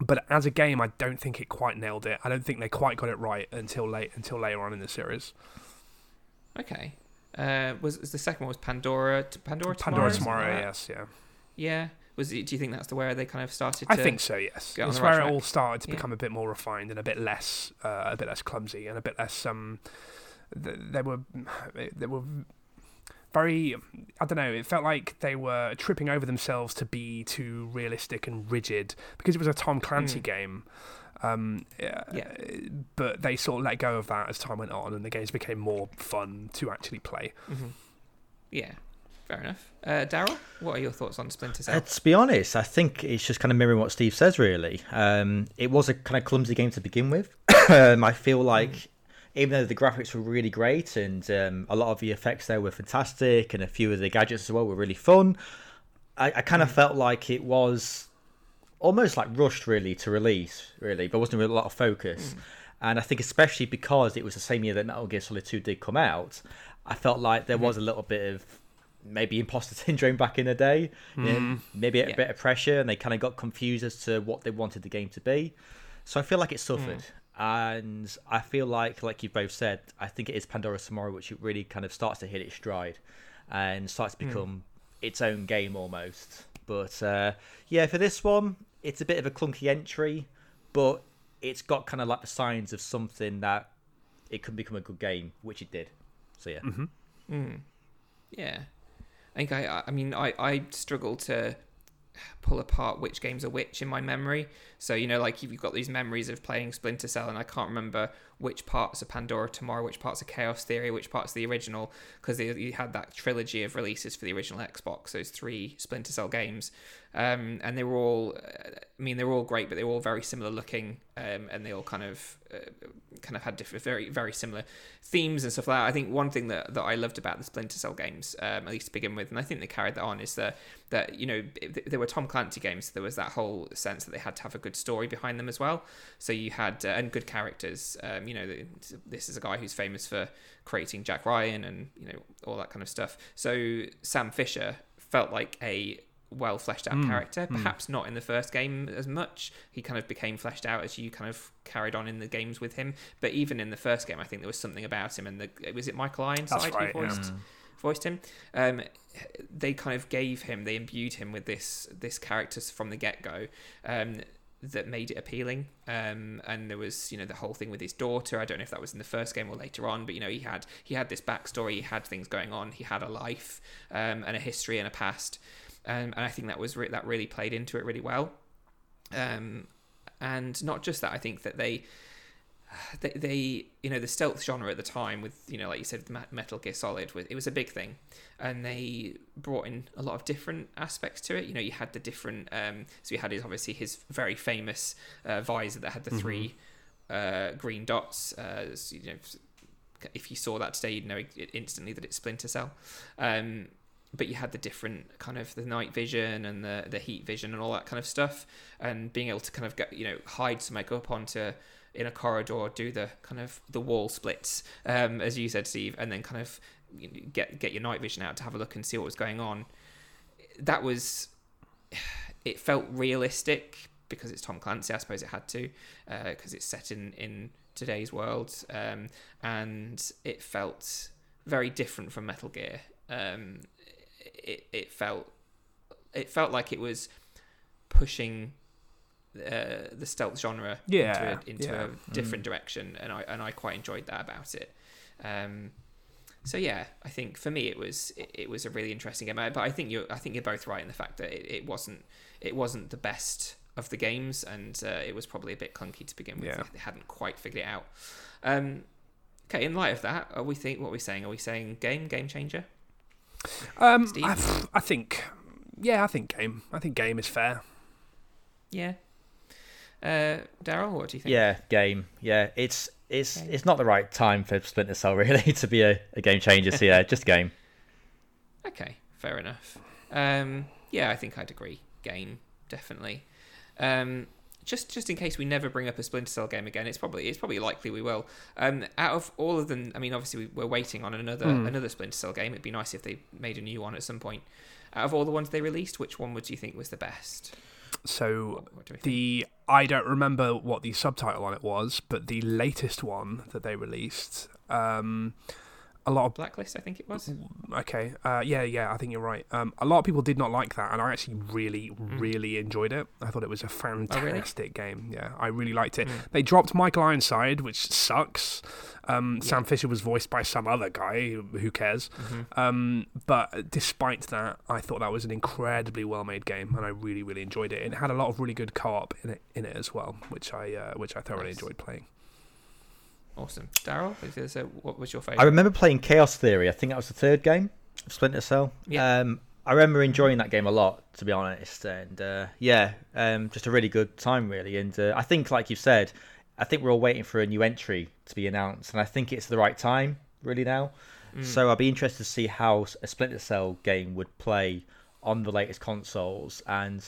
but as a game, I don't think it quite nailed it. I don't think they quite got it right until late until later on in the series. okay uh, was, was the second one was pandora pandora tomorrow, Pandora tomorrow, yes, yeah. yeah was it, do you think that's the where they kind of started I think so. Yes, on it's right where it all started to Yeah. become a bit more refined and a bit less, uh, a bit less clumsy and a bit less. Um, th- they were, they were very. I don't know. It felt like they were tripping over themselves to be too realistic and rigid because it was a Tom Clancy Mm. game. Um, yeah, Yeah. but they sort of let go of that as time went on, and the games became more fun to actually play. hmm yeah fair enough uh, daryl what are your thoughts on splinter cell Uh, to be honest, I think it's just kind of mirroring what Steve says, really. Um, it was a kind of clumsy game to begin with. um, I feel like, even though the graphics were really great and um, a lot of the effects there were fantastic and a few of the gadgets as well were really fun, I, I kind of felt like it was almost like rushed, really, to release, really. There wasn't really a lot of focus. And I think, especially because it was the same year that Metal Gear Solid 2 did come out, I felt like there was a little bit of maybe imposter syndrome back in the day. you know, maybe a Yeah. bit of pressure, and they kind of got confused as to what they wanted the game to be. So I feel like it suffered, and I feel like, like you both said, I think it is Pandora Tomorrow, which it really kind of starts to hit its stride and starts to become its own game almost. But uh, yeah, for this one, it's a bit of a clunky entry, but it's got kind of like the signs of something that it could become a good game, which it did. So yeah. Mm. Yeah, I think I. I mean, I I struggle to pull apart which games are which in my memory. So you know, like if you've got these memories of playing Splinter Cell, and I can't remember which parts are Pandora Tomorrow, which parts are Chaos Theory, which parts are the original, because you had that trilogy of releases for the original Xbox, those three Splinter Cell games. Um, and they were all, I mean, they were all great, but they were all very similar looking, um, and they all kind of, uh, kind of had different, very, very similar themes and stuff like that. I think one thing that, that I loved about the Splinter Cell games, um, at least to begin with, and I think they carried that on, is that that you know there were Tom Clancy games. So there was that whole sense that they had to have a good story behind them as well. So you had uh, and good characters. Um, you know, this is a guy who's famous for creating Jack Ryan and you know all that kind of stuff. So Sam Fisher felt like a well fleshed out mm, character. Perhaps mm. not in the first game as much. He kind of became fleshed out as you kind of carried on in the games with him. But even in the first game, I think there was something about him. And the was it Michael Ironside right, who voiced yeah. voiced him. Um, they kind of gave him, they imbued him with this this character from the get go. Um, that made it appealing. Um, and there was, you know, the whole thing with his daughter. I don't know if that was in the first game or later on, but you know, he had he had this backstory. He had things going on. He had a life um, and a history and a past um, and I think that was re- that really played into it really well. Um, and not just that, I think that they, they, they, you know, the stealth genre at the time, with you know, like you said, Metal Gear Solid, it was a big thing, and they brought in a lot of different aspects to it. You know, you had the different, um, so you had his obviously his very famous uh, visor that had the mm-hmm. three uh, green dots. Uh, so, you know, if you saw that today, you'd know instantly that it's Splinter Cell. Um, but you had the different kind of the night vision and the the heat vision and all that kind of stuff, and being able to kind of get you know hide some makeup onto in a corridor, do the kind of the wall splits, um, as you said, Steve, and then kind of get get your night vision out to have a look and see what was going on. That was, it felt realistic because it's Tom Clancy. I suppose it had to, because uh, it's set in in today's world, um, and it felt very different from Metal Gear. Um, it, it felt it felt like it was pushing uh, the stealth genre yeah, into, a, into yeah. a different mm. direction, and I and I quite enjoyed that about it. Um, so yeah, I think for me it was it, it, was a really interesting game. But I think you're I think you're both right in the fact that it, it wasn't it wasn't the best of the games, and uh, it was probably a bit clunky to begin with. Yeah. They hadn't quite figured it out. Um, okay, in light of that, are we think what are we saying? Are we saying game game changer? Um, I, I, think, yeah, I think game. I think game is fair. Yeah. Uh, Daryl, what do you think? Yeah, game. Yeah, it's it's game. it's not the right time for Splinter Cell really to be a, a game changer. So yeah, just game. Okay, fair enough. Um, yeah, I think I'd agree. Game, definitely. Um, just just in case we never bring up a Splinter Cell game again, it's probably it's probably likely we will. Um, out of all of them, I mean, obviously we, are waiting on another mm. another Splinter Cell game. It'd be nice if they made a new one at some point. Out of all the ones they released, which one would you think was the best? So what, the I don't remember what the subtitle on it was, but the latest one that they released. Um, a lot of blacklist i think it was okay uh, yeah yeah i think you're right um, a lot of people did not like that and i actually really mm. really enjoyed it i thought it was a fantastic oh, really? game yeah i really liked it mm. they dropped michael ironside which sucks um, yeah. sam fisher was voiced by some other guy who cares mm-hmm. um, but despite that i thought that was an incredibly well made game and i really really enjoyed it it had a lot of really good co-op in it in it as well which i uh, which i thoroughly nice. enjoyed playing Awesome. Daryl, what was your favourite? I remember playing Chaos Theory. I think that was the third game of Splinter Cell. Yeah. Um, I remember enjoying that game a lot, to be honest. And uh, yeah, um, just a really good time, really. And uh, I think, like you said, I think we're all waiting for a new entry to be announced. And I think it's the right time, really, now. Mm. So I'd be interested to see how a Splinter Cell game would play on the latest consoles. And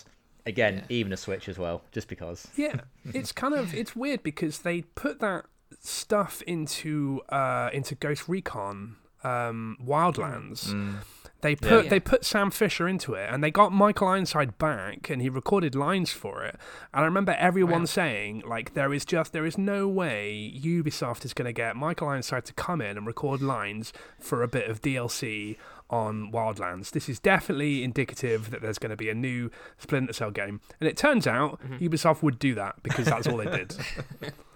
again, yeah. even a Switch as well, just because. Yeah, it's kind of it's weird because they put that stuff into uh, into Ghost Recon um, Wildlands. Mm. They put yeah, yeah. they put Sam Fisher into it, and they got Michael Ironside back, and he recorded lines for it. And I remember everyone wow. saying like, there is just there is no way Ubisoft is going to get Michael Ironside to come in and record lines for a bit of DLC on Wildlands. This is definitely indicative that there's going to be a new Splinter Cell game, and it turns out mm-hmm. Ubisoft would do that because that's all they did.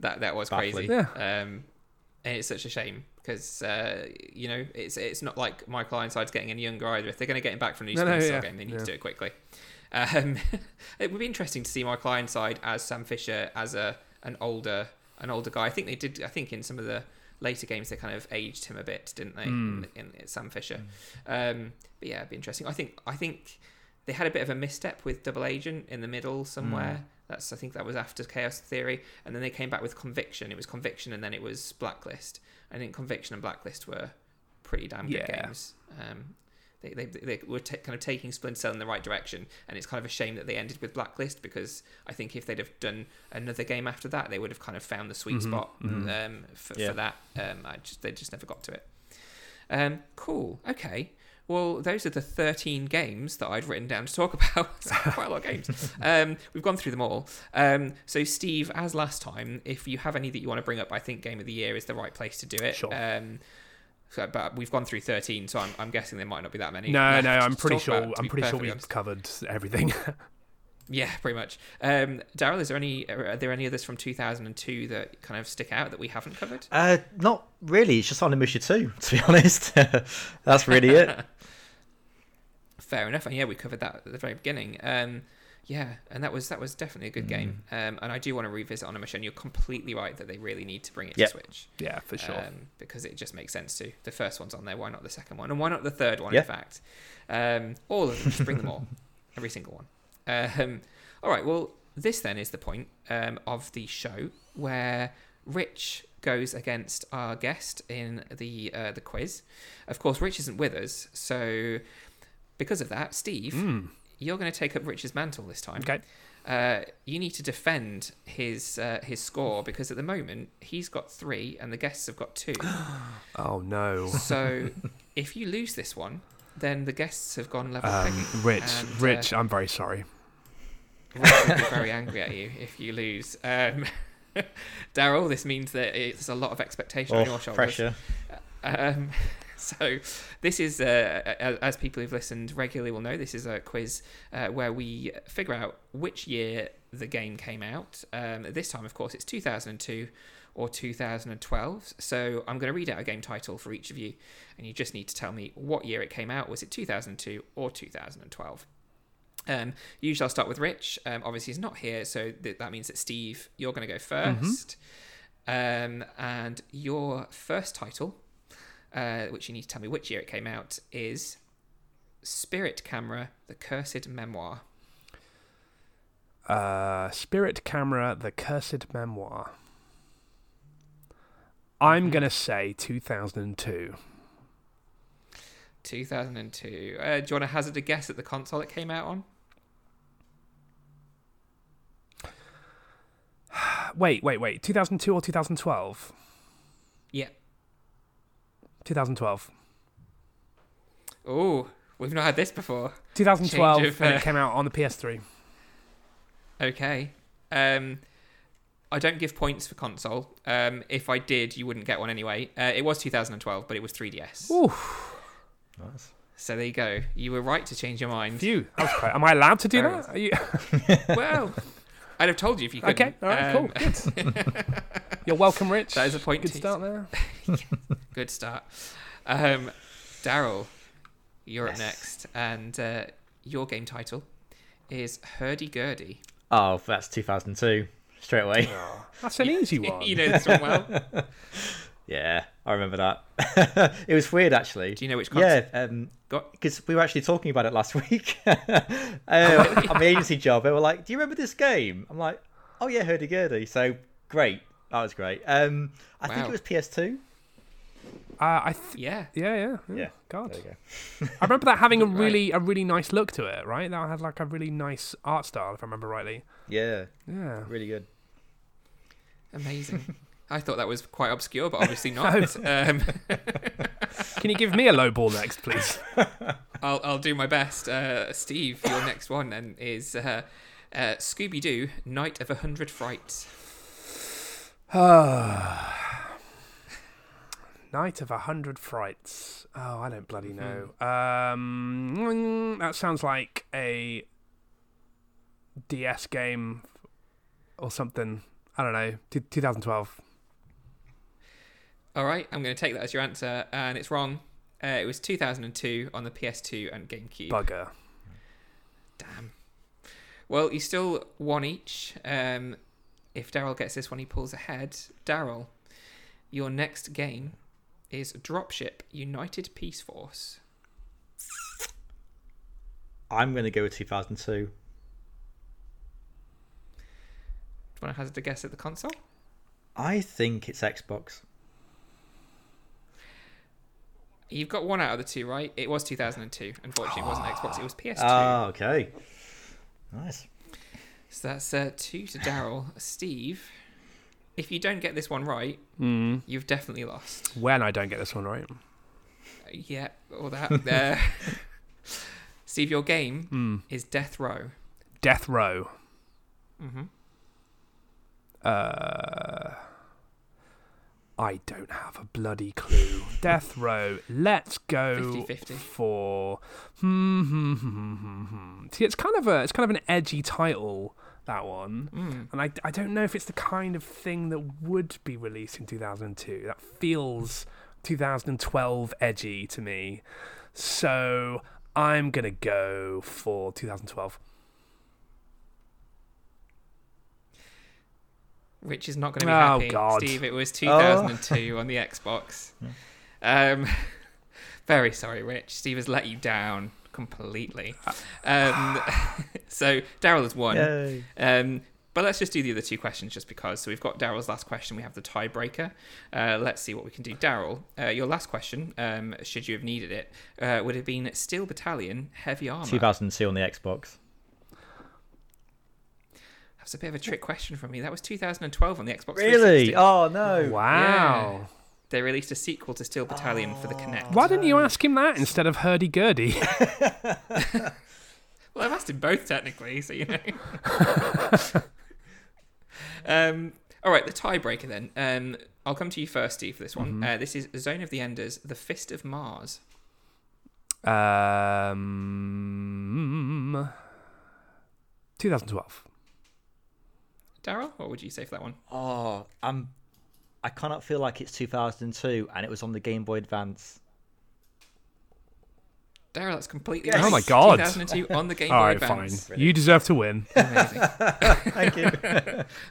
That that was Baffling. crazy. Yeah. Um, and it's such a shame because uh, you know it's it's not like Michael Ironside's getting any younger either. If they're going to get him back from the new no, no, yeah. game, they need yeah. to do it quickly. Um, it would be interesting to see Michael Ironside as Sam Fisher as a an older an older guy. I think they did. I think in some of the later games they kind of aged him a bit, didn't they? Mm. In, in, in, Sam Fisher. Mm. Um, but yeah, it'd be interesting. I think I think they had a bit of a misstep with Double Agent in the middle somewhere. Hmm. That's I think that was after Chaos Theory, and then they came back with Conviction. It was Conviction, and then it was Blacklist. I think Conviction and Blacklist were pretty damn good Yeah. games. Um, they, they, they were ta kind of taking Splinter Cell in the right direction, and it's kind of a shame that they ended with Blacklist because I think if they'd have done another game after that, they would have kind of found the sweet Mhm, spot mhm. um, for, Yeah. for that. Um, I just they just never got to it. Um, cool. Okay. Well, those are the 13 games that I'd written down to talk about. Quite a lot of games. Um, we've gone through them all. Um, so, Steve, as last time, if you have any that you want to bring up, I think Game of the Year is the right place to do it. Sure. Um, so, but we've gone through 13, so I'm, I'm guessing there might not be that many. No, no, I'm pretty sure. about, I'm pretty sure we've honest. covered everything. Yeah, pretty much. Um, Daryl, is there any? Are there any others from 2002 that kind of stick out that we haven't covered? Uh, not really. It's just Onimusha 2, to be honest. That's really it. Fair enough. And yeah, we covered that at the very beginning. Um, yeah, and that was that was definitely a good game. Um, and I do want to revisit Onimusha. And you're completely right that they really need to bring it to Switch. yeah, for sure. Um, because it just makes sense to. The first one's on there. Why not the second one? And why not the third one? Yeah. In fact, um, all of them. Just bring them all. Every single one. Um, all right. Well, this then is the point um, of the show where Rich goes against our guest in the uh, the quiz. Of course, Rich isn't with us, so because of that, Steve, Mm, you're going to take up Rich's mantle this time. okay. Uh, you need to defend his uh, his score because at the moment he's got three and the guests have got two. Oh no. so if you lose this one, then the guests have gone level Um. Rich, And, uh, Rich, I'm very sorry. Will be very angry at you if you lose. Um, Daryl, this means that it's a lot of expectation on Oh, your shoulders. pressure. Um, so this is, uh, as people who've listened regularly will know, this is a quiz uh, where we figure out which year the game came out. Um, this time, of course, it's 2002 or 2012. So I'm going to read out a game title for each of you, and you just need to tell me what year it came out. Was it 2002 or 2012? Um, usually I'll start with Rich. Um, obviously he's not here, so th- that means that Steve, you're going to go 1st Um, and your first title, uh, which you need to tell me which year it came out, is Spirit Camera: The Cursed Memoir. Uh, Spirit Camera: The Cursed Memoir. I'm gonna say 2002. 2002. Uh, do you want to hazard a guess at the console it came out on? Wait, wait, wait. 2002 or 2012? Yeah. 2012. Oh, we've not had this before. 2012, of, and uh, it came out on the PS3. Okay. Um, I don't give points for console. Um, if I did, you wouldn't get one anyway. Uh, it was 2012, but it was 3DS. Ooh, Nice. So there you go. You were right to change your mind. phew. That was quite. Am I allowed to do that? Are you... well, I'd have told you if you could. okay, all right, cool, good. You're welcome, Rich. That is a point. Good to- start there. Good start. Um, Daryl, you're up next, and uh, your game title is Herdy Gerdy. Oh, that's 2002. Straight away. That's an easy one. you know this one well. Yeah, I remember that. it was weird, actually. Do you know which console? Yeah, um, Got- because we were actually talking about it last week uh, on the agency job. They were like, "Do you remember this game?" I'm like, "Oh yeah, herdy gerdy." So great, that was great. Um, I think it was PS2. Uh, I th- Yeah. yeah, yeah, yeah. Yeah, God. Go. I remember that having a Right. really a really nice look to it, right? That had like a really nice art style, if I remember rightly. Yeah, Yeah. really good. Amazing. I thought that was quite obscure, but obviously not. um, Can you give me a low ball next, please? I'll, I'll do my best. Uh, Steve, your next one then is uh, uh, Scooby Doo Night of a Hundred Frights. Night of a Hundred Frights. Oh, I don't bloody know. Um, mm, that sounds like a DS game or something. I don't know. T- 2012. All right, I'm going to take that as your answer, and it's wrong. Uh, it was 2002 on the PS2 and GameCube. Bugger. Damn. Well, you still one each. Um, if Daryl gets this one, he pulls ahead. Daryl, your next game is Dropship United Peace Force. I'm going to go with 2002. Do you want to hazard a guess at the console? I think it's Xbox. You've got one out of the two, right? It was 2002. Unfortunately, it wasn't Xbox. It was PS2. Ah, okay. Nice. So that's uh, two to Daryl. Steve, if you don't get this one right, Mm. you've definitely lost. When I don't get this one right. Uh, Yeah, all that. there. Steve, your game Mm. is Death Row. Death Row. hmm Uh, I don't have a bloody clue. Death Row. Let's go 50-50. for. Hmm, hmm, hmm, hmm, hmm, hmm. See, it's kind of a it's kind of an edgy title that one, Mm. and I, I don't know if it's the kind of thing that would be released in 2002. That feels 2012 edgy to me. So I'm gonna go for 2012. Which is not going to be Oh, happy, God. Steve. It was 2002 on the Xbox. Um, very sorry, Rich. Steve has let you down completely. Um, so Daryl has won. Um, but let's just do the other two questions just because. So we've got Daryl's last question. We have the tiebreaker. Uh, let's see what we can do. Daryl, uh, your last question, um, should you have needed it, uh, would have been Steel Battalion Heavy Armor. 2002 on the Xbox. That's a bit of a trick question for me. That was 2012 on the Xbox. Really? 360. Oh no. Wow. They released a sequel to Steel Battalion for the Kinect. Why didn't you ask him that instead of herdy gerdy? Well, I've asked him both technically, so you know. um, all right, the tiebreaker then. Um, I'll come to you first, Steve, for this one. Uh, this is Zone of the Enders: The Fist of Mars. um, 2012. Daryl, what would you say for that one? Oh, I'm. I cannot feel like it's 2002, and it was on the Game Boy Advance. Daryl, that's completely Yes. Oh my God. 2002 on the Game Boy All right, fine. Advance. You deserve to win. Amazing. Thank you.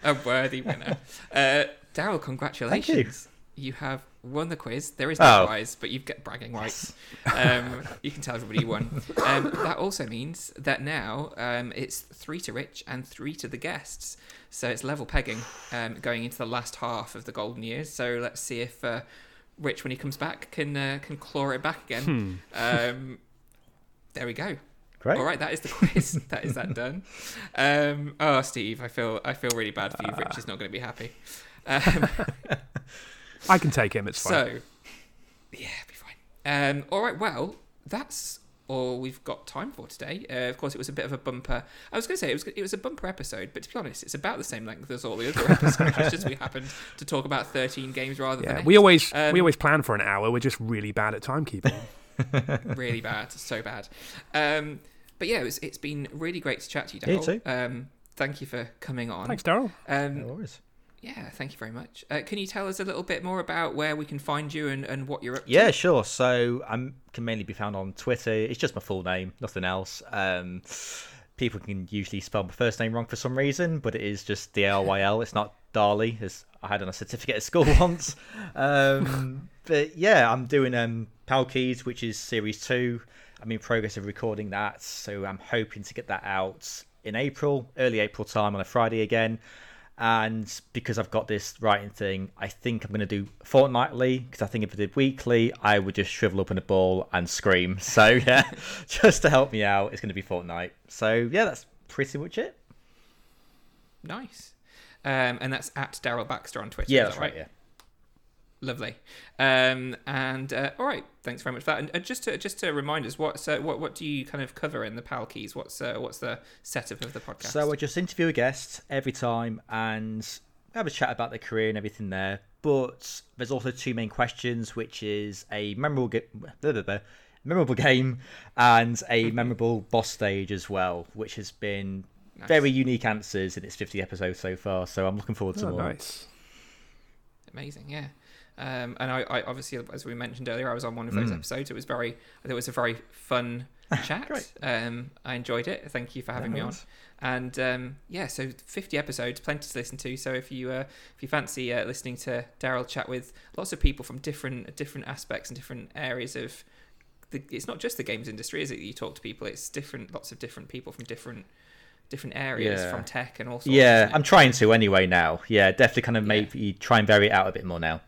a worthy winner. Uh, Daryl, congratulations. You have won the quiz. There is no Oh. prize, but you've got bragging rights. Um, you can tell everybody you won. Um, that also means that now um, it's three to Rich and three to the guests. So it's level pegging um, going into the last half of the golden years. So let's see if uh, Rich, when he comes back, can uh, can claw it back again. Um, there we go. Great. All right, that is the quiz. that is that done. Um, oh, Steve, I feel I feel really bad for you. Rich is not going to be happy. I can take him. It's fine. so, yeah, be fine. Um, all right, well, that's all we've got time for today. Uh, of course, it was a bit of a bumper. I was going to say it was it was a bumper episode, but to be honest, it's about the same length as all the other episodes. it's just we happened to talk about thirteen games rather yeah, than we eight. always Um, we always plan for an hour. We're just really bad at timekeeping. really bad, so bad. Um, but yeah, it was, it's been really great to chat to you, You too. Um, thank you for coming on. Thanks, Daryl. Um, No worries. Yeah, thank you very much. Uh, can you tell us a little bit more about where we can find you and, and what you're up to? Yeah, sure. So I can mainly be found on Twitter. It's just my full name, nothing else. Um, people can usually spell my first name wrong for some reason, but it is just D L Y L. It's not Darley, as I had on a certificate at school once. Um, but yeah, I'm doing um, Pal Keys, which is series two. I'm in progress of recording that, so I'm hoping to get that out in April, early April time on a Friday again. And because I've got this writing thing, I think I'm going to do fortnightly. Because I think if I did weekly, I would just shrivel up in a ball and scream. So yeah, just to help me out, it's going to be fortnight. So yeah, that's pretty much it. Nice. Um, and that's at Daryl Baxter on Twitter. Yeah, that's that right. Yeah. Lovely. Um, and uh, all right, thanks very much for that. And uh, just to just to remind us, what's uh, what what do you kind of cover in the Pal Keys? What's uh, what's the setup of the podcast? So I just interview a guest every time and have a chat about their career and everything there. But there's also two main questions, which is a memorable ge- blah, blah, blah, memorable game and a memorable boss stage as well, which has been Nice. very unique answers in its 50 episodes so far. So I'm looking forward to Oh, more. nice. Amazing, yeah. Um, and I, I obviously, as we mentioned earlier, I was on one of those Mm. episodes. It was very, it was a very fun chat. Um, I enjoyed it. Thank you for having Yeah, me no on. And um, yeah, so 50 episodes, plenty to listen to. So if you uh, if you fancy uh, listening to Daryl chat with lots of people from different different aspects and different areas of the, it's not just the games industry, is it? You talk to people; it's different, lots of different people from different different areas, Yeah. from tech and all sorts. Yeah. I'm trying to anyway now. Yeah, definitely kind of Yeah. maybe try and vary it out a bit more now.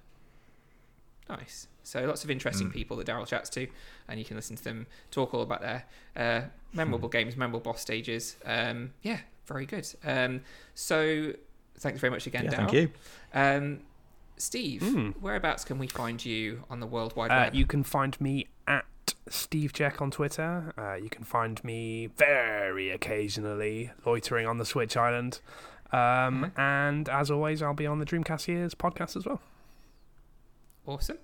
Nice. So lots of interesting Mm. people that Daryl chats to, and you can listen to them talk all about their uh, memorable games, memorable boss stages. Um, yeah, very good. Um, so thanks very much again, Yeah, Daryl. thank you. Um, Steve, Mm. whereabouts can we find you on the World Wide Uh, Web? you can find me at Steve Jack on Twitter. Uh, you can find me very occasionally loitering on the Switch Island. Um, And as always, I'll be on the Dreamcast Years podcast as well. Awesome.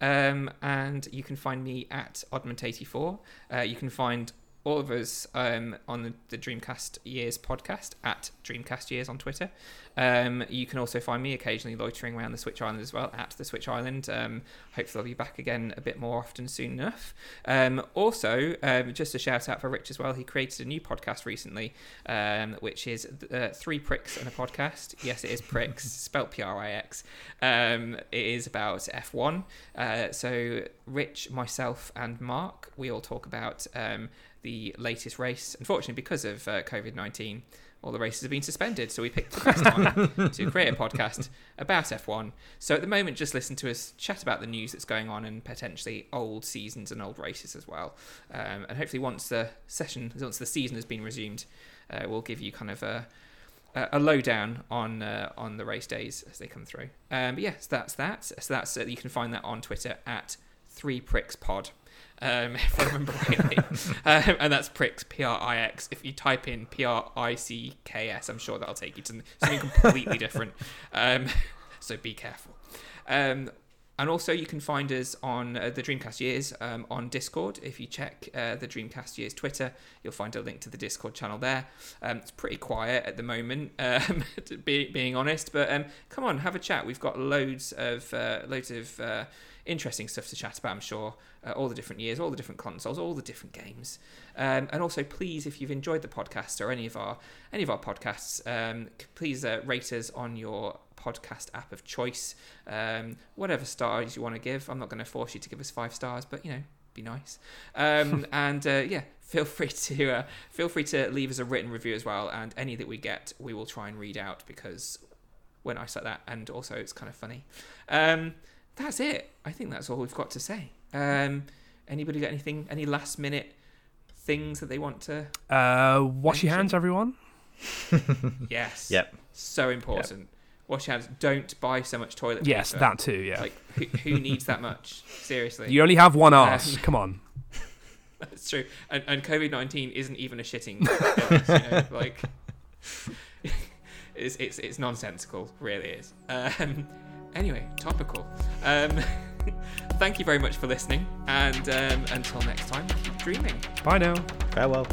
Um, and you can find me at Oddment84. Uh, you can find all of us um, on the, the Dreamcast Years podcast at Dreamcast Years on Twitter. Um, you can also find me occasionally loitering around the Switch Island as well at the Switch Island. Um, hopefully, I'll be back again a bit more often soon enough. Um, also, um, just a shout out for Rich as well. He created a new podcast recently, um, which is uh, Three Prix and a Podcast. Yes, it is Pricks, spelt P R I X. Um, it is about F1. Uh, so, Rich, myself, and Mark, we all talk about um, the latest race. Unfortunately, because of uh, COVID 19, all the races have been suspended. So, we picked the best time to create a podcast about F1. So, at the moment, just listen to us chat about the news that's going on and potentially old seasons and old races as well. Um, and hopefully, once the session, once the season has been resumed, uh, we'll give you kind of a a lowdown on uh, on the race days as they come through. Um, but yes, that's that. So that's uh, you can find that on Twitter at Three Prix Pod. Um, if I remember rightly, um, and that's pricks P R I X. If you type in P R I C K S, I'm sure that'll take you to something completely different. Um, so be careful. Um, and also, you can find us on uh, the Dreamcast Years um, on Discord. If you check uh, the Dreamcast Years Twitter, you'll find a link to the Discord channel there. Um, it's pretty quiet at the moment, um, to be, being honest. But um, come on, have a chat. We've got loads of uh, loads of uh, interesting stuff to chat about. I'm sure uh, all the different years, all the different consoles, all the different games. Um, and also, please, if you've enjoyed the podcast or any of our any of our podcasts, um, please uh, rate us on your podcast app of choice. Um, whatever stars you want to give. I'm not going to force you to give us five stars, but you know, be nice. Um, and uh, yeah, feel free to uh, feel free to leave us a written review as well. And any that we get, we will try and read out because we're nice like that, and also it's kind of funny. Um, that's it. I think that's all we've got to say. Um, anybody got anything? Any last minute things that they want to? Uh, wash your hands, everyone. Yes. Yep. So important. Wash your hands. Don't buy so much toilet paper. Yes, that too. Yeah. Like, who, who needs that much? Seriously. you only have one arse. Um, Come on. That's true. And, and COVID 19 isn't even a shitting illness, you know? Like, it's, it's, it's nonsensical, really is. Um, anyway, topical. Um, thank you very much for listening. And um, until next time, keep dreaming. Bye now. Farewell.